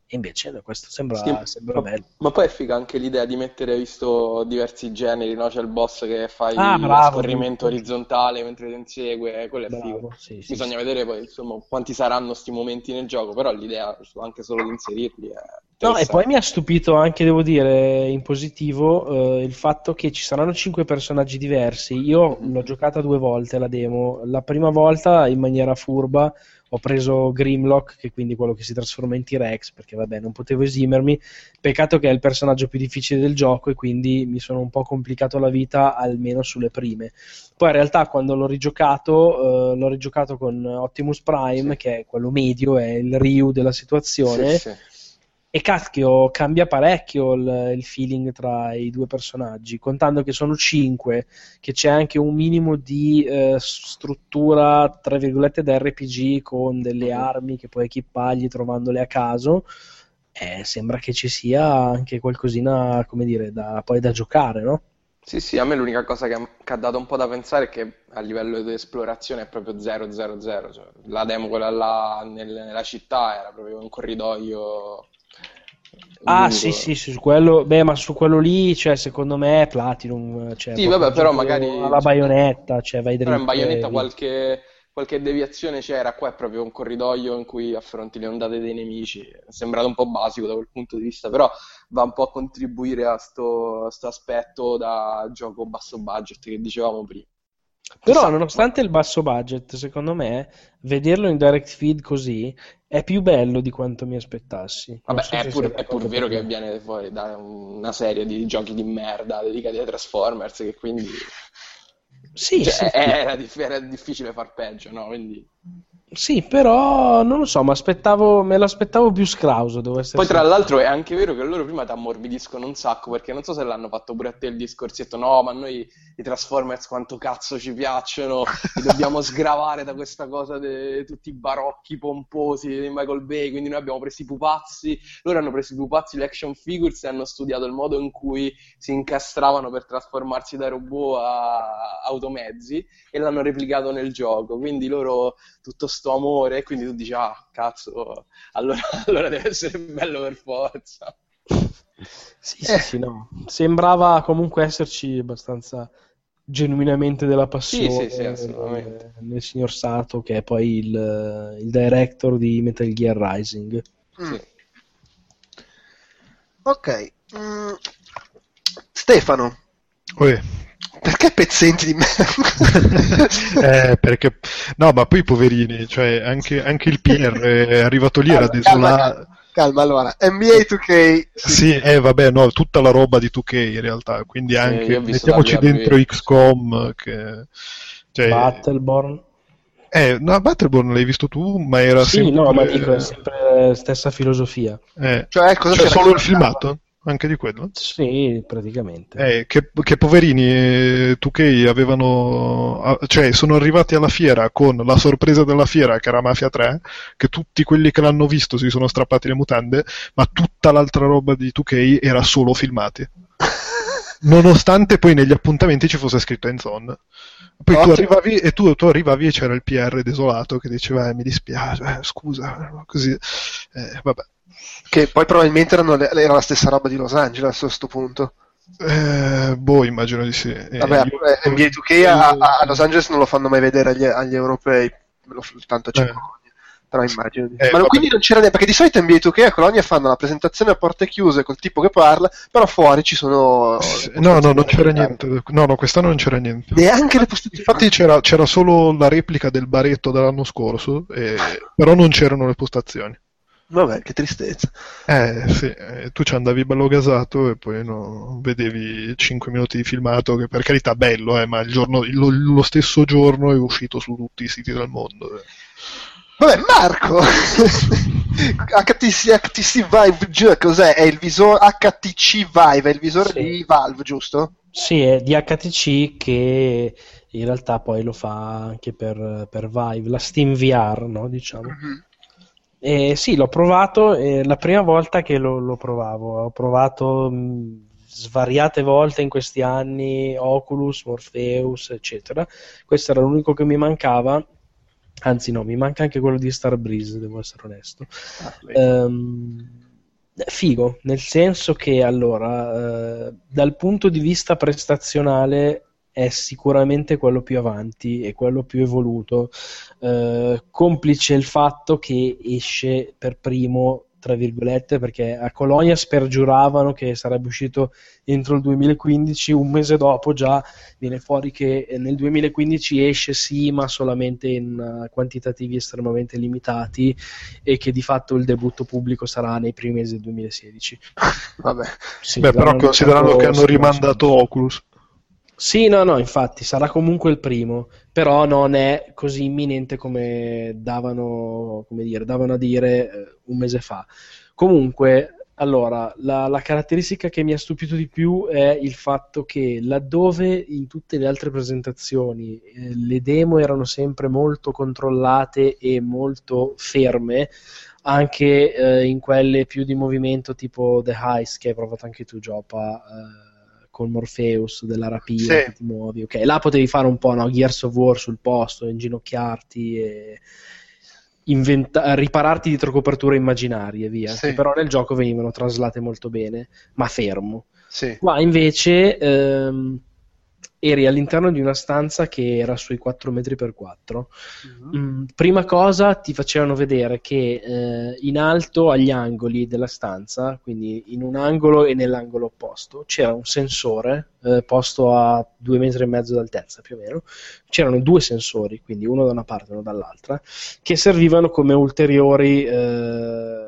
E invece no, questo sembra, Sì, sembra ma, bello. ma poi è figa anche l'idea di mettere, visto diversi generi, no? C'è il boss che fa il Ah, bravo, scorrimento sì. orizzontale mentre ti insegue, quello è figo. Bravo, sì, sì, Bisogna sì. vedere poi insomma quanti saranno sti momenti nel gioco, però l'idea anche solo di inserirli è No, e poi mi ha stupito anche, devo dire, in positivo, eh, il fatto che ci saranno cinque personaggi diversi. Io l'ho giocata due volte la demo. La prima volta, in maniera furba, ho preso Grimlock, che è quindi quello che si trasforma in T-Rex, perché vabbè, non potevo esimermi. Peccato che è il personaggio più difficile del gioco e quindi mi sono un po' complicato la vita, almeno sulle prime. Poi in realtà quando l'ho rigiocato, eh, l'ho rigiocato con Optimus Prime, Sì. che è quello medio, è il Ryu della situazione. Sì, sì. E cacchio, cambia parecchio il, il feeling tra i due personaggi, contando che sono cinque, che c'è anche un minimo di eh, struttura, tra virgolette, da RPG con delle Mhm. armi che puoi equipagli trovandole a caso. eh, sembra che ci sia anche qualcosina, come dire, da, poi da giocare, no? Sì, sì, a me l'unica cosa che, che ha dato un po' da pensare è che a livello di esplorazione è proprio 000, cioè la demo quella là nel- nella città era proprio un corridoio Ah, lungo. sì, sì, su quello, beh, ma su quello lì, cioè, secondo me è Platinum, cioè, Sì, vabbè, però magari alla baionetta, cioè, vai Però in dritto e Bayonetta via. qualche, qualche deviazione c'era, qua è proprio un corridoio in cui affronti le ondate dei nemici. È sembrato un po' basico da quel punto di vista, però va un po' a contribuire a sto, a sto aspetto da gioco basso budget che dicevamo prima. Però, nonostante il basso budget, secondo me, vederlo in direct feed così è più bello di quanto mi aspettassi. Vabbè, so è pur, è pur vero che viene fuori da una serie di giochi di merda dedicati ai Transformers, che quindi Sì, cioè, sì, sì. era difficile far peggio, no? Quindi... Sì, però non lo so, me l'aspettavo più scrauso, devo essere Poi tra l'altro è anche vero che loro prima ti ammorbidiscono un sacco, perché non so se l'hanno fatto pure a te il discorsetto, no, ma noi i Transformers quanto cazzo ci piacciono, li dobbiamo sgravare da questa cosa di tutti i barocchi pomposi di Michael Bay, quindi noi abbiamo preso i pupazzi, loro hanno preso i pupazzi, le action figures e hanno studiato il modo in cui si incastravano per trasformarsi da robot a automezzi e l'hanno replicato nel gioco, quindi loro tutto sto amore, e quindi tu dici, ah, cazzo, allora, allora deve essere bello per forza. Sì, sì, sì, no. Sembrava comunque esserci abbastanza genuinamente della passione Sì, sì, sì, assolutamente. nel, nel signor Sato, che è poi il, il director di Metal Gear Rising. Mm. Sì. Ok. Mm. Stefano, Uè, perché pezzenti di merda? eh, perché... No, ma poi poverini, cioè anche, anche il PR è arrivato lì, era desolato. Calma, allora, NBA 2K... Sì, sì eh, vabbè, no, tutta la roba di 2K in realtà, quindi anche... mettiamoci dentro XCOM, che... Cioè, Battleborn. Eh, no, Battleborn l'hai visto tu, ma era sì, sempre... no, ma dico, è sempre la stessa filosofia. Eh. Cioè, cosa cioè, solo il filmato? Anche di quello? Sì, praticamente. Eh, che, che, poverini, eh, tu che avevano... Cioè, sono arrivati alla fiera con la sorpresa della fiera, che era Mafia 3, che tutti quelli che l'hanno visto si sono strappati le mutande, ma tutta l'altra roba di 2K era solo filmati. Nonostante poi negli appuntamenti ci fosse scritto in zone. Poi tu arrivavi, e tu, tu, arrivavi e c'era il PR desolato che diceva eh, mi dispiace, eh, scusa, così, eh, vabbè. Che poi probabilmente erano era la stessa roba di Los Angeles a questo punto. Eh, boh, immagino di sì. Eh, vabbè, io, NBA 2K a, a, Los Angeles non lo fanno mai vedere agli, agli europei, tanto c'è. Eh però immagino. Eh, Ma quindi non c'era niente, perché di solito NBA 2K a Colonia fanno la presentazione a porte chiuse col tipo che parla, però fuori ci sono... No, no, non c'era niente. No, no, quest'anno non c'era niente. Neanche le postazioni. Infatti c'era, c'era, solo la replica del baretto dell'anno scorso, e... però non c'erano le postazioni. Vabbè, che tristezza. Eh, sì, eh, tu ci andavi bello gasato e poi no, vedevi 5 minuti di filmato, che per carità bello, eh, ma il giorno, lo, lo, stesso giorno è uscito su tutti i siti del mondo. Eh. Vabbè, Marco! HTC, HTC Vive, cos'è? È il visore HTC Vive, è il visore sì. di Valve, giusto? Sì, è di HTC che in realtà poi lo fa anche per, per Vive, la Steam VR, no? Diciamo. Mm-hmm. E sì, l'ho provato, è la prima volta che lo, lo provavo, ho provato mh, svariate volte in questi anni Oculus, Morpheus, eccetera. Questo era l'unico che mi mancava Anzi, no, mi manca anche quello di Star Breeze, devo essere onesto. Ah, um, figo, nel senso che allora, uh, dal punto di vista prestazionale è sicuramente quello più avanti e quello più evoluto, uh, complice il fatto che esce per primo tra virgolette, perché a Colonia spergiuravano che sarebbe uscito entro il 2015, un mese dopo già viene fuori che nel 2015 esce sì, ma solamente in uh, quantitativi estremamente limitati e che di fatto il debutto pubblico sarà nei primi mesi del 2016. Vabbè, sì, Beh, però considerando che hanno rimandato Oculus. Sì, no, no, infatti sarà comunque il primo, però non è così imminente come davano, come dire, davano a dire eh, un mese fa. Comunque, allora, la, la, caratteristica che mi ha stupito di più è il fatto che laddove in tutte le altre presentazioni eh, le demo erano sempre molto controllate e molto ferme, anche eh, in quelle più di movimento tipo The Heist che hai provato anche tu, Giopa. Con Morpheus della rapina sì. che ti muovi, ok, là potevi fare un po' no, Gears of War sul posto, inginocchiarti e inventa- ripararti dietro coperture immaginarie, via, sì. che però nel gioco venivano traslate molto bene, ma fermo. Sì. Qua invece ehm, eri all'interno di una stanza che era sui 4 metri per 4. Uh-huh. Mm, prima cosa ti facevano vedere che eh, in alto agli angoli della stanza, quindi in un angolo e nell'angolo opposto, c'era un sensore eh, posto a 2 metri e mezzo d'altezza più o meno. C'erano due sensori, quindi uno da una parte e uno dall'altra, che servivano come ulteriori eh,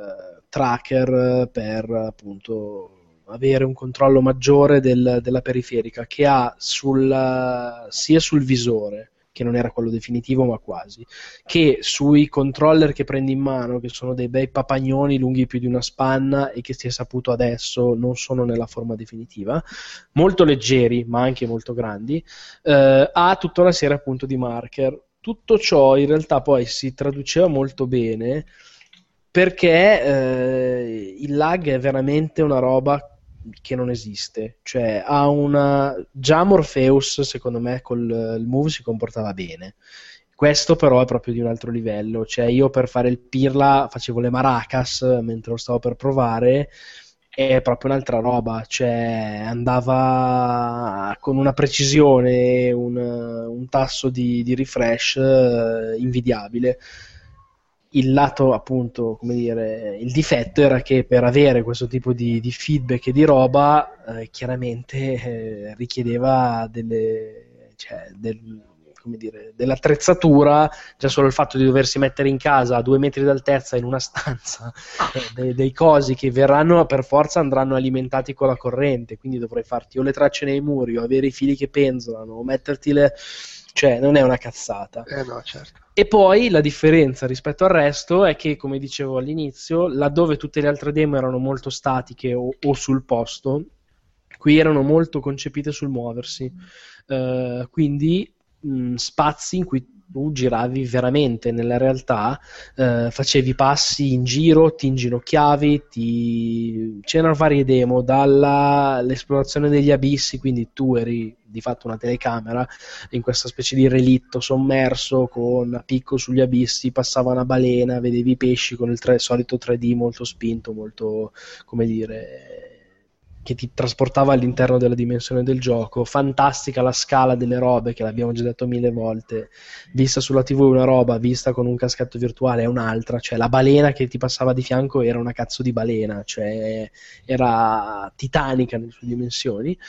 tracker per appunto avere un controllo maggiore del, della periferica che ha sul, sia sul visore che non era quello definitivo ma quasi, che sui controller che prendi in mano, che sono dei bei papagnoni lunghi più di una spanna e che si è saputo adesso non sono nella forma definitiva, molto leggeri ma anche molto grandi, eh, ha tutta una serie appunto di marker. Tutto ciò in realtà poi si traduceva molto bene perché eh, il lag è veramente una roba che non esiste. Cioè, ha una. Già Morpheus, secondo me, col move si comportava bene. Questo però è proprio di un altro livello. Cioè, io per fare il pirla facevo le maracas mentre lo stavo per provare. È proprio un'altra roba, cioè andava con una precisione, un, un tasso di, di refresh uh, invidiabile il lato appunto, come dire, il difetto era che per avere questo tipo di, di feedback e di roba, eh, chiaramente eh, richiedeva delle, cioè, del, dire, dell'attrezzatura, già solo il fatto di doversi mettere in casa a due metri d'altezza in una stanza, eh, dei, dei cosi che verranno per forza andranno alimentati con la corrente, quindi dovrai farti o le tracce nei muri o avere i fili che penzolano o metterti le cioè non è una cazzata. Eh no, certo. E poi la differenza rispetto al resto è che, come dicevo all'inizio, laddove tutte le altre demo erano molto statiche o, o sul posto, qui erano molto concepite sul muoversi. Uh, quindi mh, spazi in cui tu giravi veramente nella realtà, eh, facevi passi in giro, ti inginocchiavi, ti... c'erano varie demo, dall'esplorazione degli abissi, quindi tu eri di fatto una telecamera in questa specie di relitto sommerso con a picco sugli abissi, passava una balena, vedevi i pesci con il tre, solito 3D molto spinto, molto, come dire che ti trasportava all'interno della dimensione del gioco. Fantastica la scala delle robe, che l'abbiamo già detto mille volte. Vista sulla TV è una roba, vista con un caschetto virtuale è un'altra. Cioè, la balena che ti passava di fianco era una cazzo di balena, cioè era titanica nelle sue dimensioni.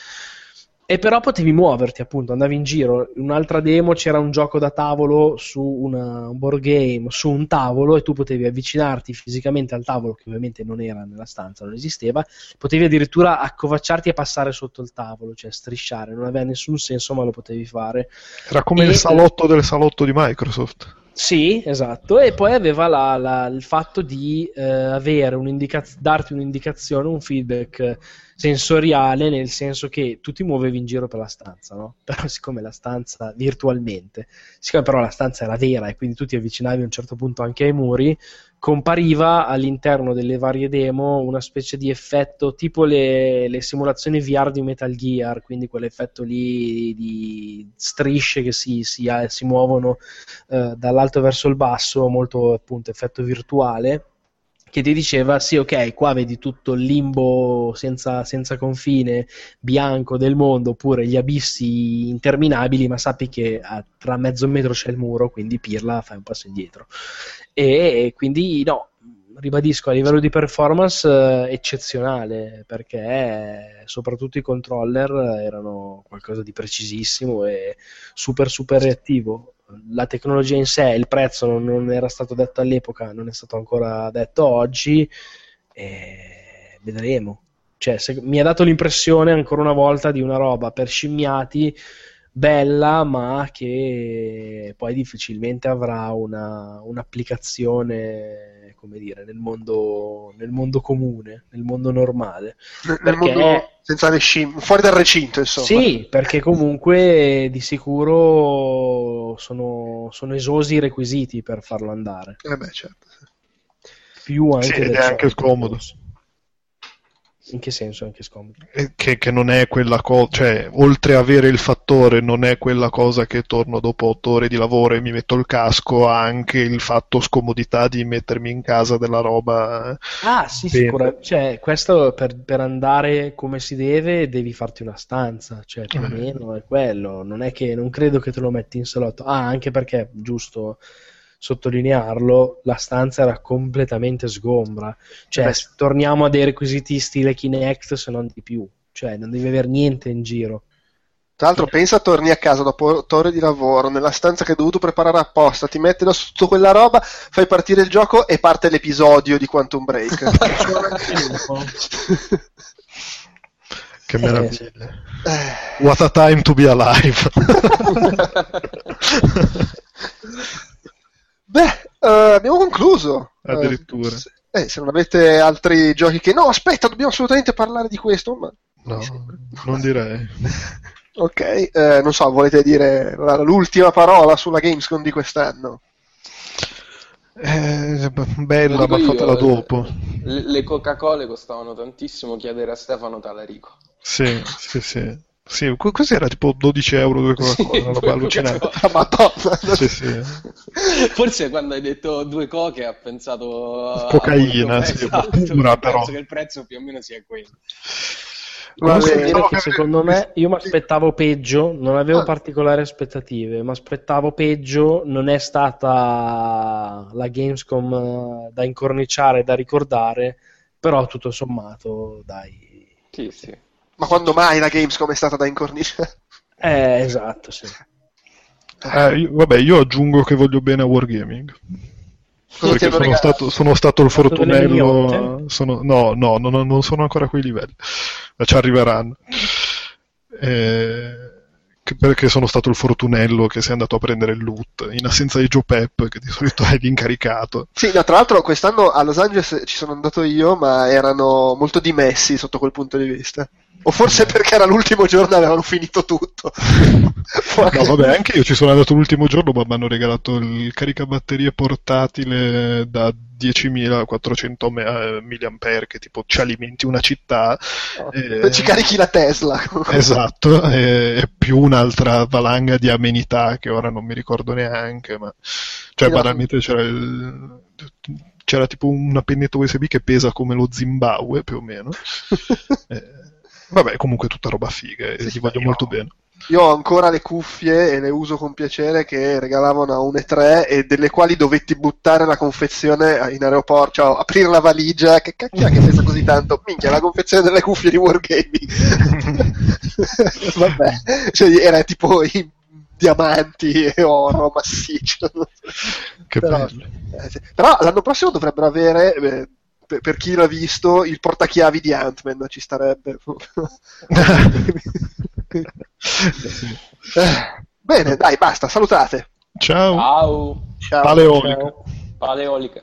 E però potevi muoverti, appunto, andavi in giro. In un'altra demo c'era un gioco da tavolo su una, un board game, su un tavolo, e tu potevi avvicinarti fisicamente al tavolo, che ovviamente non era nella stanza, non esisteva. Potevi addirittura accovacciarti e passare sotto il tavolo, cioè strisciare. Non aveva nessun senso, ma lo potevi fare. Era come E- il salotto del salotto di Microsoft. Sì, esatto, e poi aveva la- la- il fatto di eh, avere un'indicaz- darti un'indicazione, un feedback sensoriale, nel senso che tu ti muovevi in giro per la stanza, no? Però siccome la stanza virtualmente, siccome però la stanza era vera e quindi tu ti avvicinavi a un certo punto anche ai muri, compariva all'interno delle varie demo una specie di effetto tipo le, le simulazioni VR di Metal Gear, quindi quell'effetto lì di strisce che si, si- si muovono eh, dall'alto verso il basso, molto appunto effetto virtuale, che ti diceva sì ok, qua vedi tutto il limbo senza, senza confine bianco del mondo, oppure gli abissi interminabili, ma sappi che a- tra mezzo metro c'è il muro, quindi pirla, fai un passo indietro. E quindi no, ribadisco a livello di performance eh, eccezionale perché soprattutto i controller erano qualcosa di precisissimo e super super reattivo. La tecnologia in sé, il prezzo non, non era stato detto all'epoca, non è stato ancora detto oggi, e vedremo. Cioè, se- mi ha dato l'impressione ancora una volta di una roba per scimmiati bella, ma che poi difficilmente avrà una, un'applicazione, come dire, nel mondo, nel mondo comune, nel mondo normale. Nel Perché- mondo senza le scimmie, fuori dal recinto, insomma. Sì, perché comunque di sicuro sono, sono esosi i requisiti per farlo andare. Eh beh, certo. Più anche Sì, ed è anche scomodo. In che senso anche scomodo? Che, che non è quella cosa, cioè, oltre a avere il fattore, non è quella cosa che torno dopo otto ore di lavoro e mi metto il casco, ha anche il fatto scomodità di mettermi in casa della roba. eh. Ah, sì, Bene. sicuramente. Cioè, questo per, per andare come si deve devi farti una stanza, cioè più o Eh. meno è quello. Non è che non credo che te lo metti in salotto. Ah, anche perché, giusto sottolinearlo, la stanza era completamente sgombra. Cioè, Beh. torniamo a dei requisiti stile Kinect, se non di più. Cioè, non devi avere niente in giro. Tra l'altro, pensa, torni a casa dopo otto ore di lavoro, nella stanza che hai dovuto preparare apposta, ti metti da sotto quella roba, fai partire il gioco e parte l'episodio di Quantum Break. Che meraviglia. Eh, What a time to be alive. Beh, eh, abbiamo concluso. Addirittura. se- eh, se non avete altri giochi che... No, aspetta, dobbiamo assolutamente parlare di questo. Ma... No, non direi. Ok, eh, non so, volete dire la- l'ultima parola sulla Gamescom di quest'anno? Eh, bella, ma io, fatela eh. dopo. Le le Coca-Cola costavano tantissimo, chiedere a Stefano Talarico. Sì, sì, sì. Sì, cos'era tipo 12 euro due Coca-Cola, una roba allucinante. Madonna. Sì, sì. Forse quando hai detto due coche ha pensato a Cocaina, molto- sì, esatto, pura, penso però. che il prezzo più o meno sia quello. Va Posso bene. dire no, che eh, secondo me io mi aspettavo peggio, non avevo Ah. particolari aspettative, mi aspettavo peggio, non è stata la Gamescom eh, da incorniciare, da ricordare, però tutto sommato, dai. Sì, sì. Ma quando mai la Gamescom è stata da incorniciare? Eh, esatto, sì. Eh, io- vabbè, io aggiungo che voglio bene a Wargaming. Perché sono stato, sono stato il fortunello. sono- no, no, no, no, non sono ancora a quei livelli. Ma Ci arriveranno. Eh, perché sono stato il fortunello che si è andato a prendere il loot in assenza di Joe Pep, che di solito è l'incaricato. Sì, no, tra l'altro quest'anno a Los Angeles ci sono andato io, ma erano molto dimessi sotto quel punto di vista. O forse perché era l'ultimo giorno e avevano finito tutto. No, vabbè, anche io ci sono andato l'ultimo giorno, ma mi hanno regalato il caricabatterie portatile da 10.400 mAh che tipo ci alimenti una città. eh, Ci carichi la Tesla. Esatto, e, più un'altra valanga di amenità che ora non mi ricordo neanche, ma cioè banalmente c'era il- c'era tipo una pennetta USB che pesa come lo Zimbabwe più o meno. Eh, vabbè, comunque tutta roba figa e Sì, gli voglio io- molto bene. Io ho ancora le cuffie e le uso con piacere che regalavano a un E3 e delle quali dovetti buttare la confezione in aeroporto, cioè aprire la valigia, che cacchio che pesa così tanto? Minchia, la confezione delle cuffie di Wargaming. Vabbè, cioè, era tipo i diamanti e oro massiccio. Che Però, bello. eh, sì. Però l'anno prossimo dovrebbero avere, eh, per, per chi l'ha visto, il portachiavi di Ant-Man, ci starebbe. Bene, dai, basta, salutate. Ciao, Ciao, Ciao. paleolica. ciao. paleolica.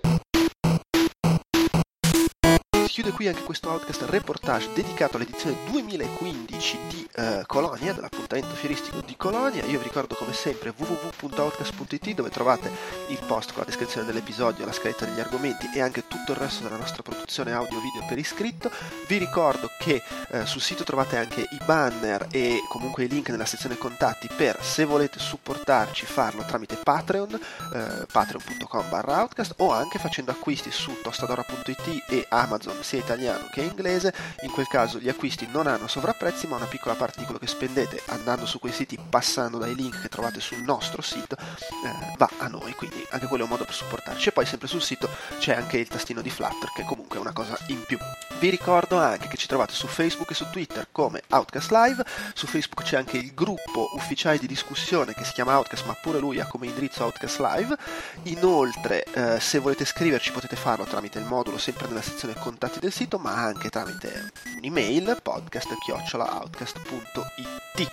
Chiude qui anche questo podcast reportage dedicato all'edizione 2015 di eh, Colonia, dell'appuntamento fieristico di Colonia. Io vi ricordo come sempre www.outcast.it dove trovate il post con la descrizione dell'episodio, la scaletta degli argomenti e anche tutto il resto della nostra produzione audio-video per iscritto. Vi ricordo che eh, sul sito trovate anche i banner e comunque i link nella sezione contatti per se volete supportarci farlo tramite Patreon, eh, patreon.com barra outcast o anche facendo acquisti su tostadora.it e Amazon sia italiano che inglese. In quel caso gli acquisti non hanno sovrapprezzi ma una piccola parte di quello che spendete andando su quei siti, passando dai link che trovate sul nostro sito, eh, va a noi, quindi anche quello è un modo per supportarci. E poi sempre sul sito c'è anche il tastino di Flutter che comunque è una cosa in più. Vi ricordo anche che ci trovate su Facebook e su Twitter come Outcast Live, su Facebook c'è anche il gruppo ufficiale di discussione che si chiama Outcast ma pure lui ha come indirizzo Outcast Live. Inoltre eh, se volete scriverci potete farlo tramite il modulo sempre nella sezione contatti del sito ma anche tramite un'email podcast.outcast.it.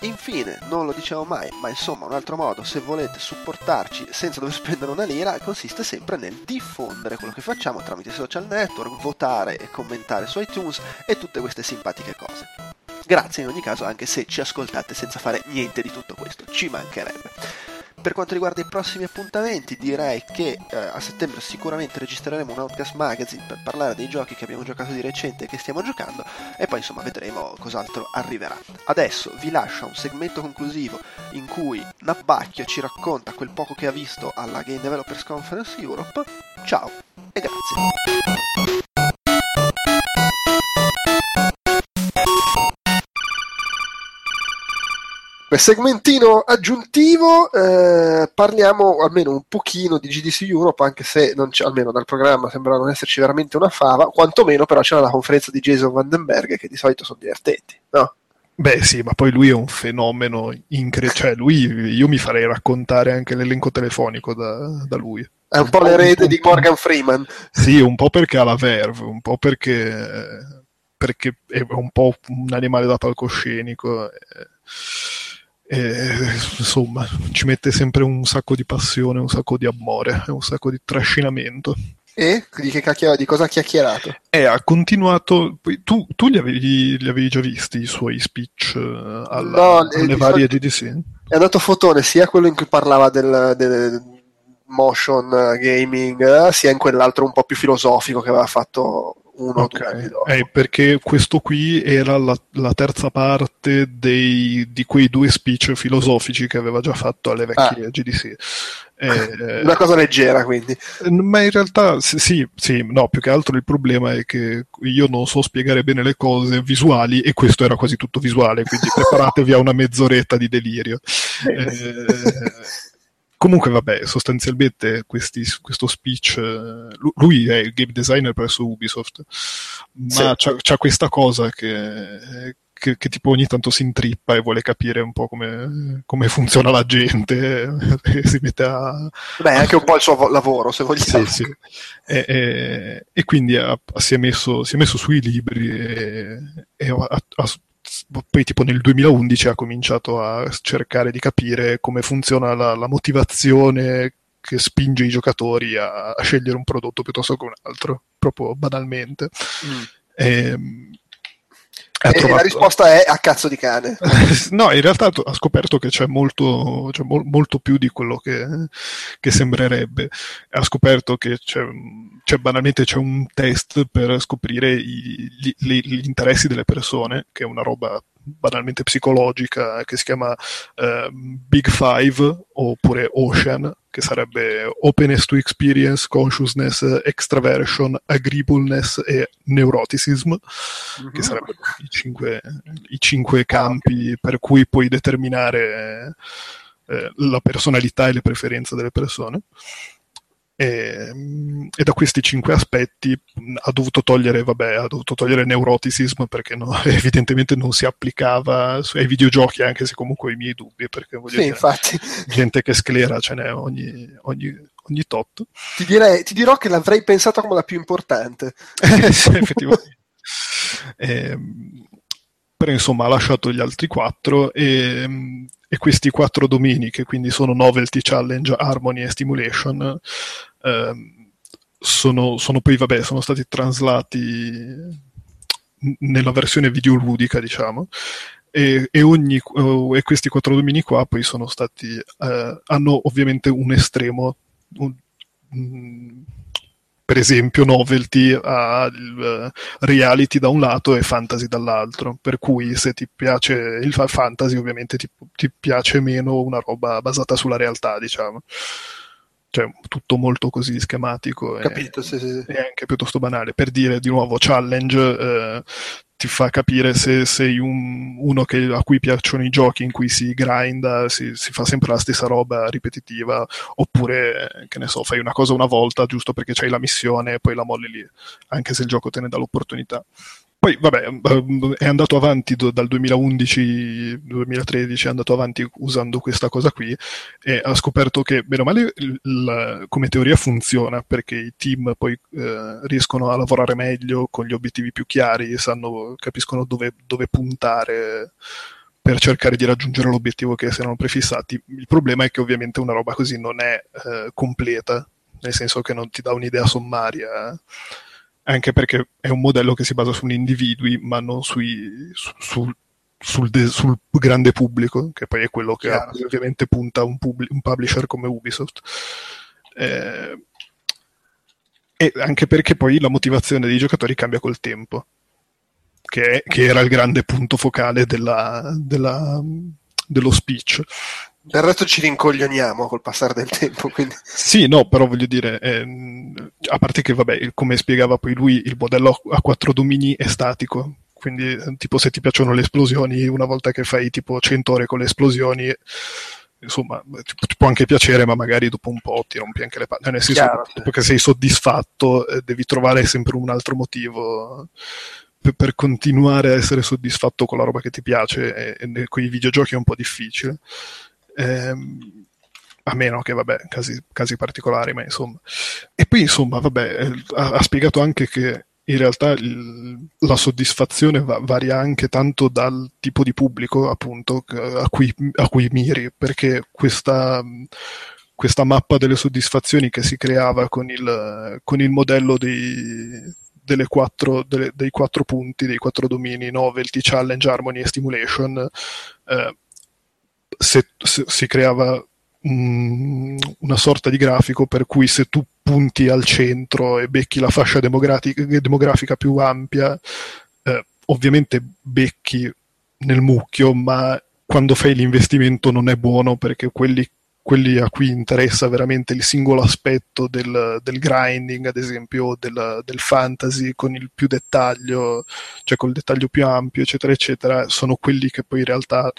Infine, non lo diciamo mai, ma insomma un altro modo, se volete supportarci senza dover spendere una lira, consiste sempre nel diffondere quello che facciamo tramite i social network, votare e commentare su iTunes e tutte queste simpatiche cose. Grazie in ogni caso anche se ci ascoltate senza fare niente di tutto questo, ci mancherebbe. Per quanto riguarda i prossimi appuntamenti, direi che eh, a settembre sicuramente registreremo un Outcast Magazine per parlare dei giochi che abbiamo giocato di recente e che stiamo giocando e poi insomma vedremo cos'altro arriverà. Adesso vi lascio un segmento conclusivo in cui Nabbacchio ci racconta quel poco che ha visto alla Game Developers Conference Europe. Ciao e grazie. Per segmentino aggiuntivo eh, parliamo almeno un pochino di GDC Europe, anche se non c'è, almeno dal programma sembra non esserci veramente una fava, quantomeno però c'era la conferenza di Jason Vandenberg che di solito sono divertenti, no? Beh sì, ma poi lui è un fenomeno incredibile, cioè lui, io mi farei raccontare anche l'elenco telefonico da, da lui. È un po' l'erede di Morgan Freeman. Sì, un po' perché ha la verve, un po' perché, perché è un po' un animale da palcoscenico. E, e, insomma, ci mette sempre un sacco di passione, un sacco di amore, un sacco di trascinamento. E di, di cosa ha chiacchierato? E ha continuato. Tu, tu li, avevi, li avevi già visti i suoi speech eh, alla, No, eh, alle di varie solito- GDC? È andato fotone sia quello in cui parlava del, del motion gaming, eh, sia in quell'altro un po' più filosofico che aveva fatto uno o Ok, due anni dopo. eh, perché questo qui era la, la terza parte dei- di quei due speech filosofici che aveva già fatto alle vecchie GDC. Eh, Una cosa leggera, quindi. ma in realtà sì, sì, sì, no, più che altro il problema è che io non so spiegare bene le cose visuali e questo era quasi tutto visuale, quindi preparatevi a una mezz'oretta di delirio. Eh, comunque, vabbè, sostanzialmente questi- questo speech, eh, lu- lui è il game designer presso Ubisoft, ma Sì. c'ha, questa cosa che, che, che tipo ogni tanto si intrippa e vuole capire un po' come, come funziona la gente e si mette a, Beh, è anche un po' il suo vo- lavoro, se vogliamo. sì, sì. E, e- e quindi ha- si, è messo, si è messo sui libri e, e ha- ha- poi tipo nel 2011 ha cominciato a cercare di capire come funziona la, la motivazione che spinge i giocatori a, a scegliere un prodotto piuttosto che un altro, proprio banalmente. Mm. E, E, e la trovato- risposta è a cazzo di cane. no, in realtà ha scoperto che c'è molto, c'è mol- molto più di quello che, che sembrerebbe. Ha scoperto che c'è, c'è banalmente c'è un test per scoprire i- gli, gli- gli interessi delle persone, che è una roba banalmente psicologica che si chiama eh, Big Five oppure Ocean, che sarebbe Openness to Experience, Consciousness, Extraversion, Agreeableness e Neuroticism che sarebbero i cinque, i cinque campi per cui puoi determinare eh, la personalità e le preferenze delle persone. E, mm, e da questi cinque aspetti mh, ha dovuto togliere, vabbè, ha dovuto togliere neuroticism perché no- evidentemente non si applicava ai videogiochi, anche se comunque ho i miei dubbi, perché voglio Sì, dire, infatti. gente che sclera ce n'è ogni, ogni, ogni tot. Ti, direi- ti dirò che l'avrei pensata come la più importante. Sì, effettivamente. Ehm, però insomma ha lasciato gli altri quattro e, e questi quattro domini che quindi sono Novelty, Challenge, Harmony e Stimulation ehm, sono, sono poi vabbè sono stati traslati nella versione videoludica diciamo. E, e ogni, eh, e questi quattro domini qua poi sono stati eh, hanno ovviamente un estremo un- per esempio novelty il eh, reality da un lato e fantasy dall'altro. Per cui se ti piace il fa- fantasy ovviamente ti, ti piace meno una roba basata sulla realtà diciamo cioè tutto molto così schematico e- Capito? Sì, sì, sì. è anche piuttosto banale. Per dire di nuovo, challenge eh, ti fa capire se sei un- uno che- a cui piacciono i giochi in cui si grinda, si, si fa sempre la stessa roba ripetitiva, oppure, eh, che ne so, fai una cosa una volta giusto perché c'hai la missione e poi la molli lì, anche se il gioco te ne dà l'opportunità. Poi, vabbè, eh, è andato avanti dal 2011-2013, è andato avanti usando questa cosa qui e ha scoperto che, bene o male, il- come teoria funziona perché i team poi eh, riescono a lavorare meglio con gli obiettivi più chiari, sanno, capiscono dove, dove puntare per cercare di raggiungere l'obiettivo che si erano prefissati. Il problema è che ovviamente una roba così non è eh, completa, nel senso che non ti dà un'idea sommaria anche perché è un modello che si basa su individui, ma non sui, su- sul, sul de- sul grande pubblico, che poi è quello che Chiaro. ovviamente punta un, publi- un publisher come Ubisoft. Eh, e anche perché poi la motivazione dei giocatori cambia col tempo, che, che era il grande punto focale della- della- dello speech. Del resto ci rincoglioniamo col passare del tempo, quindi Sì, no, però voglio dire, ehm, a parte che, vabbè, come spiegava poi lui, il modello a quattro domini è statico, quindi eh, tipo se ti piacciono le esplosioni, una volta che fai tipo 100 ore con le esplosioni, insomma, ti, ti può anche piacere, ma magari dopo un po' ti rompi anche le palle. Nel senso, Chiaro, sì. dopo che sei soddisfatto, eh, devi trovare sempre un altro motivo per, per continuare a essere soddisfatto con la roba che ti piace, e, e con i videogiochi è un po' difficile. Ehm, a meno che, vabbè, casi, casi particolari, ma insomma. E poi, insomma, vabbè, eh, ha, ha spiegato anche che in realtà il- la soddisfazione va- varia anche tanto dal tipo di pubblico, appunto, a cui, a cui miri, perché questa, questa mappa delle soddisfazioni che si creava con il, con il modello dei, quattro, delle- dei quattro punti, dei quattro domini, novelty, challenge, harmony e stimulation, eh, se, se- si creava un, una sorta di grafico per cui se tu punti al centro e becchi la fascia demografica, più ampia, eh, ovviamente becchi nel mucchio, ma quando fai l'investimento non è buono perché quelli, quelli a cui interessa veramente il singolo aspetto del, del grinding, ad esempio del, del, fantasy con il più dettaglio, cioè col dettaglio più ampio, eccetera, eccetera, sono quelli che poi in realtà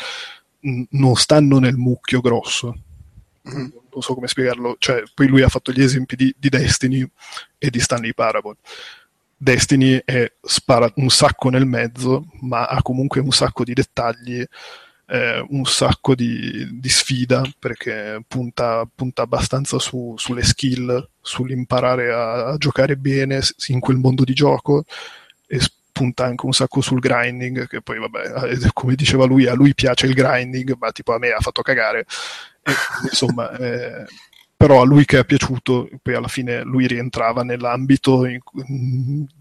non stanno nel mucchio grosso. Mm. Non so come spiegarlo, cioè, poi lui ha fatto gli esempi di, di Destiny e di Stanley Parable. Destiny è, spara un sacco nel mezzo, ma ha comunque un sacco di dettagli, eh, un sacco di, di sfida, perché punta, punta abbastanza su, sulle skill, sull'imparare a, a, giocare bene in quel mondo di gioco, punta anche un sacco sul grinding, che poi vabbè, eh, come diceva lui, a lui piace il grinding, ma tipo a me ha fatto cagare. E, insomma, eh, però a lui che è piaciuto, poi alla fine lui rientrava nell'ambito in,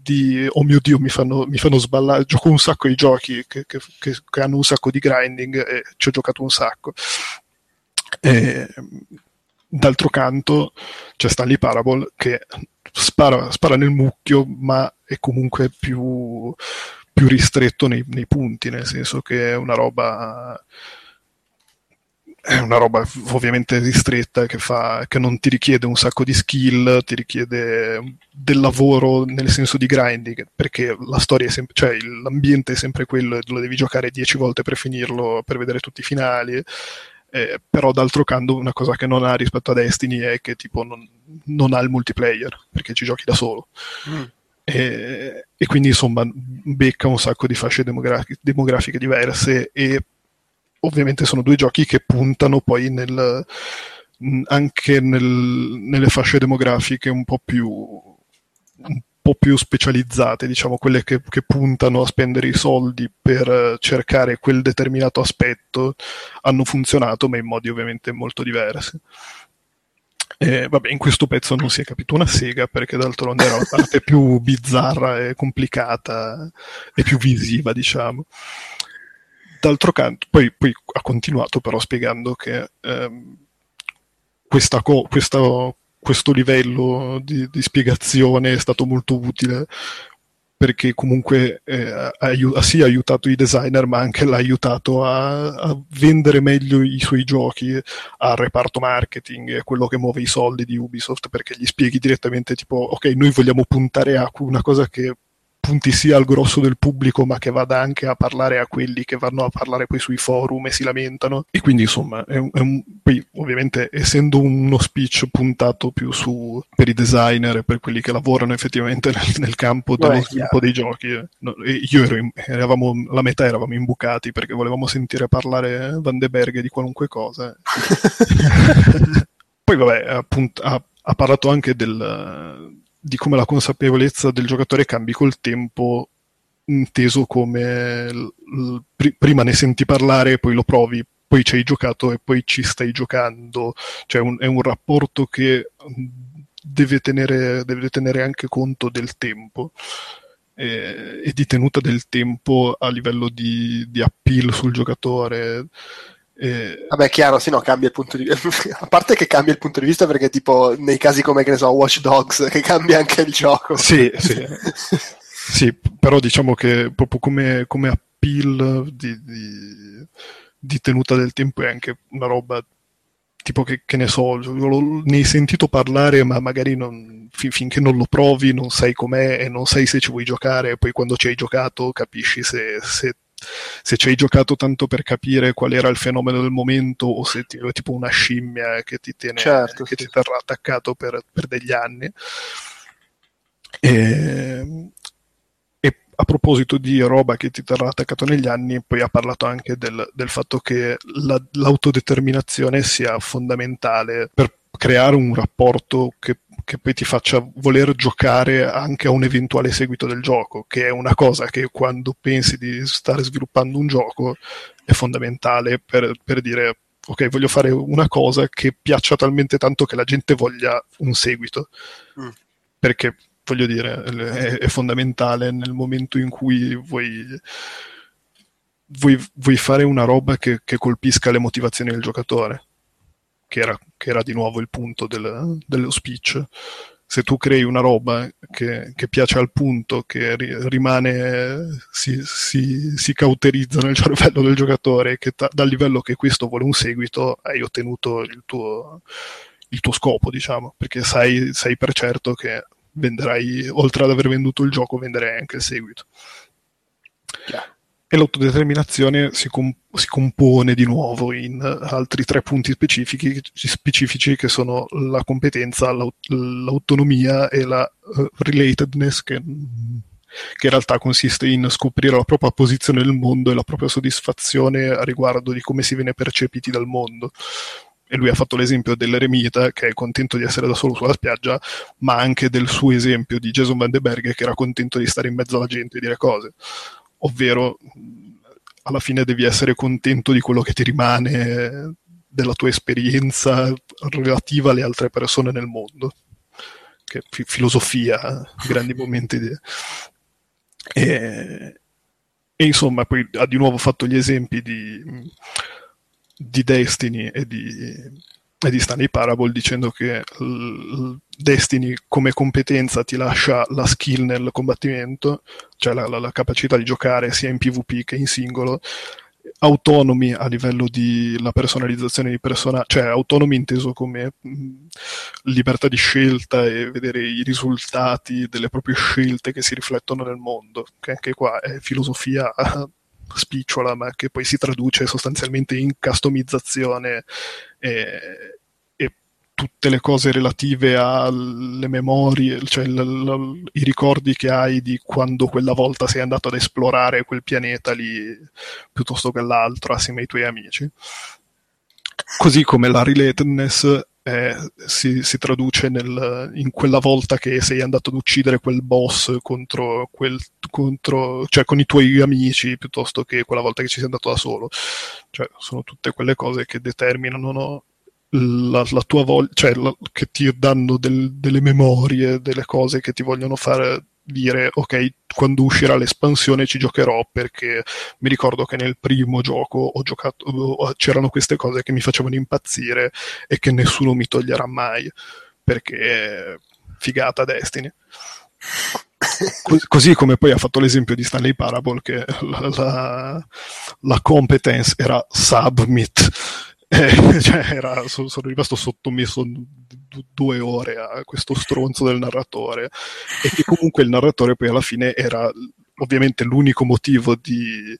di oh mio dio, mi fanno, mi fanno sballare. Gioco un sacco di giochi che, che, che, che, hanno un sacco di grinding e ci ho giocato un sacco. E, d'altro canto c'è Stanley Parable che spara, spara nel mucchio, ma è comunque più, più ristretto nei, nei punti, nel senso che è una roba è una roba ovviamente ristretta che, fa, che non ti richiede un sacco di skill, ti richiede del lavoro nel senso di grinding, perché la storia è sempre, cioè l'ambiente è sempre quello, lo devi giocare dieci volte per finirlo, per vedere tutti i finali. Eh, però d'altro canto una cosa che non ha rispetto a Destiny è che tipo non, non ha il multiplayer, perché ci giochi da solo. Mm. E, e, quindi insomma becca un sacco di fasce demografiche, demografiche diverse e ovviamente sono due giochi che puntano poi nel, anche nel, nelle fasce demografiche un po' più po' più specializzate, diciamo quelle che, che, puntano a spendere i soldi per cercare quel determinato aspetto, hanno funzionato, ma in modi ovviamente molto diversi. E, vabbè, in questo pezzo non si è capito una sega perché d'altronde era la parte più bizzarra e complicata e più visiva, diciamo. D'altro canto, poi, poi ha continuato però spiegando che ehm, questa co- questa, questo livello di, di, spiegazione è stato molto utile perché comunque eh, ha, ha, sì aiutato i designer ma anche l'ha aiutato a, a, vendere meglio i suoi giochi al reparto marketing quello che muove i soldi di Ubisoft perché gli spieghi direttamente tipo ok noi vogliamo puntare a una cosa che punti sia al grosso del pubblico ma che vada anche a parlare a quelli che vanno a parlare poi sui forum e si lamentano. E quindi insomma è un, è un, poi ovviamente essendo uno speech puntato più su per i designer e per quelli che lavorano effettivamente nel, nel campo dello sviluppo dei giochi eh, no, io ero in, eravamo la metà eravamo imbucati perché volevamo sentire parlare Van de Berg di qualunque cosa. Poi vabbè appunto, ha, ha parlato anche del di come la consapevolezza del giocatore cambi col tempo, inteso come l- l- pr- prima ne senti parlare, poi lo provi, poi ci hai giocato e poi ci stai giocando. Cioè un, è un rapporto che deve tenere, deve tenere anche conto del tempo e, e, di tenuta del tempo a livello di, di appeal sul giocatore. Eh... Vabbè, chiaro, sì, no, cambia il punto di vista. A parte che cambia il punto di vista perché, tipo, nei casi come, che ne so, Watch Dogs, che cambia anche il gioco. Sì, sì. sì però diciamo che proprio come, come appeal di, di, di, tenuta del tempo è anche una roba tipo che, che ne so, ne hai sentito parlare, ma magari non, fin, finché non lo provi non sai com'è e non sai se ci vuoi giocare, e poi quando ci hai giocato capisci se, se se ci hai giocato tanto per capire qual era il fenomeno del momento o se ti, è tipo una scimmia che ti, tiene, certo, che sì. ti terrà attaccato per, per degli anni. E, e, a proposito di roba che ti terrà attaccato negli anni, poi ha parlato anche del, del fatto che la, l'autodeterminazione sia fondamentale per creare un rapporto che che poi ti faccia voler giocare anche a un eventuale seguito del gioco, che è una cosa che quando pensi di stare sviluppando un gioco è fondamentale per, per dire ok, voglio fare una cosa che piaccia talmente tanto che la gente voglia un seguito. Mm. Perché, voglio dire, è, è, fondamentale nel momento in cui vuoi, vuoi, vuoi fare una roba che, che colpisca le motivazioni del giocatore che era, che era di nuovo il punto del, dello speech. Se tu crei una roba che, che piace al punto, che ri, rimane, si, si, si, cauterizza nel cervello del giocatore, che ta, dal livello che questo vuole un seguito, hai ottenuto il tuo, il tuo scopo, diciamo, perché sai, sai per certo che venderai, oltre ad aver venduto il gioco, venderai anche il seguito. Chiaro e l'autodeterminazione si, com- si, compone di nuovo in altri tre punti specifici, specifici che sono la competenza, l'aut- l'autonomia e la uh, relatedness che, che, in realtà consiste in scoprire la propria posizione nel mondo e la propria soddisfazione a riguardo di come si viene percepiti dal mondo. E lui ha fatto l'esempio dell'eremita che è contento di essere da solo sulla spiaggia, ma anche del suo esempio di Jason Van de Berg che era contento di stare in mezzo alla gente e dire cose ovvero alla fine devi essere contento di quello che ti rimane della tua esperienza relativa alle altre persone nel mondo. Che fi- filosofia, grandi momenti di... E, e, insomma, poi ha di nuovo fatto gli esempi di, di Destiny e di, e di Stanley Parable dicendo che l- Destiny come competenza ti lascia la skill nel combattimento, cioè la, la, la, capacità di giocare sia in PvP che in singolo, autonomi a livello di la personalizzazione di personaggi, cioè autonomi inteso come mh, libertà di scelta e vedere i risultati delle proprie scelte che si riflettono nel mondo, che anche qua è filosofia spicciola, ma che poi si traduce sostanzialmente in customizzazione e tutte le cose relative alle memorie, cioè l, l, i ricordi che hai di quando quella volta sei andato ad esplorare quel pianeta lì piuttosto che l'altro assieme ai tuoi amici. Così come la relatedness eh, si, si, traduce nel, in quella volta che sei andato ad uccidere quel boss contro quel, contro, cioè con i tuoi amici piuttosto che quella volta che ci sei andato da solo. Cioè, sono tutte quelle cose che determinano no, la, la, tua voglia, cioè la, che ti danno del, delle memorie, delle cose che ti vogliono fare dire ok quando uscirà l'espansione ci giocherò perché mi ricordo che nel primo gioco ho giocato c'erano queste cose che mi facevano impazzire e che nessuno mi toglierà mai perché figata Destiny. Così come poi ha fatto l'esempio di Stanley Parable che la, la, la competence era submit eh, cioè era, sono, sono, rimasto sottomesso due ore a questo stronzo del narratore. E che comunque il narratore poi alla fine era ovviamente l'unico motivo di,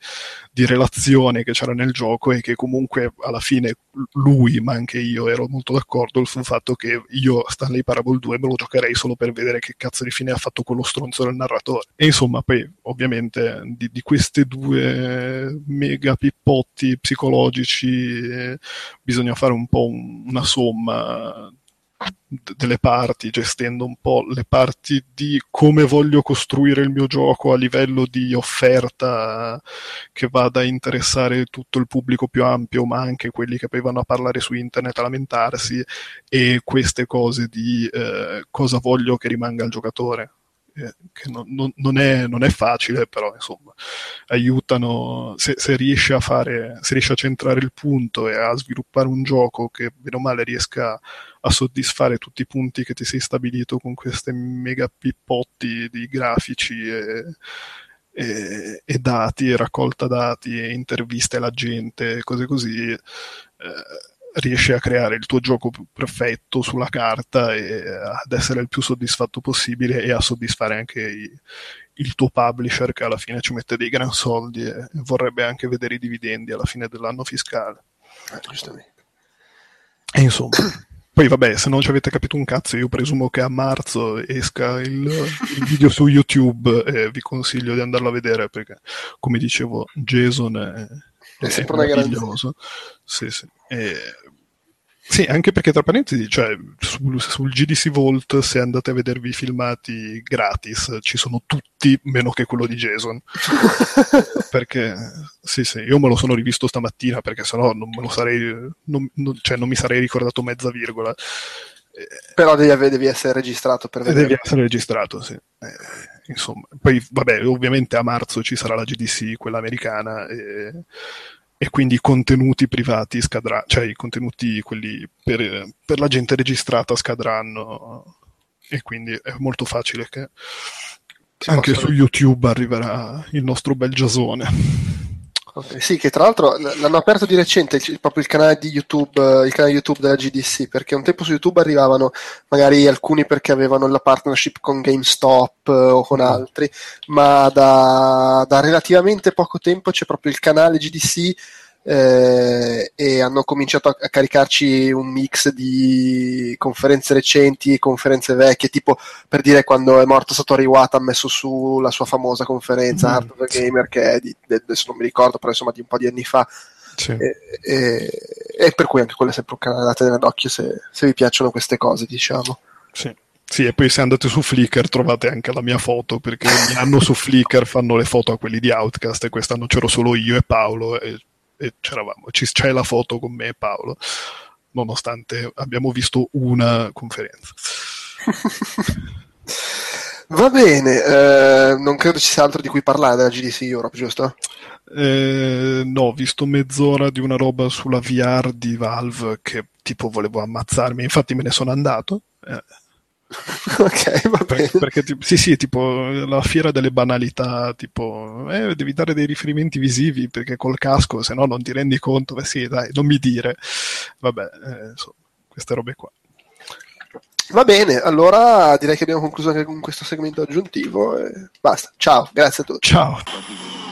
di, relazione che c'era nel gioco è che comunque alla fine lui, ma anche io, ero molto d'accordo sul fatto che io Stanley Parable 2 me lo giocherei solo per vedere che cazzo di fine ha fatto quello stronzo del narratore. E insomma, poi ovviamente di, di queste due mega pippotti psicologici eh, bisogna fare un po' un, una somma delle parti, gestendo un po' le parti di come voglio costruire il mio gioco a livello di offerta che vada a interessare tutto il pubblico più ampio, ma anche quelli che poi vanno a parlare su internet a lamentarsi, e queste cose di eh, cosa voglio che rimanga il giocatore. Eh, che non, non, è, non, è, facile, però insomma aiutano se, se, riesci a fare, se riesci a centrare il punto e a sviluppare un gioco che bene o male riesca a soddisfare tutti i punti che ti sei stabilito con queste mega pippotti di grafici e, e, e dati, e raccolta dati, e interviste alla gente, cose così. Eh, riesci a creare il tuo gioco perfetto sulla carta e ad essere il più soddisfatto possibile e a soddisfare anche i, il tuo publisher che alla fine ci mette dei gran soldi e vorrebbe anche vedere i dividendi alla fine dell'anno fiscale. Eh, giustamente. E insomma. Poi vabbè, se non ci avete capito un cazzo, io presumo che a marzo esca il, il video su YouTube e vi consiglio di andarlo a vedere perché, come dicevo, Jason è, è sempre è meraviglioso. Sì, sì. E sì, anche perché tra parentesi, cioè, sul, sul, GDC Vault, se andate a vedervi i filmati gratis, ci sono tutti meno che quello di Jason. perché, sì, sì, io me lo sono rivisto stamattina perché sennò non me lo sarei, non, non, cioè, non mi sarei ricordato mezza virgola. Però devi, devi essere registrato per vedere. Devi essere registrato, sì. Eh, insomma, poi, vabbè, ovviamente a marzo ci sarà la GDC, quella americana, e e quindi i contenuti privati scadranno, cioè i contenuti quelli per, per la gente registrata scadranno e quindi è molto facile che Si anche possono- su YouTube arriverà il nostro bel Giasone. Ok, Sì, che tra l'altro l'hanno aperto di recente il- proprio il canale di YouTube, eh, il canale YouTube della GDC, perché un tempo su YouTube arrivavano magari alcuni perché avevano la partnership con GameStop eh, o con altri, ma da, da relativamente poco tempo c'è proprio il canale GDC eh, e hanno cominciato a, a caricarci un mix di conferenze recenti e conferenze vecchie, tipo per dire quando è morto Satoru Iwata ha messo su la sua famosa conferenza Mm, Art of the. Gamer che è di, de- adesso non mi ricordo, però insomma di un po' di anni fa Sì. e, e- e per cui anche quello è sempre un canale da tenere d'occhio se, se vi piacciono queste cose, diciamo. Sì. Sì, e poi se andate su Flickr trovate anche la mia foto, perché ogni anno su Flickr fanno le foto a quelli di Outcast e quest'anno c'ero solo io e Paolo e, e c'eravamo. C'è la foto con me e Paolo, nonostante abbiamo visto una conferenza. Va bene, eh, non credo ci sia altro di cui parlare della GDC Europe, giusto? Eh, no, ho visto mezz'ora di una roba sulla VR di Valve che tipo volevo ammazzarmi, infatti me ne sono andato. eh, ok, va bene. perché ti- sì, sì, tipo la fiera delle banalità, tipo eh, devi dare dei riferimenti visivi perché col casco se no non ti rendi conto. Beh, sì, dai, non mi dire. Vabbè, eh, insomma, queste robe qua. Va bene, allora direi che abbiamo concluso anche con questo segmento aggiuntivo. Basta, ciao, grazie a tutti. Ciao.